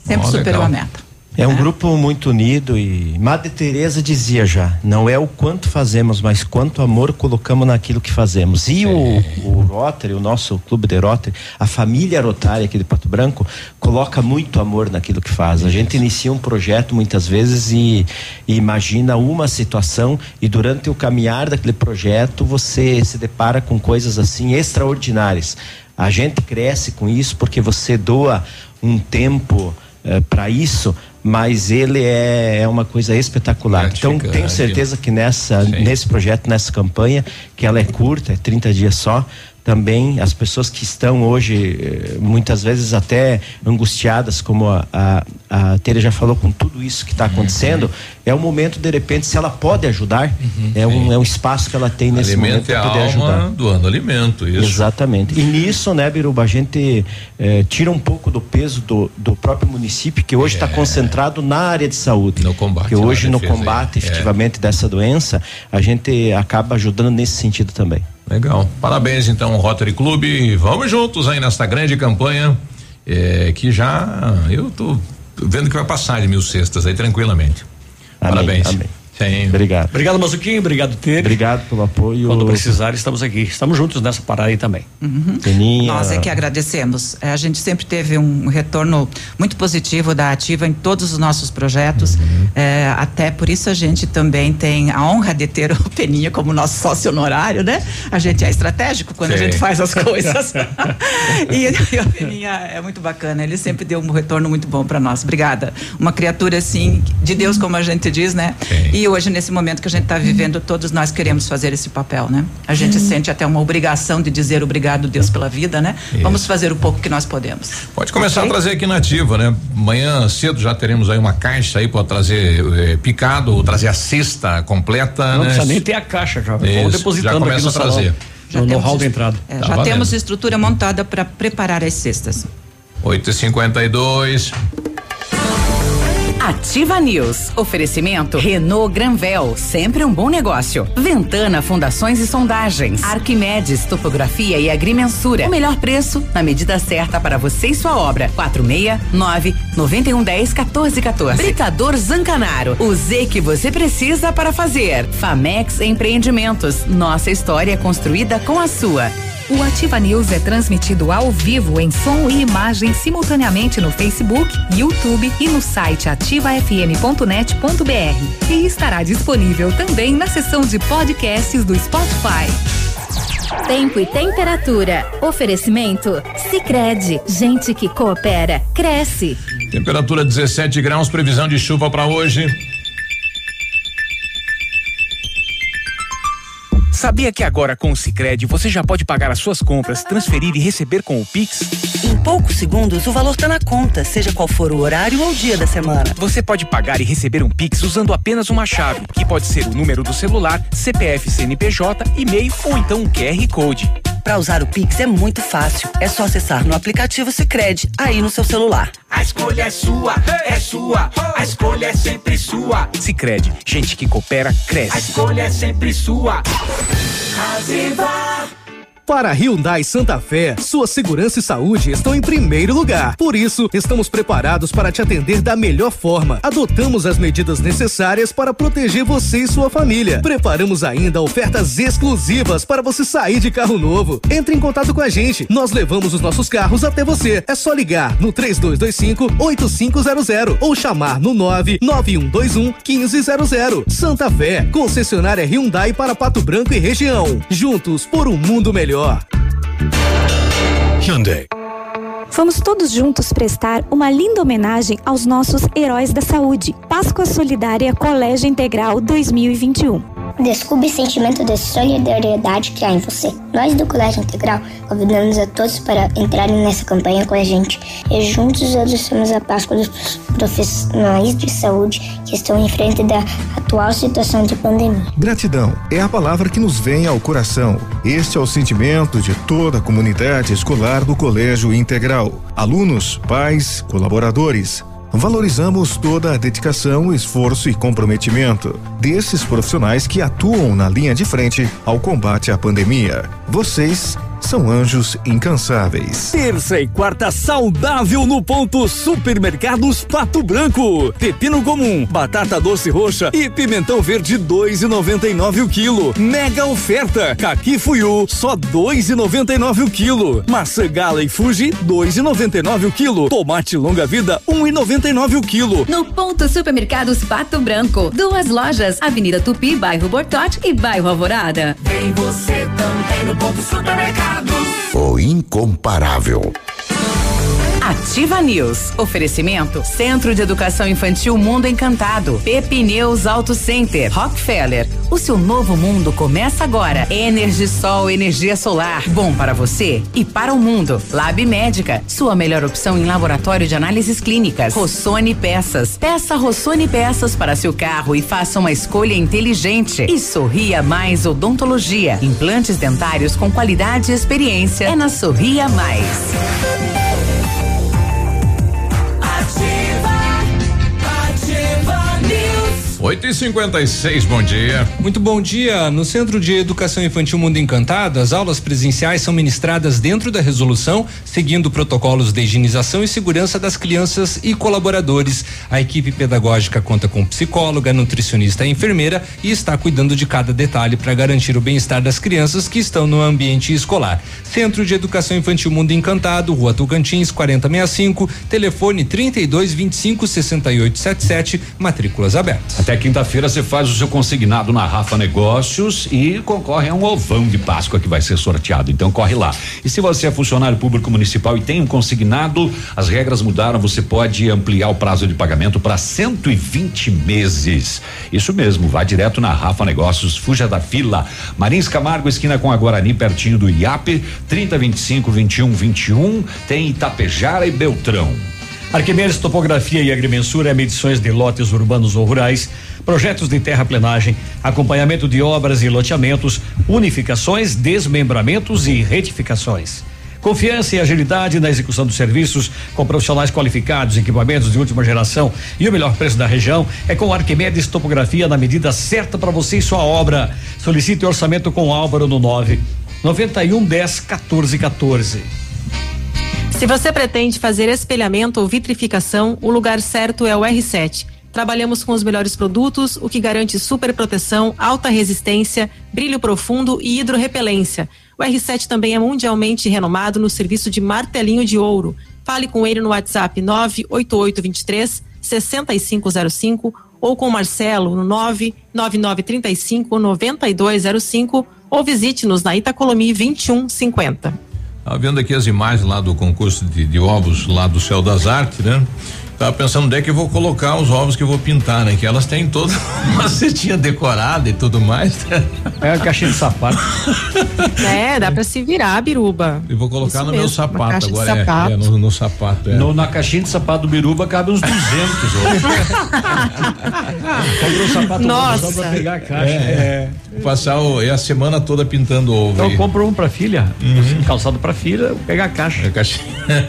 Sempre oh, superou legal. a meta. É um é. grupo muito unido e Madre Teresa dizia já, não é o quanto fazemos, mas quanto amor colocamos naquilo que fazemos. E o, o Rotary, o nosso clube de Rotary, a família Rotária aqui de Pato Branco, coloca muito amor naquilo que faz. A gente inicia um projeto muitas vezes e, e imagina uma situação e durante o caminhar daquele projeto você se depara com coisas assim extraordinárias. A gente cresce com isso porque você doa um tempo eh, para isso, mas ele é, é uma coisa espetacular. Então tenho certeza que nessa nesse projeto, nessa campanha, que ela é curta, é 30 dias só, também as pessoas que estão hoje eh, muitas vezes até angustiadas, como a, a, a Tere já falou, com tudo isso que está acontecendo, uhum. É o momento de repente se ela pode ajudar, uhum, é um é um espaço que ela tem nesse momento para poder ajudar. Doando alimento, isso. Exatamente. E nisso, né, Biruba, a gente eh, tira um pouco do peso do, do próprio município que hoje está é. concentrado na área de saúde. No combate. Que hoje no combate é. efetivamente dessa doença, a gente acaba ajudando nesse sentido também. Legal. Parabéns então, Rotary Clube. Vamos juntos aí nesta grande campanha. É, que já eu tô vendo que vai passar de mil cestas aí tranquilamente. Amém, Parabéns. Amém. Sim. Obrigado. Obrigado, Mazuquinho. Obrigado, Tere. Obrigado pelo apoio. Quando precisar, estamos aqui. Estamos juntos nessa parada aí também. Uhum. Nós é que agradecemos. É, a gente sempre teve um retorno muito positivo da Ativa em todos os nossos projetos. Uhum. É, até por isso a gente também tem a honra de ter o Peninha como nosso sócio honorário, né? A gente é estratégico quando Sim. a gente faz as coisas. e, e o Peninha é muito bacana. Ele sempre deu um retorno muito bom para nós. Obrigada. Uma criatura assim, de Deus, como a gente diz, né? Sim. E hoje, nesse momento que a gente está vivendo, todos nós queremos fazer esse papel, né? A gente uhum. sente até uma obrigação de dizer obrigado, Deus, pela vida, né? Isso. Vamos fazer o pouco que nós podemos. Pode começar okay? a trazer aqui na ativa, né? Amanhã cedo já teremos aí uma caixa aí para trazer eh, picado, ou trazer a cesta completa. Não né? precisa nem ter a caixa já. Vamos depositando já começa aqui no a trazer. Já no hall da entrada. É, tá já valendo. temos estrutura montada para preparar as cestas. 8 e 52 Ativa News. Oferecimento Renault Granvel, sempre um bom negócio. Ventana Fundações e Sondagens. Arquimedes Topografia e Agrimensura. O melhor preço na medida certa para você e sua obra. 469 9110 1414. Britador Zancanaro. O Z que você precisa para fazer. Famex Empreendimentos. Nossa história construída com a sua. O Ativa News é transmitido ao vivo em som e imagem simultaneamente no Facebook, YouTube e no site ativafm.net.br. E estará disponível também na seção de podcasts do Spotify. Tempo e temperatura. Oferecimento? Sicredi Gente que coopera, cresce. Temperatura 17 graus, previsão de chuva para hoje. Sabia que agora com o Sicredi você já pode pagar as suas compras, transferir e receber com o Pix? Em poucos segundos o valor está na conta, seja qual for o horário ou o dia da semana. Você pode pagar e receber um Pix usando apenas uma chave, que pode ser o número do celular, CPF, CNPJ, e-mail ou então um QR Code. Para usar o Pix é muito fácil. É só acessar no aplicativo Sicredi aí no seu celular. A escolha é sua, é sua. A escolha é sempre sua. Sicredi, gente que coopera cresce. A escolha é sempre sua. Ativa. Para Hyundai Santa Fé, sua segurança e saúde estão em primeiro lugar. Por isso, estamos preparados para te atender da melhor forma. Adotamos as medidas necessárias para proteger você e sua família. Preparamos ainda ofertas exclusivas para você sair de carro novo. Entre em contato com a gente. Nós levamos os nossos carros até você. É só ligar no 3225 8500 ou chamar no 99121 1500. Santa Fé, concessionária Hyundai para Pato Branco e região. Juntos por um mundo melhor melhor. Hyundai. Vamos todos juntos prestar uma linda homenagem aos nossos heróis da saúde. Páscoa Solidária Colégio Integral 2021. Descubra o sentimento de solidariedade que há em você. Nós do Colégio Integral convidamos a todos para entrarem nessa campanha com a gente e juntos adoçamos a Páscoa dos profissionais de saúde que estão em frente da atual situação de pandemia. Gratidão é a palavra que nos vem ao coração. Este é o sentimento de toda a comunidade escolar do Colégio Integral. Alunos, pais, colaboradores Valorizamos toda a dedicação, esforço e comprometimento desses profissionais que atuam na linha de frente ao combate à pandemia. Vocês são anjos incansáveis. Terça e quarta saudável no ponto Supermercados Pato Branco. Pepino comum, batata doce roxa e pimentão verde 2,99 o quilo. Mega oferta. Caqui fuiu só 2,99 o quilo. Maçã gala e Fuji 2,99 o quilo. Tomate longa vida 1,99 o quilo. No ponto Supermercados Pato Branco, duas lojas, Avenida Tupi, bairro Bortote e bairro Alvorada. Vem você também no ponto Supermercados. O incomparável. Ativa News. Oferecimento Centro de Educação Infantil Mundo Encantado. Pepineus Auto Center. Rockefeller. O seu novo mundo começa agora. Energisol, energia solar. Bom para você e para o mundo. Lab Médica. Sua melhor opção em laboratório de análises clínicas. Rossoni Peças. Peça Rossoni Peças para seu carro e faça uma escolha inteligente. E Sorria Mais Odontologia. Implantes dentários com qualidade e experiência. É na Sorria Mais. 8 e 56 bom dia. Muito bom dia. No Centro de Educação Infantil Mundo Encantado, as aulas presenciais são ministradas dentro da resolução, seguindo protocolos de higienização e segurança das crianças e colaboradores. A equipe pedagógica conta com psicóloga, nutricionista e enfermeira e está cuidando de cada detalhe para garantir o bem-estar das crianças que estão no ambiente escolar. Centro de Educação Infantil Mundo Encantado, Rua Tocantins, 4065, telefone 32 25 68 77, matrículas abertas. Até quinta-feira você faz o seu consignado na Rafa Negócios e concorre a um ovão de Páscoa que vai ser sorteado. Então corre lá. E se você é funcionário público municipal e tem um consignado, as regras mudaram, você pode ampliar o prazo de pagamento para 120 meses. Isso mesmo, vá direto na Rafa Negócios, fuja da fila. Marins Camargo, esquina com a Guarani, pertinho do IAP, 30 25 21 21, tem Itapejara e Beltrão. Arquimedes Topografia e Agrimensura é medições de lotes urbanos ou rurais, projetos de terraplenagem, acompanhamento de obras e loteamentos, unificações, desmembramentos e retificações. Confiança e agilidade na execução dos serviços com profissionais qualificados, equipamentos de última geração e o melhor preço da região é com Arquimedes Topografia na medida certa para você e sua obra. Solicite orçamento com Álvaro no 9 91 10 14 14. Se você pretende fazer espelhamento ou vitrificação, o lugar certo é o R7. Trabalhamos com os melhores produtos, o que garante super proteção, alta resistência, brilho profundo e hidrorrepelência. O R7 também é mundialmente renomado no serviço de martelinho de ouro. Fale com ele no WhatsApp 98823 6505 ou com Marcelo no 99935 9205 ou visite-nos na Itacolomi 2150. Tá vendo aqui as imagens lá do concurso de, de ovos lá do Céu das Artes, né? Tava pensando onde é que eu vou colocar os ovos que eu vou pintar, né? Que elas têm toda uma cestinha decorada e tudo mais. É a caixinha de sapato. É, dá pra se virar, biruba. Eu vou colocar Isso no mesmo, meu sapato agora. É, sapato. é, no, no, sapato. É. No, na caixinha de sapato do biruba cabe uns 200 ovos. Comprou o sapato Nossa. só pra pegar a caixa. É, é. Passar o, é a semana toda pintando ovo. Então aí. compro um pra filha, uhum. calçado pra filha, pegar a caixa. A caixinha.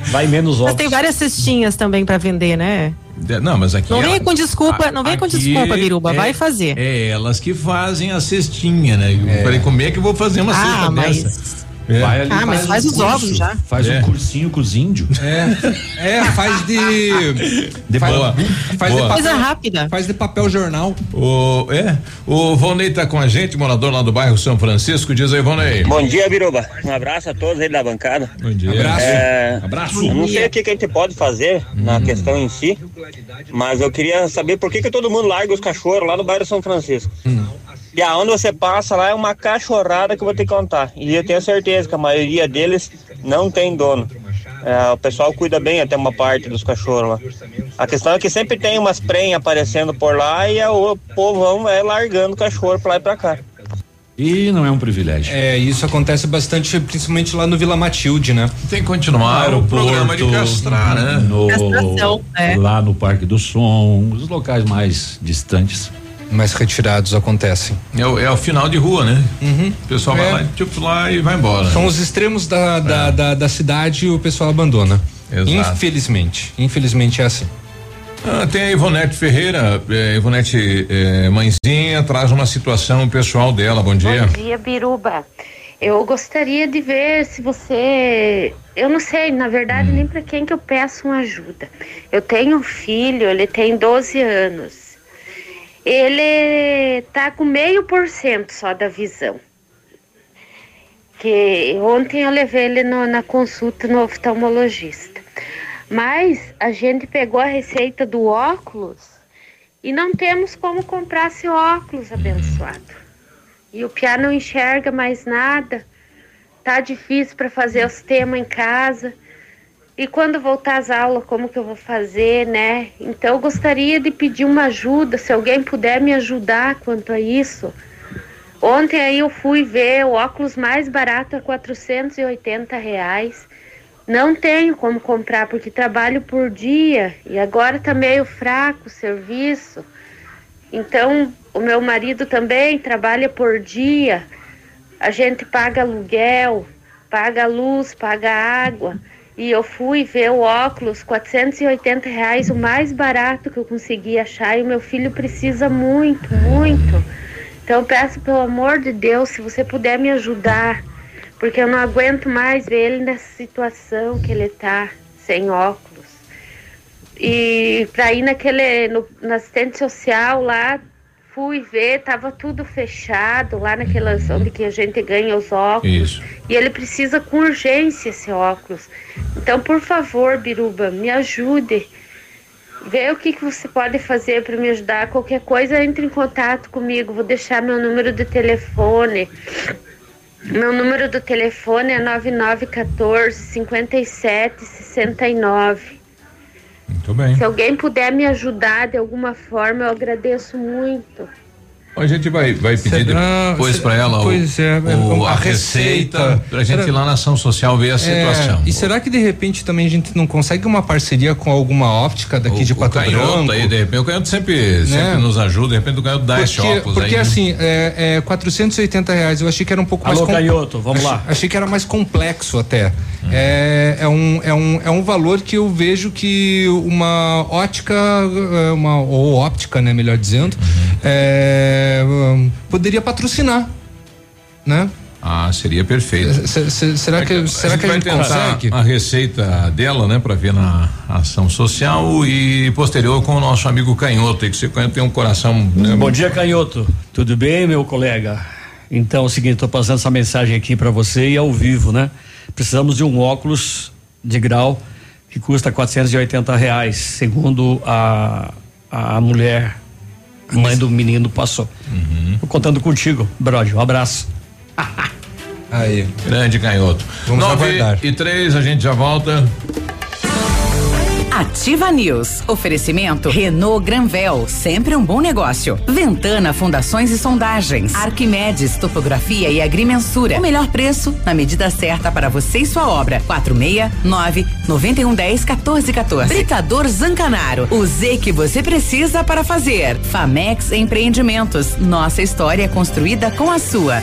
Vai menos ovos. Mas tem várias cestinhas também pra vender, né? Não, mas aqui. Não vem com desculpa, não vem com desculpa, Biruba, é, vai fazer. É elas que fazem a cestinha, né? Eu é. falei, como é que eu vou fazer uma ah, cesta mas... dessa? É. Vai ali, ah, faz mas faz um os curso, ovos já. Faz é. um cursinho com os índios. É. É, faz de. de faz, boa. Faz boa. de coisa rápida. Faz de papel jornal. O, é. O Vonei tá com a gente, morador lá do bairro São Francisco. Diz aí, Vonei. Bom dia, Biruba. Um abraço a todos aí da bancada. Bom dia. Abraço. É, Abraço. Não sei o que, que a gente pode fazer hum. na questão em si, mas eu queria saber por que, que todo mundo larga os cachorros lá no bairro São Francisco. Hum. E aonde você passa lá é uma cachorrada que eu vou ter que contar. E eu tenho certeza que a maioria deles não tem dono. É, o pessoal cuida bem até uma parte dos cachorros lá. A questão é que sempre tem umas prenhas aparecendo por lá e o povão vai largando o cachorro pra lá e pra cá. E não é um privilégio. É, isso acontece bastante, principalmente lá no Vila Matilde, né? Tem que continuar o programa de castrar, né? No, Castração, é. Lá no Parque do Som, os locais mais distantes mais retirados acontecem. É o, é o final de rua, né? Uhum. O pessoal é. vai lá, tipo, lá e vai embora. São os extremos da, da, é. da, da, cidade e o pessoal abandona. Exato. Infelizmente. Infelizmente é assim. Ah, tem a Ivonete Ferreira, eh, Ivonete eh, mãezinha, traz uma situação pessoal dela. Bom dia. Bom dia, Biruba. Eu gostaria de ver se você. Eu não sei, na verdade, nem para quem que eu peço uma ajuda. Eu tenho um filho, ele tem 12 anos. Ele tá com meio por cento só da visão. Que ontem eu levei ele no, na consulta no oftalmologista. Mas a gente pegou a receita do óculos e não temos como comprar esse óculos abençoado. E o Piá não enxerga mais nada. Tá difícil para fazer os temas em casa. E quando voltar às aulas, como que eu vou fazer, né? Então eu gostaria de pedir uma ajuda, se alguém puder me ajudar quanto a isso. Ontem aí eu fui ver o óculos mais barato a 480 reais. Não tenho como comprar porque trabalho por dia e agora tá meio fraco o serviço. Então, o meu marido também trabalha por dia. A gente paga aluguel, paga luz, paga água. E eu fui ver o óculos, 480 reais, o mais barato que eu consegui achar. E o meu filho precisa muito, muito. Então eu peço pelo amor de Deus, se você puder me ajudar porque eu não aguento mais ver ele nessa situação que ele tá, sem óculos. E para ir naquele, no, na assistente social lá, fui ver, tava tudo fechado lá naquela onde que a gente ganha os óculos. Isso. E ele precisa com urgência esse óculos. Então, por favor, Biruba, me ajude. Vê o que, que você pode fazer para me ajudar. Qualquer coisa, entre em contato comigo. Vou deixar meu número de telefone. Meu número do telefone é 9914 5769. Muito bem. Se alguém puder me ajudar de alguma forma, eu agradeço muito. A gente vai, vai pedir será, depois para ela o, é, o, a, a receita, para a gente será, ir lá na ação social ver a é, situação. E será que de repente também a gente não consegue uma parceria com alguma óptica daqui o, de Pato Branco? Aí, de repente, o canhoto sempre, né? sempre nos ajuda, de repente o canhoto dá esse óculos Porque aí, assim, né? é, é 480 reais, eu achei que era um pouco Alô, mais... Alô canhoto, vamos achei, lá. Achei que era mais complexo até. Hum. É, é, um, é, um, é um valor que eu vejo que uma ótica, é, uma, ou óptica, né, melhor dizendo, uhum. é, poderia patrocinar, né? Ah, seria perfeito. C será que, a, será a que a gente consegue? A receita dela, né, para ver na ação social e posterior com o nosso amigo Canhoto, que você tem um coração. Né, Bom dia, Canhoto. Tudo bem, meu colega? Então, é o seguinte, estou passando essa mensagem aqui para você e ao vivo, né? Precisamos de um óculos de grau que custa 480 reais, segundo a, a mulher mãe do menino passou. Uhum. Tô contando contigo, brother. Um abraço. Aí. Grande canhoto. Vamos Nove aguardar. e três, a gente já volta. Ativa News. Oferecimento Renault Granvel, sempre um bom negócio. Ventana Fundações e Sondagens. Arquimedes Topografia e Agrimensura. O melhor preço na medida certa para você e sua obra. 469 9110 1414. Britador Zancanaro. O Z que você precisa para fazer. Famex Empreendimentos. Nossa história é construída com a sua.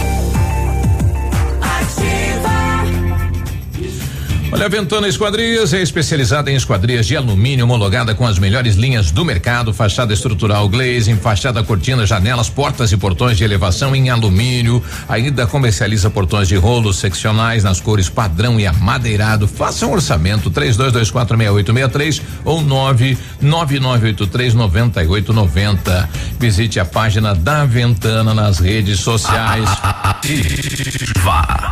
Olha, a Ventana Esquadrias é especializada em esquadrias de alumínio homologada com as melhores linhas do mercado, fachada estrutural glazing, fachada cortina, janelas, portas e portões de elevação em alumínio. Ainda comercializa portões de rolos seccionais nas cores padrão e amadeirado. Faça um orçamento 32246863 ou 999839890. Visite a página da Ventana nas redes sociais. Ativa.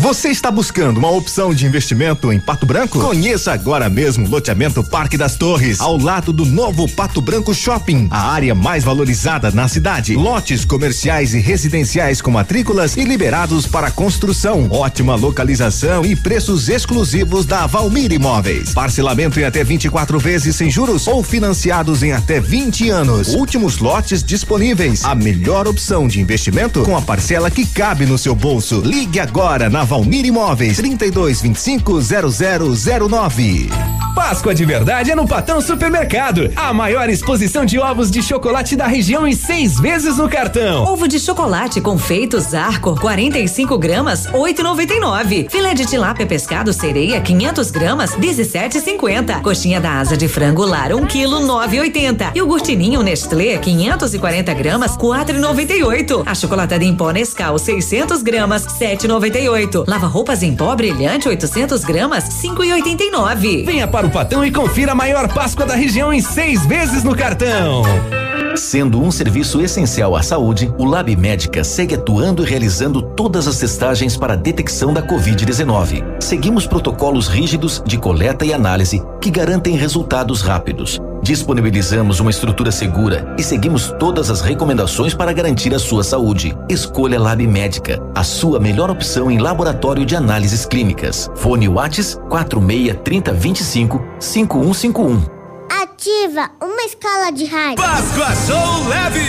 Você está buscando uma opção de investimento em Pato Branco? Conheça agora mesmo o loteamento Parque das Torres, ao lado do novo Pato Branco Shopping, a área mais valorizada na cidade. Lotes comerciais e residenciais com matrículas e liberados para construção. Ótima localização e preços exclusivos da Valmir Imóveis. Parcelamento em até 24 vezes sem juros ou financiados em até 20 anos. Últimos lotes disponíveis. A melhor opção de investimento com a parcela que cabe no seu bolso. Ligue agora na Valmir Imóveis, 32 25 0009. Páscoa de verdade é no Patão Supermercado. A maior exposição de ovos de chocolate da região em seis vezes no cartão. Ovo de chocolate confeito Zarco, 45 gramas, 8,99. Filé de tilápia pescado sereia, 500 gramas, 17,50. Coxinha da asa de frango lar, 1 quilo, 9,80. E o gurtininho Nestlé, 540 gramas, 4,98. A chocolatada em pó Nescau, 600 gramas, 7,98. Lava roupas em pó brilhante, 800 gramas, 5,89. Venha para o Patão e confira a maior Páscoa da região em seis vezes no cartão. Sendo um serviço essencial à saúde, o Lab Médica segue atuando e realizando todas as testagens para a detecção da Covid-19. Seguimos protocolos rígidos de coleta e análise que garantem resultados rápidos. Disponibilizamos uma estrutura segura e seguimos todas as recomendações para garantir a sua saúde. Escolha Lab Médica, a sua melhor opção em laboratório de análises clínicas. Fone Whats 46 30 25 5151. Ativa uma escala de rádio. Páscoa Show Leve!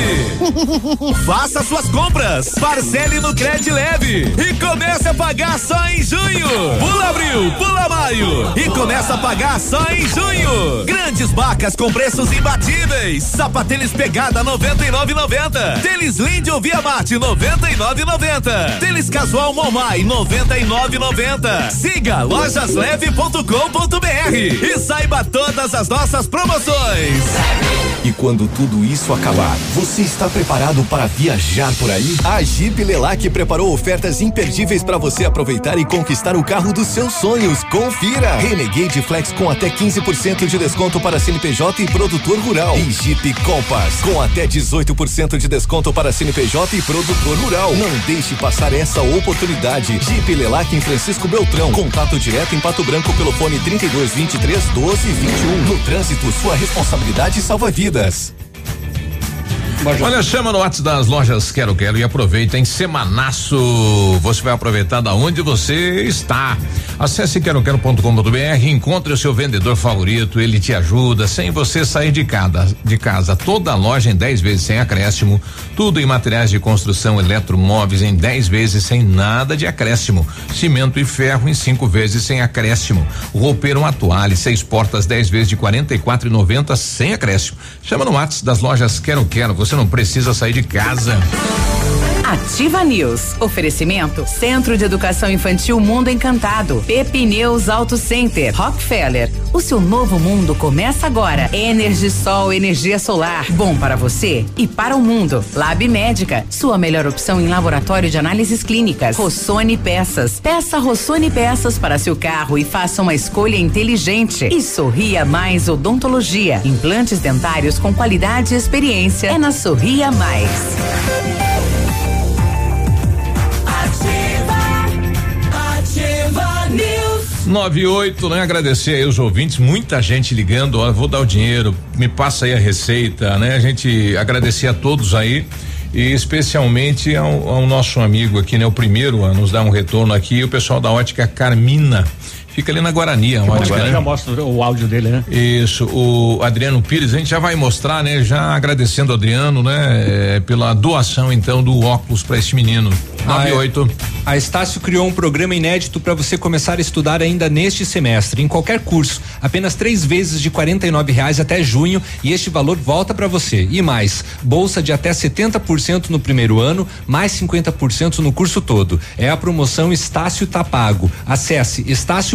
Faça suas compras, parcele no Cred Leve e comece a pagar só em junho. Pula abril, pula maio e começa a pagar só em junho. Grandes marcas com preços imbatíveis. Sapatênis Pegada 99,90. Tênis Lindy Via Mate 99,90. Tênis Casual Momai 99,90. Siga lojasleve.com.br e saiba todas as nossas promoções. E quando tudo isso acabar, você está preparado para viajar por aí? A Jeep Lelac preparou ofertas imperdíveis para você aproveitar e conquistar o carro dos seus sonhos. Confira! Renegade Flex com até 15% de desconto para CNPJ e produtor rural. E Jeep Compass com até 18% de desconto para CNPJ e produtor rural. Não deixe passar essa oportunidade. Jeep Lelac em Francisco Beltrão. Contato direto em Pato Branco pelo fone 32 23 12 21. No trânsito, sua responsabilidade salva vidas. Olha, chama no WhatsApp das lojas Quero Quero e aproveita em semanaço. Você vai aproveitar da onde você está. Acesse queroquero.com.br, encontre o seu vendedor favorito, ele te ajuda sem você sair de casa. De casa. Toda a loja em 10 vezes sem acréscimo, tudo em materiais de construção, eletromóveis em 10 vezes sem nada de acréscimo. Cimento e ferro em cinco vezes sem acréscimo. Roupeiro uma toalha, seis portas 10 vezes de 44,90 sem acréscimo. Chama no WhatsApp das lojas Quero Quero. Você não precisa sair de casa. Ativa News. Oferecimento Centro de Educação Infantil Mundo Encantado. Pepineus Auto Center. Rockefeller. O seu novo mundo começa agora. Energisol, energia solar. Bom para você e para o mundo. Lab Médica. Sua melhor opção em laboratório de análises clínicas. Rossoni Peças. Peça Rossoni Peças para seu carro e faça uma escolha inteligente. E Sorria Mais Odontologia. Implantes dentários com qualidade e experiência. É na Sorria Mais. 98, né? Agradecer aí os ouvintes, muita gente ligando, ó, vou dar o dinheiro, me passa aí a receita, né? A gente agradecer a todos aí e especialmente ao, ao nosso amigo aqui, né? O primeiro a nos dar um retorno aqui, o pessoal da ótica Carmina. Fica ali na Guarani, a ótica, né? Já mostra o áudio dele, né? Isso, o Adriano Pires, a gente já vai mostrar, né? Já agradecendo o Adriano, né? É, pela doação, então, do óculos para esse menino. 98. A Estácio criou um programa inédito para você começar a estudar ainda neste semestre, em qualquer curso. Apenas três vezes de R$ reais até junho e este valor volta para você. E mais, bolsa de até 70% no primeiro ano, mais 50% no curso todo. É a promoção Estácio Tapago. Acesse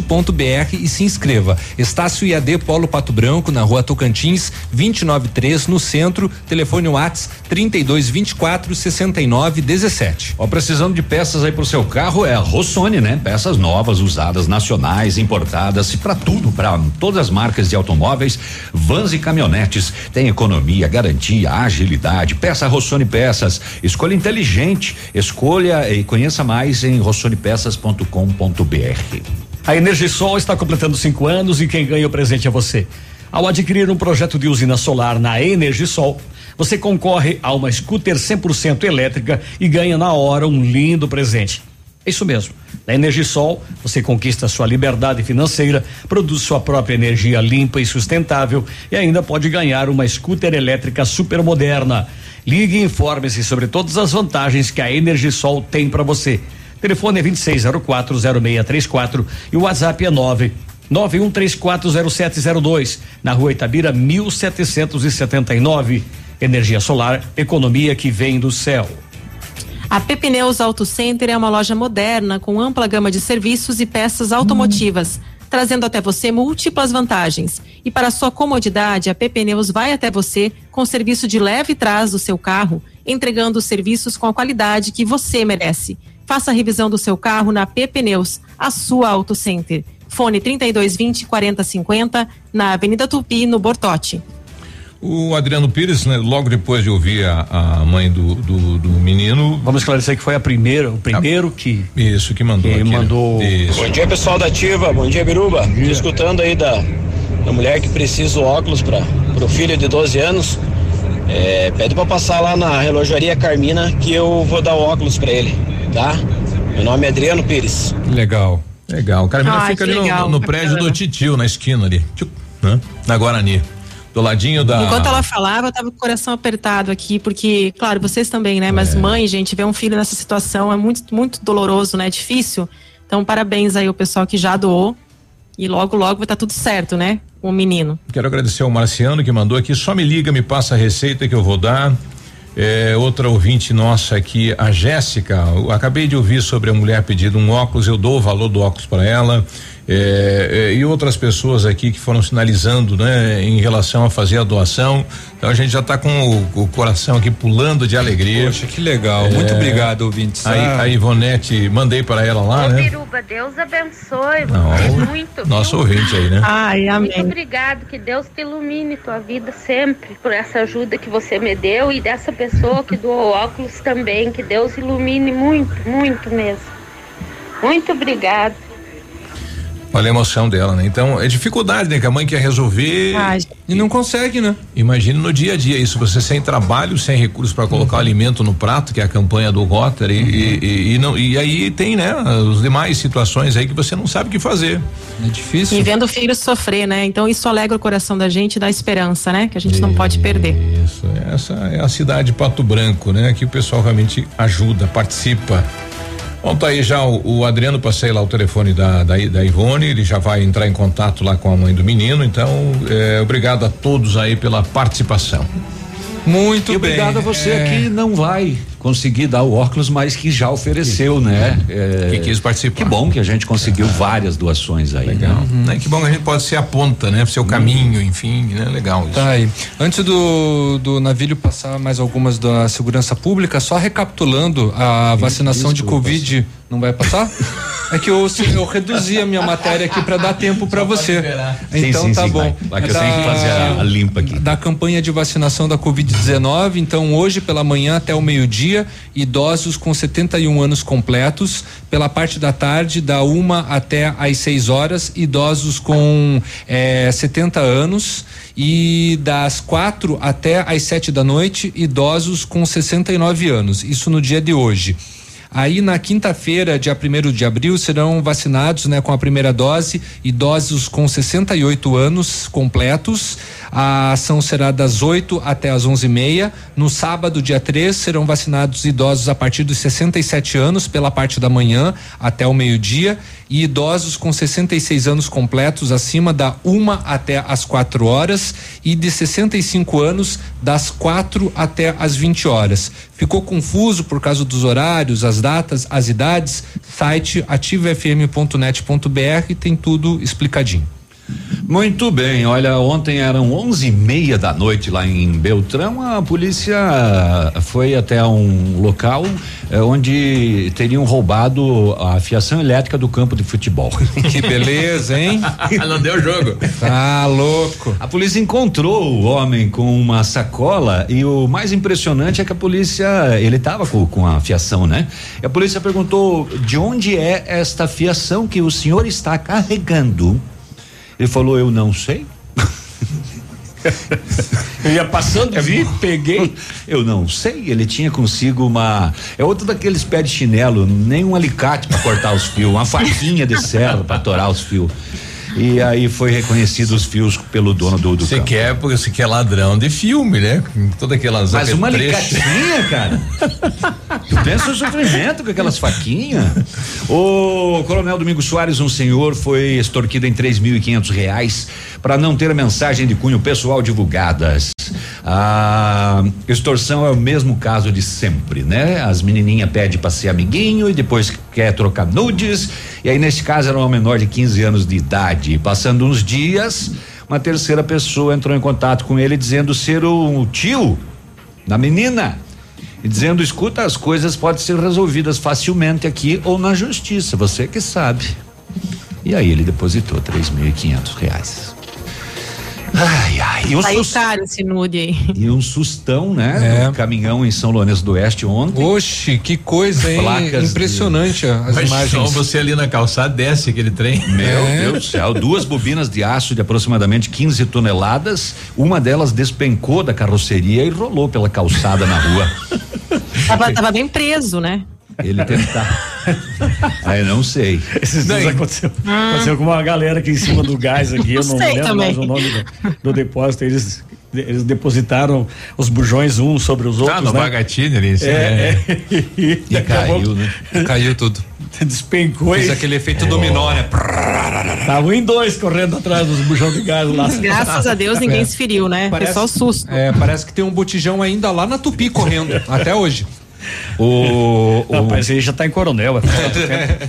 estácio.br e se inscreva. Estácio IAD Polo Pato Branco, na rua Tocantins, 293, no centro. Telefone Whats 32 24 69 17. Ó, precisando de peças aí pro seu carro é a Rossoni, né? Peças novas, usadas, nacionais, importadas e para tudo, para todas as marcas de automóveis, vans e caminhonetes. Tem economia, garantia, agilidade. Peça Rossoni Peças. Escolha inteligente. Escolha e conheça mais em rossonepeças.com.br. A Energisol está completando cinco anos e quem ganha o presente é você. Ao adquirir um projeto de usina solar na Energisol, você concorre a uma scooter 100% elétrica e ganha na hora um lindo presente. É isso mesmo. Na Energisol, você conquista sua liberdade financeira, produz sua própria energia limpa e sustentável e ainda pode ganhar uma scooter elétrica super moderna. Ligue e informe-se sobre todas as vantagens que a Energisol tem para você. Telefone é 26040634 e o WhatsApp é 9 91340702, na rua Itabira 1779. Energia solar, economia que vem do céu. A Pepineus Auto Center é uma loja moderna com ampla gama de serviços e peças automotivas, hum. trazendo até você múltiplas vantagens. E para sua comodidade, a Pepineus vai até você com serviço de leve trás do seu carro, entregando os serviços com a qualidade que você merece. Faça a revisão do seu carro na Pepineus, a sua Auto Center. Fone 3220 4050 na Avenida Tupi, no Bortote. O Adriano Pires, né, logo depois de ouvir a, a mãe do, do, do, menino. Vamos esclarecer que foi a primeira, o primeiro a, que. Isso, que mandou. Que aqui, né? mandou. Né? Bom dia, pessoal da Ativa. Bom dia, Biruba. Bom dia. escutando aí da, da mulher que precisa óculos para o filho de 12 anos. É, pede para passar lá na relojaria Carmina que eu vou dar o óculos para ele, tá? Meu nome é Adriano Pires. Legal. Legal. Carmina fica ali no, no, prédio do Titio, na esquina ali. Né? Na Guarani do ladinho da. Enquanto ela falava, eu tava com o coração apertado aqui, porque, claro, vocês também, né? Mas é. mãe, gente, ver um filho nessa situação é muito, muito doloroso, né? Difícil. Então, parabéns aí o pessoal que já doou. E logo, logo vai estar tá tudo certo, né? O menino. Quero agradecer ao Marciano que mandou aqui. Só me liga, me passa a receita que eu vou dar. É, outra ouvinte nossa aqui, a Jéssica. Acabei de ouvir sobre a mulher pedindo um óculos, eu dou o valor do óculos para ela. É, é, e outras pessoas aqui que foram sinalizando, né, em relação a fazer a doação. Então a gente já está com o, o, coração aqui pulando de alegria. Poxa, que legal. É, Muito obrigado, ouvintes. A, a ah. Ivonete, mandei para ela lá, Ô, né? Biruba, Deus abençoe Não, muito. Nosso viu? ouvinte aí, né? Ai, amém. Muito obrigado, que Deus te ilumine tua vida sempre por essa ajuda que você me deu e dessa pessoa que doou óculos também, que Deus ilumine muito, muito mesmo. Muito obrigado. Olha a emoção dela, né? Então, é dificuldade, né? Que a mãe quer resolver Ai. e não consegue, né? Imagina no dia a dia isso, você sem trabalho, sem recursos para colocar uhum. alimento no prato, que é a campanha do Rotary, uhum. e, e, e, não, e aí tem, né? As demais situações aí que você não sabe o que fazer. É difícil. E vendo o filho sofrer, né? Então isso alegra o coração da gente e dá esperança, né? Que a gente não pode perder. Isso, essa é a cidade de Pato Branco, né? Que o pessoal realmente ajuda, participa. Bom, tá aí já o, o Adriano, passei lá o telefone da, da, da, Ivone, ele já vai entrar em contato lá com a mãe do menino, então, é, obrigado a todos aí pela participação. Muito e bem. Obrigado a você é... que não vai conseguir dar o óculos, mas que já ofereceu, né? É, que quis participar. Que bom que a gente conseguiu várias doações aí. Legal. Né? Uhum. É, que bom que a gente pode ser a ponta, né? Seu caminho, enfim, né? Legal isso. Tá aí. Antes do, do navilho passar mais algumas da segurança pública, só recapitulando a vacinação de Covid. Não vai passar? É que eu, eu reduzi a minha matéria aqui para dar tempo para você. Então sim, sim, tá sim, bom. Vai. Vai que eu tenho que fazer a, a limpa aqui. Da campanha de vacinação da Covid-19, então hoje pela manhã até o meio-dia, idosos com 71 anos completos. Pela parte da tarde, da uma até às 6 horas, idosos com eh, 70 anos. E das quatro até às sete da noite, idosos com 69 anos. Isso no dia de hoje. Aí na quinta-feira, dia 1 de abril, serão vacinados, né, com a primeira dose idosos com 68 anos completos. A ação será das 8 até as 11h30. No sábado, dia 3, serão vacinados idosos a partir dos 67 anos pela parte da manhã até o meio-dia e idosos com 66 anos completos acima da uma até as 4 horas e de 65 anos das 4 até as 20 horas. Ficou confuso por causa dos horários, as datas, as idades? Site ativofm.net.br tem tudo explicadinho. Muito bem, olha, ontem eram onze e meia da noite lá em Beltrão, a polícia foi até um local eh, onde teriam roubado a fiação elétrica do campo de futebol. Que beleza, hein? Não deu jogo. Tá louco. A polícia encontrou o homem com uma sacola e o mais impressionante é que a polícia, ele tava com, com a fiação, né? E a polícia perguntou de onde é esta fiação que o senhor está carregando. Ele falou: Eu não sei. Eu ia passando, vi, peguei. Eu não sei, ele tinha consigo uma. É outro daqueles pés de chinelo, nem um alicate para cortar os fios, uma faquinha de serra para torar os fios. E aí foi reconhecido os fios pelo dono do, do Você quer, porque você quer ladrão de filme, né? Com todas aquelas Mas uma licatinha, cara. tu pensa o sofrimento com aquelas faquinhas. O Coronel Domingos Soares, um senhor, foi extorquido em três mil e quinhentos reais para não ter mensagem de cunho pessoal divulgadas. A extorsão é o mesmo caso de sempre, né? As menininhas pedem para ser amiguinho e depois quer trocar nudes. E aí, nesse caso, era uma menor de 15 anos de idade. Passando uns dias, uma terceira pessoa entrou em contato com ele dizendo ser o tio da menina e dizendo: escuta, as coisas podem ser resolvidas facilmente aqui ou na justiça, você que sabe. E aí ele depositou três mil e quinhentos reais. Ai, ai. E um Saiu sus... caro esse nude aí. E um sustão, né? É. Um caminhão em São Lourenço do Oeste ontem. Oxe, que coisa, hein? Placas Impressionante de... as Mas imagens. Só você ali na calçada desce aquele trem. Meu é. Deus do céu. Duas bobinas de aço de aproximadamente 15 toneladas. Uma delas despencou da carroceria e rolou pela calçada na rua. Tava, tava bem preso, né? Ele tentar. Aí não sei. Esses dias aconteceu, ah. aconteceu com uma galera aqui em cima do gás aqui, eu não, não lembro também. mais o nome do, do depósito. Eles eles depositaram os bujões uns sobre os outros. Ah, no né? Bagatini ali, é, é, é, e, e caiu, né? Caiu tudo. Despencou Fez aquele efeito oh. dominó, né? Tava em dois correndo atrás dos bujões de gás lá. Graças a Deus ninguém é. se feriu, né? Parece, Foi só susto. É, parece que tem um botijão ainda lá na Tupi correndo, até hoje. O, o Rapaz, ele já está em Coronel.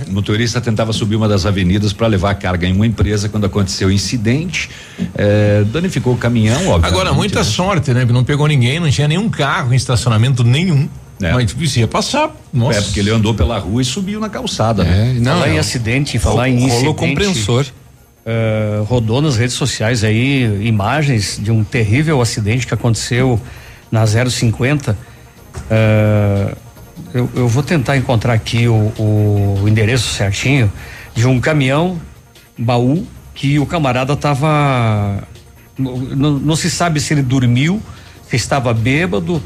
o motorista tentava subir uma das avenidas para levar carga em uma empresa quando aconteceu o incidente. É, danificou o caminhão, óbvio. Agora, muita né? sorte, né? Não pegou ninguém, não tinha nenhum carro em estacionamento nenhum. É. Mas isso ia passar. Nossa. É, porque ele andou pela rua e subiu na calçada. Né? É, não, falar não. em acidente, falar em incidente. compressor. Uh, rodou nas redes sociais aí imagens de um terrível acidente que aconteceu na 050 Uh, eu, eu, vou tentar encontrar aqui o, o, endereço certinho de um caminhão baú que o camarada estava não, não, se sabe se ele dormiu, se estava bêbado.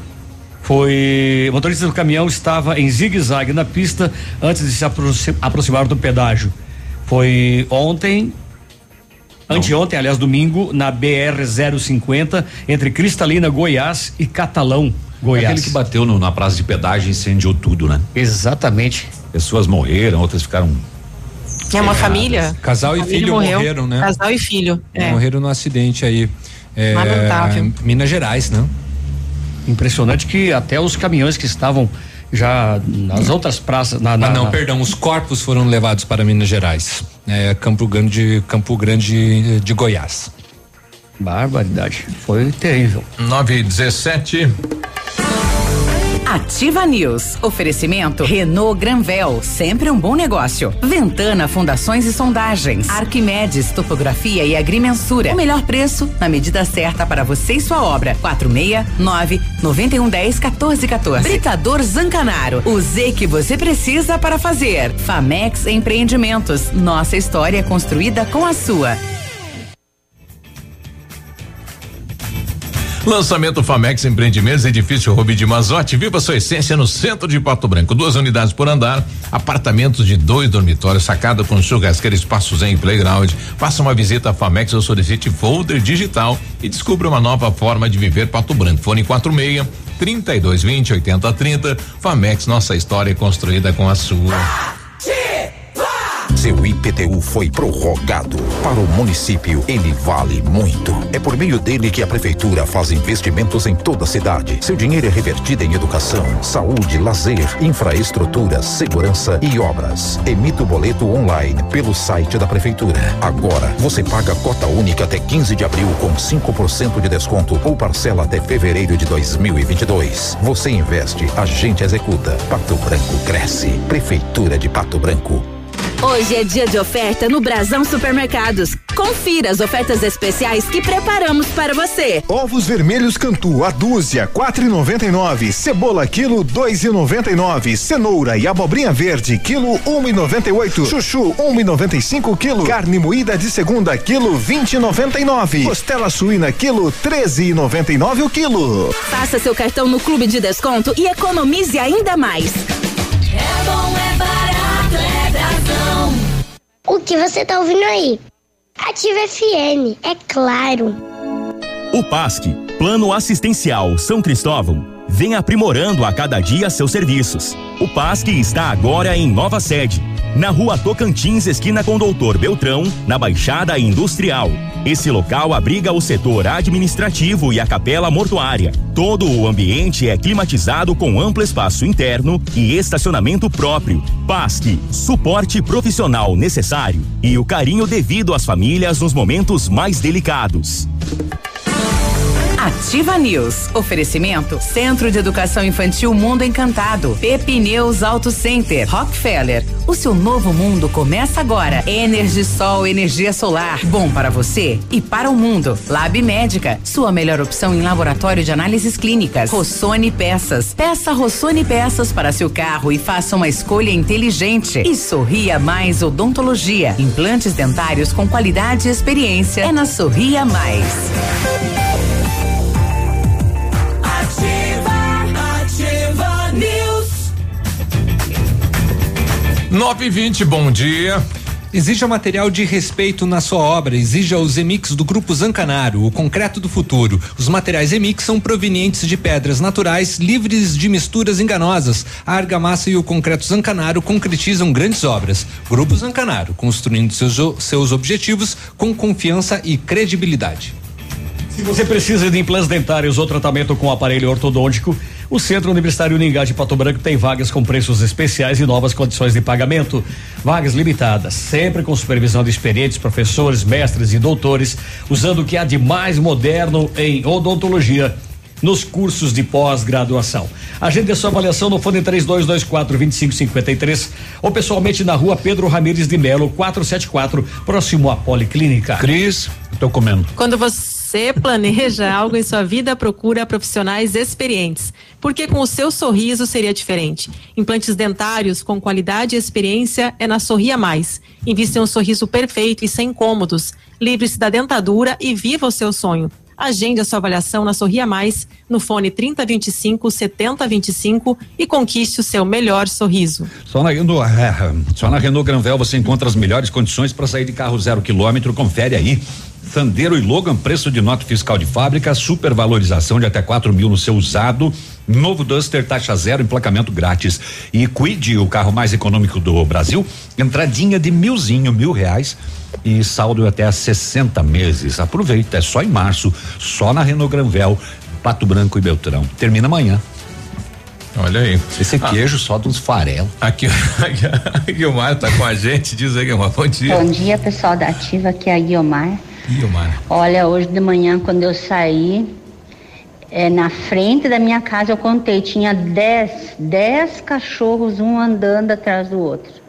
Foi o motorista do caminhão estava em zigue-zague na pista antes de se aproximar do pedágio. Foi ontem, anteontem, aliás, domingo, na BR 050 entre Cristalina, Goiás e Catalão. Goiás. Aquele que bateu no, na praça de pedágio e incendiou tudo, né? Exatamente. Pessoas morreram, outras ficaram. É uma família. Casal e filho morreu. morreram, né? Casal e filho. É. Morreram no acidente aí. É, Lamentável. Minas Gerais, né? Impressionante que até os caminhões que estavam já nas outras praças. Na, na, ah, não, na... perdão, os corpos foram levados para Minas Gerais. É, Campo Grande, Campo Grande de Goiás. Barbaridade. Foi terrível. 9 e 17. Ativa News. Oferecimento Renault Granvel, sempre um bom negócio. Ventana Fundações e Sondagens. Arquimedes Topografia e Agrimensura. O melhor preço na medida certa para você e sua obra. 469 9110 1414. Britador Zancanaro. O Z que você precisa para fazer. Famex Empreendimentos. Nossa história construída com a sua. Lançamento Famex Empreendimentos, edifício Rubi de Mazote. Viva sua essência no centro de Pato Branco. Duas unidades por andar, apartamentos de dois dormitórios, sacada com churrasqueira, espaços em playground. Faça uma visita à Famex ou solicite folder digital e descubra uma nova forma de viver Pato Branco. Fone 46 3220 8030. Famex, nossa história construída com a sua. Seu IPTU foi prorrogado. Para o município, ele vale muito. É por meio dele que a prefeitura faz investimentos em toda a cidade. Seu dinheiro é revertido em educação, saúde, lazer, infraestrutura, segurança e obras. Emita o boleto online pelo site da prefeitura. Agora, você paga cota única até 15 de abril com 5% de desconto ou parcela até fevereiro de 2022. Você investe, a gente executa. Pato Branco cresce. Prefeitura de Pato Branco. Hoje é dia de oferta no Brasão Supermercados. Confira as ofertas especiais que preparamos para você. Ovos vermelhos Cantu, a dúzia, quatro e noventa e nove. Cebola, quilo, dois e noventa e nove. Cenoura e abobrinha verde, quilo, um e noventa e oito. Chuchu, um e noventa e cinco quilo. Carne moída de segunda, quilo, vinte e noventa e nove. Costela suína, quilo, treze e noventa e nove o quilo. Faça seu cartão no Clube de Desconto e economize ainda mais. É bom, é barato, o que você tá ouvindo aí? Ativa FM, é claro. O PASC, Plano Assistencial São Cristóvão, vem aprimorando a cada dia seus serviços. O PASC está agora em nova sede, na rua Tocantins, esquina com Doutor Beltrão, na Baixada Industrial. Esse local abriga o setor administrativo e a capela mortuária. Todo o ambiente é climatizado com amplo espaço interno e estacionamento próprio. PASC, suporte profissional necessário e o carinho devido às famílias nos momentos mais delicados. Ativa News. Oferecimento Centro de Educação Infantil Mundo Encantado. Pepineus Auto Center. Rockefeller. O seu novo mundo começa agora. Energisol, energia solar. Bom para você e para o mundo. Lab Médica. Sua melhor opção em laboratório de análises clínicas. Rossoni Peças. Peça Rossoni Peças para seu carro e faça uma escolha inteligente. E Sorria Mais Odontologia. Implantes dentários com qualidade e experiência. É na Sorria Mais. 9 e 20 bom dia. Exija material de respeito na sua obra. Exija os Emix do Grupo Zancanaro, o concreto do futuro. Os materiais Emix são provenientes de pedras naturais, livres de misturas enganosas. A argamassa e o concreto Zancanaro concretizam grandes obras. Grupo Zancanaro, construindo seus, seus objetivos com confiança e credibilidade. Se você precisa de implantes dentários ou tratamento com aparelho ortodôntico, o Centro Universitário Uningá de Pato Branco tem vagas com preços especiais e novas condições de pagamento. Vagas limitadas, sempre com supervisão de experientes professores, mestres e doutores, usando o que há de mais moderno em odontologia nos cursos de pós-graduação. Agende a sua avaliação no fone 3224 2553 ou pessoalmente na rua Pedro Ramires de Melo, 474, próximo à Policlínica. Cris, estou comendo. Quando você você planeja algo em sua vida, procura profissionais experientes. Porque com o seu sorriso seria diferente. Implantes dentários com qualidade e experiência é na Sorria Mais. Invista em um sorriso perfeito e sem incômodos. Livre-se da dentadura e viva o seu sonho. Agende a sua avaliação na Sorria Mais, no fone 3025 7025 e conquiste o seu melhor sorriso. Só na, no, é, só na Renault Granvel você encontra as melhores condições para sair de carro zero quilômetro. Confere aí. Sandero e Logan, preço de nota fiscal de fábrica, supervalorização de até 4 mil no seu usado. Novo Duster, taxa zero, emplacamento grátis. E Quid, o carro mais econômico do Brasil, entradinha de milzinho, mil reais e saldo até 60 meses. Aproveita, é só em março, só na Renault Granvel, Pato Branco e Beltrão. Termina amanhã. Olha aí. Esse ah. queijo só dos farelo. Aqui, aqui a Guilmar tá com a gente, diz aí, Guilmar, bom dia. Bom dia, pessoal da Ativa, aqui é a Guilmar. Olha, hoje de manhã, quando eu saí, é, na frente da minha casa eu contei, tinha dez, dez cachorros, um andando atrás do outro.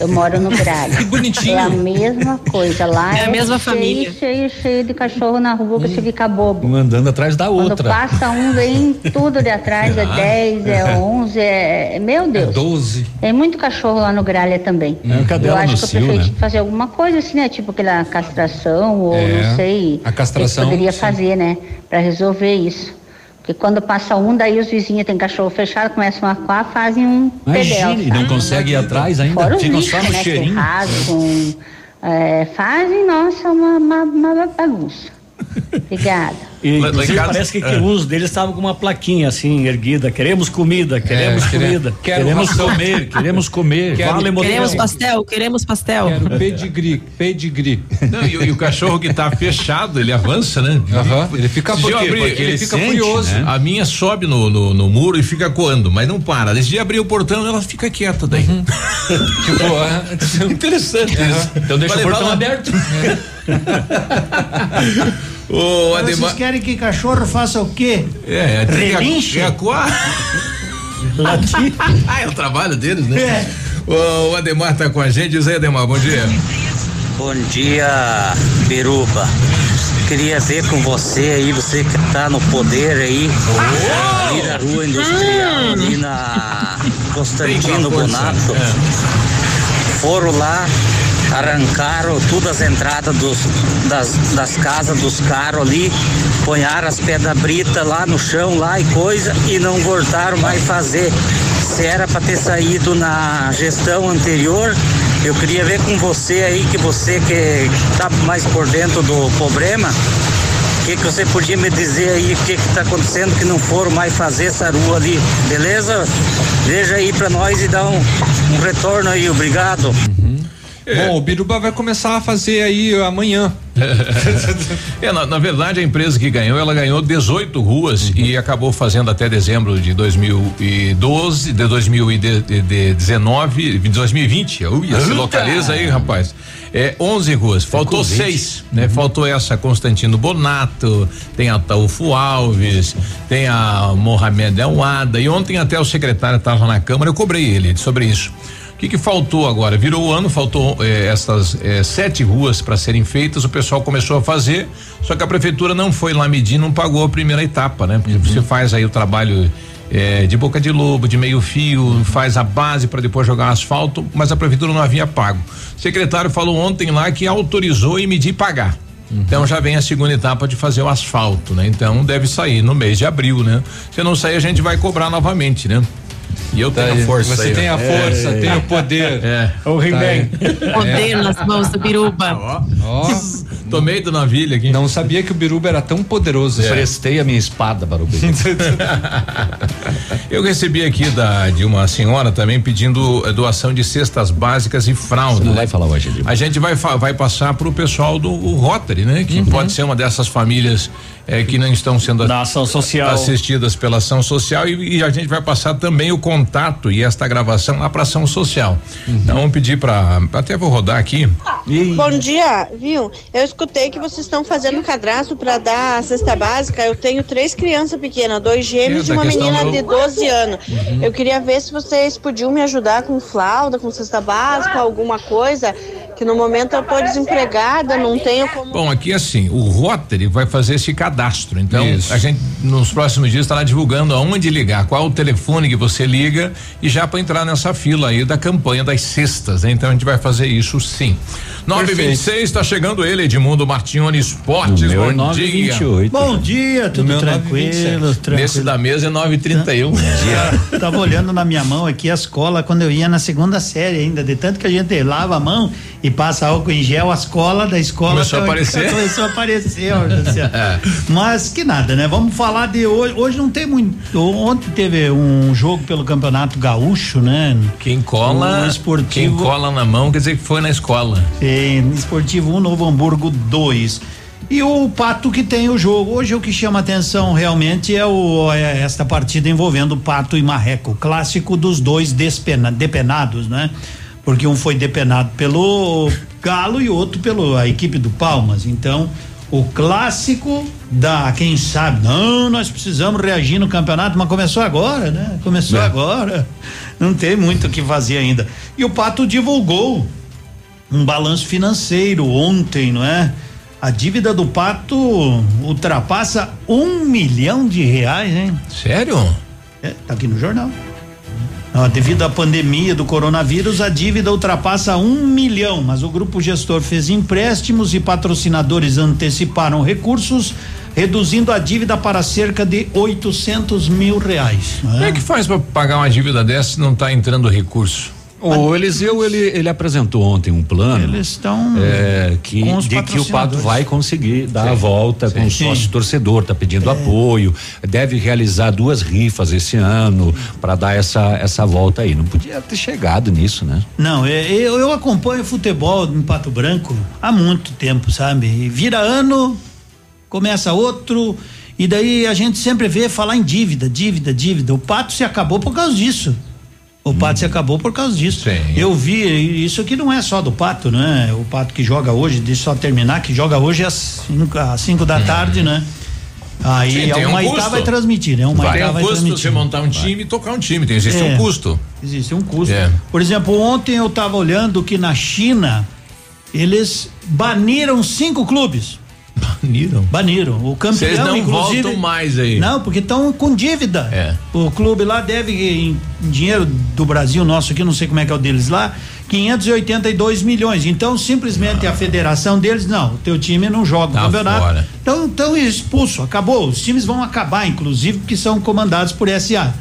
Eu moro no Braga. que bonitinho. É a mesma coisa. Lá é, é a mesma cheio, família. Cheio, cheio de cachorro na rua que hum. você fica bobo. Um andando atrás da outra. Quando passa um, vem tudo de atrás. é 10, é 11, é, é. Meu Deus. É 12. Tem muito cachorro lá no Gralha também. É, eu acho que o prefeito né? fazer alguma coisa assim, né? Tipo aquela castração, ou é, não sei. A castração. Que poderia sim. fazer, né? Pra resolver isso. Porque quando passa um, daí os vizinhos têm cachorro fechado, começam a coar, fazem um Imagina, e não consegue ir atrás ainda, Fora ficam lixo, só no né, cheirinho. Com, é, fazem, nossa, uma, uma, uma bagunça. Obrigada. E, inclusive, parece que, que uns deles estavam com uma plaquinha assim erguida. Queremos comida, queremos é, comida. queremos comer, queremos comer. Quero, vale queremos pastel, queremos pastel. Quero pedigree, pedigree. Não, e, e, o cachorro que está fechado, ele avança, né? Uhum. Ele fica por abrir, Porque ele, ele fica sente, curioso. Né? A minha sobe no, no, no, muro e fica coando, mas não para. Desde de abrir o portão, ela fica quieta daí. Uhum. tipo, é, interessante uhum. isso. Então deixa o portão aberto. Ô, Ademar... Vocês querem que cachorro faça o quê? É, é Relinche? Reacuar. ah, é o trabalho deles, né? É. O Ademar tá com a gente. Diz aí, Ademar, bom dia. Bom dia, Peruba. Queria ver com você aí, você que tá no poder aí, oh! ali na rua industrial, ali na Constantino Bonato. É. Foram lá arrancaram todas as entradas dos, das, das casas dos carros ali, ponharam as pedras britas lá no chão lá e coisa e não voltaram mais fazer. Se era para ter saído na gestão anterior, Eu queria ver com você aí, que você que está mais por dentro do problema, o que, que você podia me dizer aí, o que está acontecendo que não foram mais fazer essa rua ali, beleza? Veja aí para nós e dá um, um retorno aí, obrigado. Uhum. É. Bom, o Biruba vai começar a fazer aí amanhã. é, na, na, verdade, a empresa que ganhou, ela ganhou 18 ruas uhum. e acabou fazendo até dezembro de 2012, de 2019, de 2020. Ui, se localiza aí, rapaz. É 11 ruas, faltou seis, né? Uhum. Faltou essa Constantino Bonato, tem a Taufo Alves, tem a Mohamed Elwada e ontem até o secretário estava na Câmara, eu cobrei ele sobre isso. O que, que faltou agora? Virou o ano, faltou eh, essas eh, sete ruas para serem feitas. O pessoal começou a fazer, só que a prefeitura não foi lá medir, não pagou a primeira etapa, né? Porque uhum. você faz aí o trabalho eh, de boca de lobo, de meio fio, faz a base para depois jogar asfalto, mas a prefeitura não havia pago. O secretário falou ontem lá que autorizou e medir pagar. Uhum. Então já vem a segunda etapa de fazer o asfalto, né? Então deve sair no mês de abril, né? Se não sair, a gente vai cobrar novamente, né? E eu tenho a força. Você aí, tem a força, é, tem é. o poder. É. O he tá Poder nas mãos do Biruba. Ó. Oh. Tomei do navilha aqui. Não sabia que o Biruba era tão poderoso. É. Prestei a minha espada para o Biruba. eu recebi aqui da, de uma senhora também pedindo eh, doação de cestas básicas e fraldas. Você não vai falar hoje, A gente vai, vai passar para o pessoal do Rotary, né? Que uhum. pode ser uma dessas famílias é, que não estão sendo ação social. assistidas pela ação social e, e, a gente vai passar também o contato e esta gravação lá para ação social. Uhum. Então vamos pedir para até vou rodar aqui. Bom dia, viu? Eu escutei que vocês estão fazendo cadastro para dar a cesta básica. Eu tenho três crianças pequenas, dois gêmeos e uma menina do... de 12 anos. Uhum. Eu queria ver se vocês podiam me ajudar com flauta, com cesta básica, alguma coisa que no momento eu estou desempregada, não tenho como. Bom, aqui assim, o Rotary vai fazer esse cadastro. Então, Isso. a gente nos próximos dias estará divulgando aonde ligar, qual o telefone que você liga e já para entrar nessa fila aí da campanha das cestas, né? Então a gente vai fazer isso sim. 926 está chegando ele, Edmundo Martione Esportes. Bom é dia. 28. Bom dia, tudo tranquilo, tranquilo. Nesse da mesa é 931. Bom dia. Tava olhando na minha mão aqui a escola quando eu ia na segunda série ainda, de tanto que a gente lava a mão e passa álcool em gel, a escola da escola começou a aparecer. Começou a aparecer, é. Mas que nada, né? Vamos falar de hoje. Hoje não tem muito. Ontem teve um jogo pelo Campeonato Gaúcho, né? Quem cola, um esportivo, quem cola na mão quer dizer que foi na escola. Tem Esportivo 1 um, Novo Hamburgo 2. E o Pato que tem o jogo. Hoje o que chama atenção realmente é, o, é esta partida envolvendo Pato e Marreco, clássico dos dois despena, depenados, né? Porque um foi depenado pelo Galo e outro pela equipe do Palmas. Então, o clássico da quem sabe, não, nós precisamos reagir no campeonato, mas começou agora, né? Começou é. agora. Não tem muito o que fazer ainda. E o Pato divulgou um balanço financeiro ontem, não é? A dívida do Pato ultrapassa um milhão de reais, hein? Sério? É, tá aqui no jornal. Ah, devido à pandemia do coronavírus, a dívida ultrapassa um milhão, mas o grupo gestor fez empréstimos e patrocinadores anteciparam recursos, reduzindo a dívida para cerca de 800 mil reais. Como é que faz para pagar uma dívida dessa se não está entrando recurso? O Eliseu ele, ele apresentou ontem um plano. Eles estão é, que de que o Pato vai conseguir dar sim, a volta sim, com o sócio torcedor, está pedindo é. apoio, deve realizar duas rifas esse ano para dar essa essa volta aí. Não podia ter chegado nisso, né? Não, é, eu, eu acompanho futebol em Pato Branco há muito tempo, sabe? E vira ano, começa outro. E daí a gente sempre vê falar em dívida, dívida, dívida. O Pato se acabou por causa disso. O hum. Pato se acabou por causa disso. Sim. Eu vi, isso aqui não é só do Pato, né? O Pato que joga hoje, deixa só terminar, que joga hoje às 5 às cinco da hum. tarde, né? Aí Sim, uma um vai transmitir, né? Uma tem um custo você montar um time e tocar um time, tem, existe é, um custo. Existe um custo. É. Por exemplo, ontem eu estava olhando que na China eles baniram cinco clubes. Baniram? Baniram. O campeão, Vocês não inclusive, voltam mais aí. Não, porque estão com dívida. É. O clube lá deve em, em dinheiro do Brasil nosso aqui, não sei como é que é o deles lá, 582 milhões. Então, simplesmente ah. a federação deles, não, o teu time não joga tá o campeonato. Fora. Então, então expulso, acabou. Os times vão acabar, inclusive, porque são comandados por SA.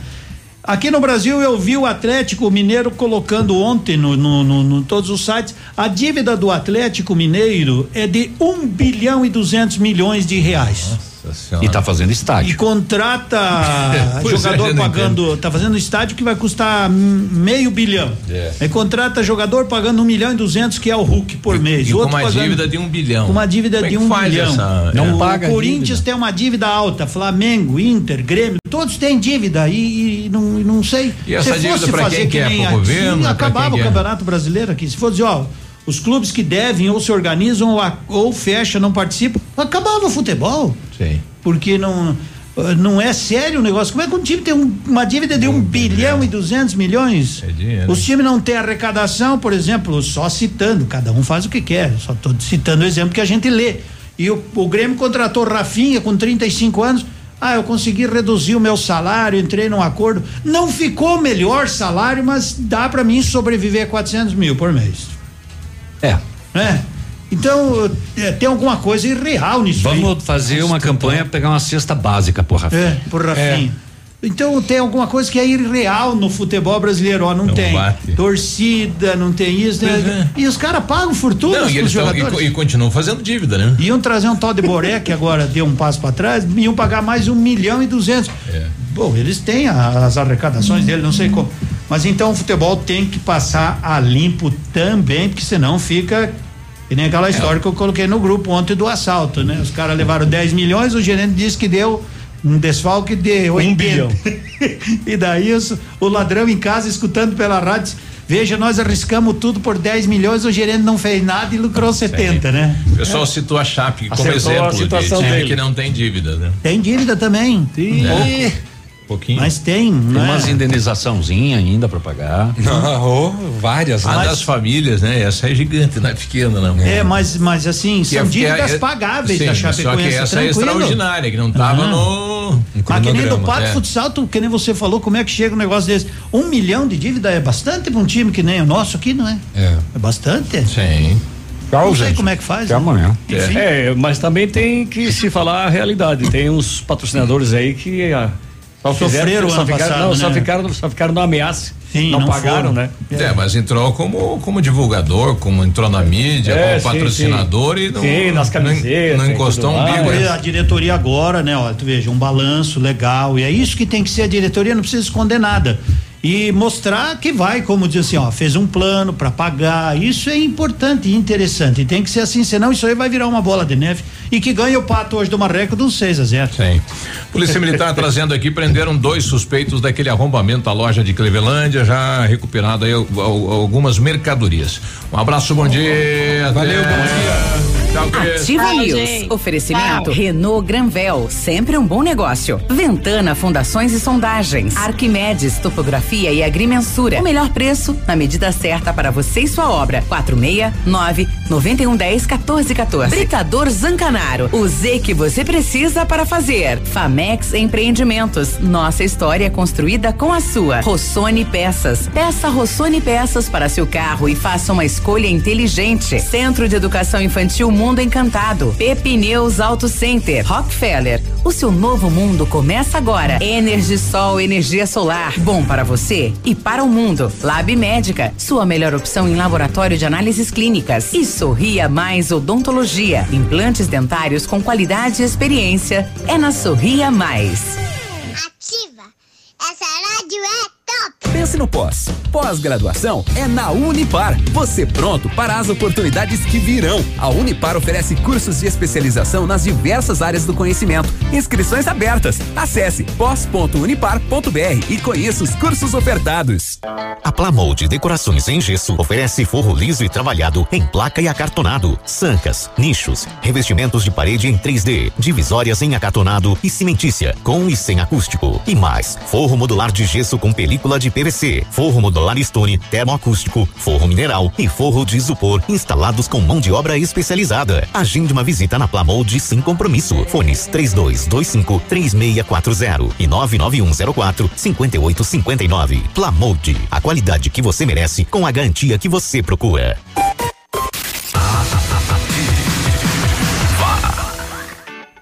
Aqui no Brasil eu vi o Atlético Mineiro colocando ontem no, no, no, no todos os sites a dívida do Atlético Mineiro é de um bilhão e duzentos milhões de reais. Nossa. E tá fazendo estádio. E contrata jogador é, pagando, tá fazendo estádio que vai custar meio bilhão. É. E contrata jogador pagando um milhão e duzentos que é o Hulk por mês. E, e com uma dívida de um bilhão. Com uma dívida Como de um bilhão. Essa, não o paga. O Corinthians tem uma dívida alta, Flamengo, Inter, Grêmio, todos têm dívida e, e não, não sei. E essa se fosse fazer quem que, nem é, pro governo, acabava o é? Campeonato Brasileiro aqui. Se fosse, ó, os clubes que devem ou se organizam ou, ou fecha, não participam, acabava o futebol. Sim. Porque não não é sério o negócio. Como é que um time tem um, uma dívida de um, um bilhão e duzentos milhões? É dinheiro. Os times não têm arrecadação, por exemplo, só citando, cada um faz o que quer, só estou citando o exemplo que a gente lê. E o, o Grêmio contratou Rafinha com 35 anos. Ah, eu consegui reduzir o meu salário, entrei num acordo. Não ficou melhor salário, mas dá para mim sobreviver 400 mil por mês. É. É. Então, é, tem alguma coisa irreal nisso Vamos aí. fazer uma campanha para pegar uma cesta básica por Rafinha. É, por Rafinha. É. Então tem alguma coisa que é irreal no futebol brasileiro, ó, não, não tem bate. torcida, não tem isso, né? É. E os caras pagam fortuna não, e, eles tão, e, e, continuam fazendo dívida, né? Iam trazer um tal de Boré, que agora deu um passo para trás, iam pagar mais um milhão e duzentos. É. Bom, eles têm as arrecadações dele, não sei como. Mas então o futebol tem que passar a limpo também, porque senão fica e nem aquela história é. que eu coloquei no grupo ontem do assalto, né? Os caras levaram 10 milhões, o gerente disse que deu um desfalque de 80. Um bilhão. e daí os, o ladrão em casa escutando pela rádio Veja, nós arriscamos tudo por 10 milhões, o gerente não fez nada e lucrou 70, né? O pessoal é. citou a Chape como Acertou exemplo de time que não tem dívida, né? Tem dívida também. Sim. É pouquinho. Mas tem, tem né? umas indenizaçãozinha ainda para pagar. Não, oh, várias. A mas, das famílias, né? Essa é gigante, não é pequena, não. É, mas, mas assim, que são é, dívidas é, pagáveis sim, da Chapecoense. Só que essa é tranquilo. é extraordinária, que não tava no. Mas que nem do Pato é. Futsal, tu, que nem você falou, como é que chega um negócio desse? Um milhão de dívida é bastante para um time que nem o nosso aqui, não é? É. É bastante? Sim. Tchau, não sei gente. como é que faz. Até né? amanhã. É. é, mas também tem que se falar a realidade. Tem uns patrocinadores aí que a, só sofreram só ficaram, passado, não, né? só ficaram, só ficaram no ameaça. Sim, não, não pagaram, foram. né? É. é. mas entrou como, como divulgador, como entrou na mídia, é, como patrocinador sim. e não. Sim, nas camisetas. Não, não encostou um bico. A diretoria agora, né, ó, tu veja, um balanço legal. E é isso que tem que ser a diretoria, não precisa esconder nada e mostrar que vai, como diz assim, ó, fez um plano para pagar. Isso é importante e interessante. Tem que ser assim, senão isso aí vai virar uma bola de neve. E que ganha o pato hoje do Marreco de um 6 a 0 Sim. Polícia Militar trazendo aqui, prenderam dois suspeitos daquele arrombamento à loja de Clevelândia, já recuperado aí algumas mercadorias. Um abraço, bom dia. Valeu, bom dia. Ativa Ai, News. Gente. Oferecimento Tchau. Renault Granvel, sempre um bom negócio. Ventana Fundações e Sondagens. Arquimedes Topografia e Agrimensura. O melhor preço na medida certa para você e sua obra. 469 9110 1414. Britador Zancanaro. O Z que você precisa para fazer. Famex Empreendimentos. Nossa história é construída com a sua. Rossoni Peças. Peça Rossoni Peças para seu carro e faça uma escolha inteligente. Centro de Educação Infantil Mundo Encantado. Pepineus Auto Center. Rockefeller. O seu novo mundo começa agora. Energisol energia solar. Bom para você e para o mundo. Lab Médica. Sua melhor opção em laboratório de análises clínicas. E Sorria Mais Odontologia. Implantes dentários com qualidade e experiência. É na Sorria Mais. Ativa. Essa rádio é Pense no pós. Pós-graduação é na Unipar. Você pronto para as oportunidades que virão. A Unipar oferece cursos de especialização nas diversas áreas do conhecimento. Inscrições abertas. Acesse pós.unipar.br e conheça os cursos ofertados. A Plamold Decorações em Gesso oferece forro liso e trabalhado em placa e acartonado, sancas, nichos, revestimentos de parede em 3D, divisórias em acartonado e cimentícia, com e sem acústico. E mais, forro modular de gesso com película de PVC, forro modular Stone, termoacústico, forro mineral e forro de isopor instalados com mão de obra especializada. Agende uma visita na Plamold sem compromisso. Fones 3225 3640 e 99104 5859. Plamold, a qualidade que você merece com a garantia que você procura.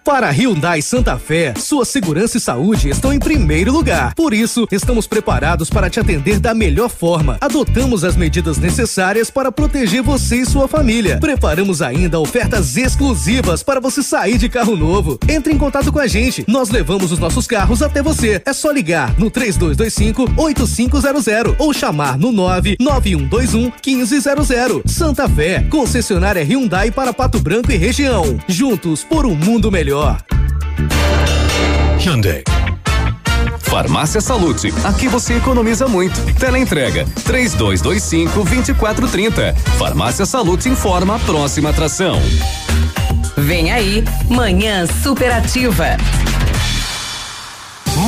Para a Hyundai Santa Fé, sua segurança e saúde estão em primeiro lugar. Por isso, estamos preparados para te atender da melhor forma. Adotamos as medidas necessárias para proteger você e sua família. Preparamos ainda ofertas exclusivas para você sair de carro novo. Entre em contato com a gente. Nós levamos os nossos carros até você. É só ligar no 3225 8500 ou chamar no 99121 1500. Santa Fé, concessionária Hyundai para Pato Branco e região. Juntos por um mundo melhor. Hyundai. Farmácia Salute, aqui você economiza muito. Teleentrega, três dois, dois cinco, vinte e quatro, trinta. Farmácia Salute informa a próxima atração. Vem aí, Manhã Superativa.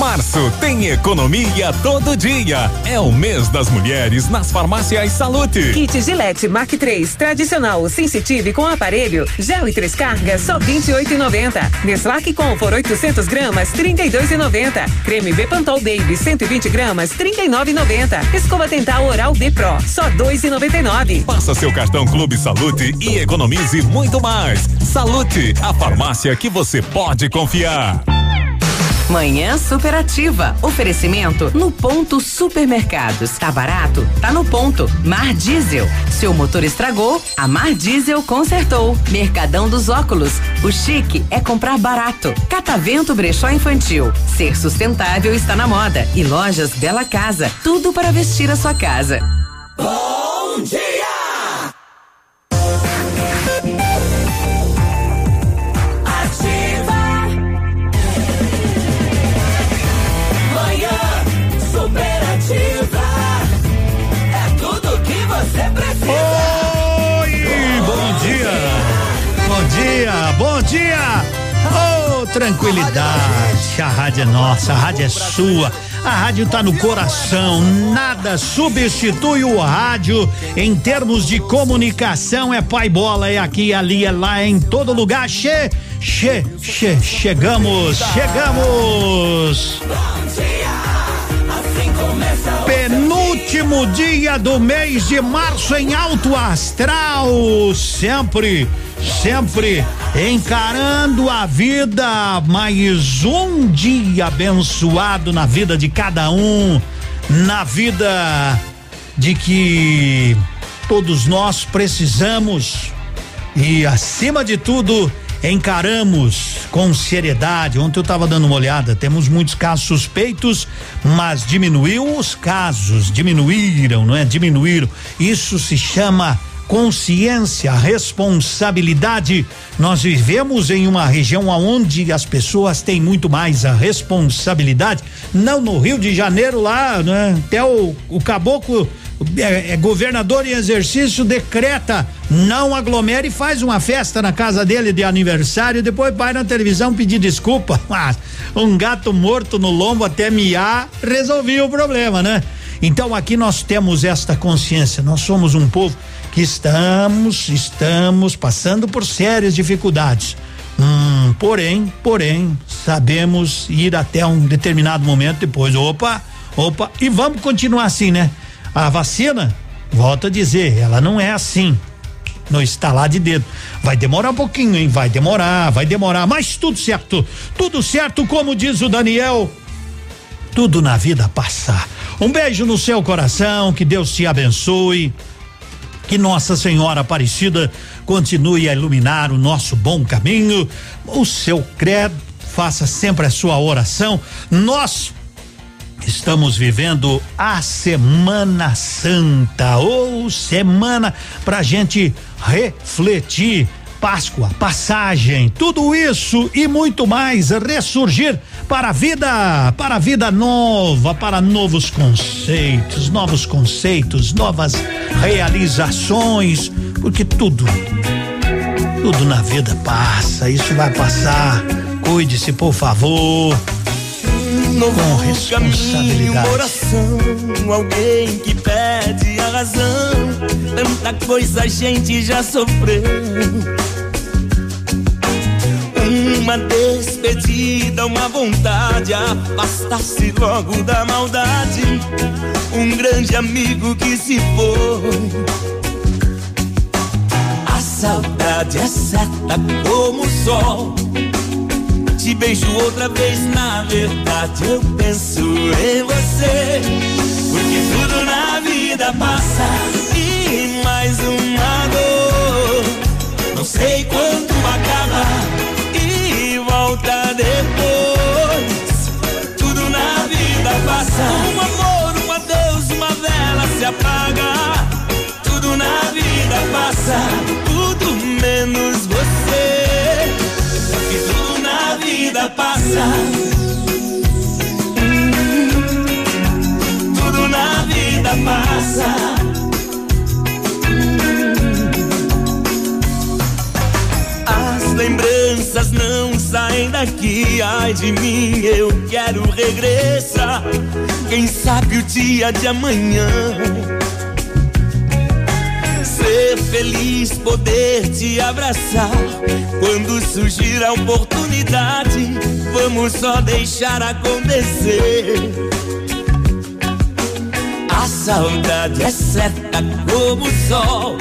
Março tem economia todo dia. É o mês das mulheres nas farmácias Salute. Kit Gillette Mark 3 tradicional sensitive com aparelho, gel e três cargas só 28,90. Neslac Comfort 800 gramas 32,90. Creme Bepantol Baby 120 gramas 39,90. Escova dental Oral B Pro só 2,99. Passa seu cartão Clube Salute e economize muito mais. Salute, a farmácia que você pode confiar. Manhã superativa. Oferecimento no ponto supermercados. Tá barato? Tá no ponto. Mar Diesel. Seu motor estragou? A Mar Diesel consertou. Mercadão dos óculos. O chique é comprar barato. Catavento Brechó Infantil. Ser sustentável está na moda. E lojas Bela Casa. Tudo para vestir a sua casa. Bom dia! Tranquilidade, a rádio é nossa, a rádio é sua. A rádio tá no coração, nada substitui o rádio em termos de comunicação. É pai bola, é aqui, ali, é lá, é em todo lugar. Che, che, che, chegamos, chegamos. Penúltimo dia do mês de março em alto astral, sempre sempre encarando a vida, mais um dia abençoado na vida de cada um, na vida de que todos nós precisamos. E acima de tudo encaramos com seriedade. Ontem eu estava dando uma olhada, temos muitos casos suspeitos, mas diminuiu os casos, diminuíram, não é? Diminuíram. Isso se chama consciência, responsabilidade. Nós vivemos em uma região onde as pessoas têm muito mais a responsabilidade. Não no Rio de Janeiro lá, né? Até o, o caboclo é, é, governador em exercício decreta não aglomere e faz uma festa na casa dele de aniversário depois vai na televisão pedir desculpa mas um gato morto no lombo até miar resolvia o problema né então aqui nós temos esta consciência nós somos um povo que estamos, estamos passando por sérias dificuldades. Hum, porém, porém, sabemos ir até um determinado momento depois. Opa, opa, e vamos continuar assim, né? A vacina, volto a dizer, ela não é assim. No estalar de dedo. Vai demorar um pouquinho, hein? Vai demorar, vai demorar, mas tudo certo. Tudo certo, como diz o Daniel. Tudo na vida passar. Um beijo no seu coração, que Deus te abençoe. Que Nossa Senhora Aparecida continue a iluminar o nosso bom caminho, o seu credo, faça sempre a sua oração. Nós Estamos vivendo a Semana Santa, ou semana para gente refletir Páscoa, passagem, tudo isso e muito mais ressurgir para a vida, para a vida nova, para novos conceitos, novos conceitos, novas realizações, porque tudo, tudo na vida passa, isso vai passar. Cuide-se, por favor. Com responsabilidade. Coração, alguém que pede a razão. Tanta coisa a gente já sofreu uma despedida, uma vontade, afastar-se logo da maldade. Um grande amigo que se foi. A saudade é certa como o sol. Te beijo outra vez, na verdade eu penso em você. Porque tudo na vida passa e mais uma dor. Não sei quando acaba e volta depois. Tudo na vida passa. Um amor, um adeus, uma vela se apaga. Tudo na vida passa, tudo menos você. Vida passa. Tudo na vida passa. As lembranças não saem daqui, ai de mim, eu quero regressar. Quem sabe o dia de amanhã ser feliz, poder te abraçar. Quando surgir a oportunidade, vamos só deixar acontecer. A saudade é certa como o sol.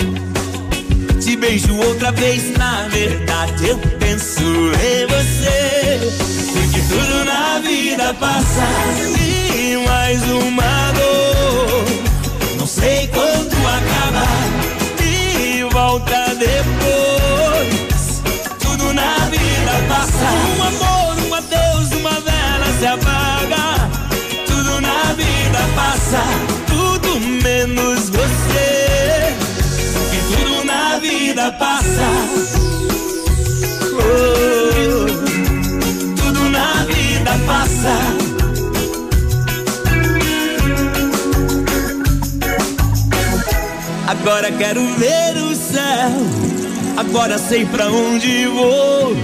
Te beijo outra vez, na verdade eu penso em você. Porque tudo na vida passa e mais uma dor. Não sei quando acabar e volta depois. Um amor, um adeus, uma vela se apaga. Tudo na vida passa, tudo menos você. Porque tudo na vida passa. Oh, tudo na vida passa. Agora quero ver o céu. Agora sei pra onde vou.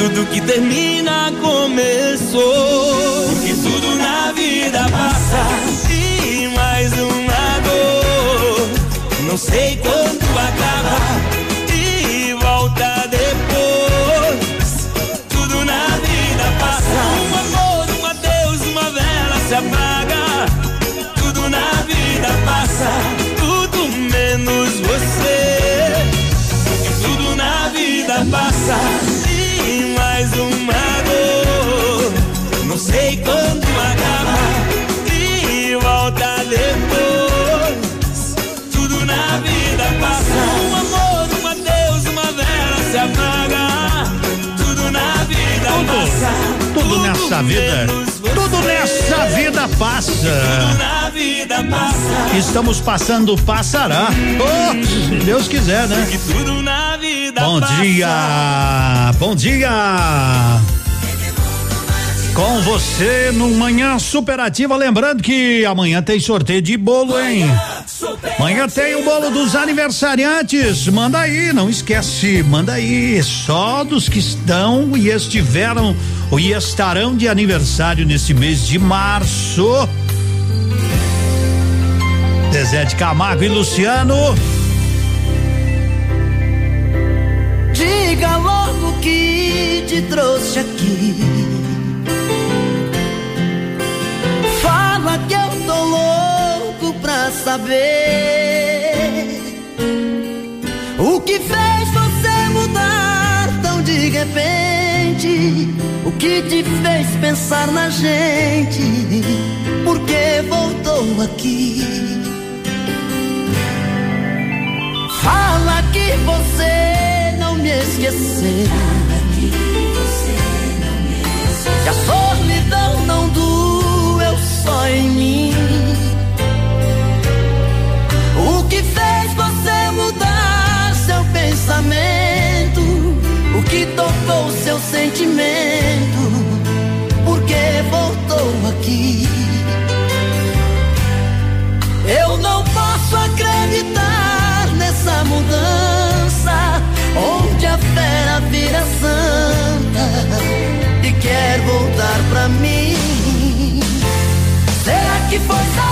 Tudo que termina começou. Porque tudo na vida passa. E mais uma dor. Não sei quando acaba. E volta depois. Tudo na vida passa. Um amor, um adeus, uma vela se apaga. Tudo na vida passa. Tudo menos você. Porque tudo na vida passa. Sei quando acaba. E volta depois. Tudo na vida passa. Um amor, um adeus, uma vela se apaga. Tudo na vida passa. Tudo nessa vida. Tudo nessa vida passa. Tudo na vida passa. Estamos passando, passará. Oh, se Deus quiser, né? Que tudo na vida Bom passa. dia, bom dia. Com você no Manhã Superativa, lembrando que amanhã tem sorteio de bolo, hein? Amanhã tem o bolo dos aniversariantes. Manda aí, não esquece, manda aí. Só dos que estão e estiveram e estarão de aniversário nesse mês de março. Zezé de Camargo e Luciano. Diga logo que te trouxe aqui. Fala que eu tô louco pra saber o que fez você mudar tão de repente. O que te fez pensar na gente? Por que voltou aqui? Fala que você não me esqueceu. Que a solidão não só em mim. O que fez você mudar seu pensamento? O que tocou seu sentimento? Por que voltou aqui? Será que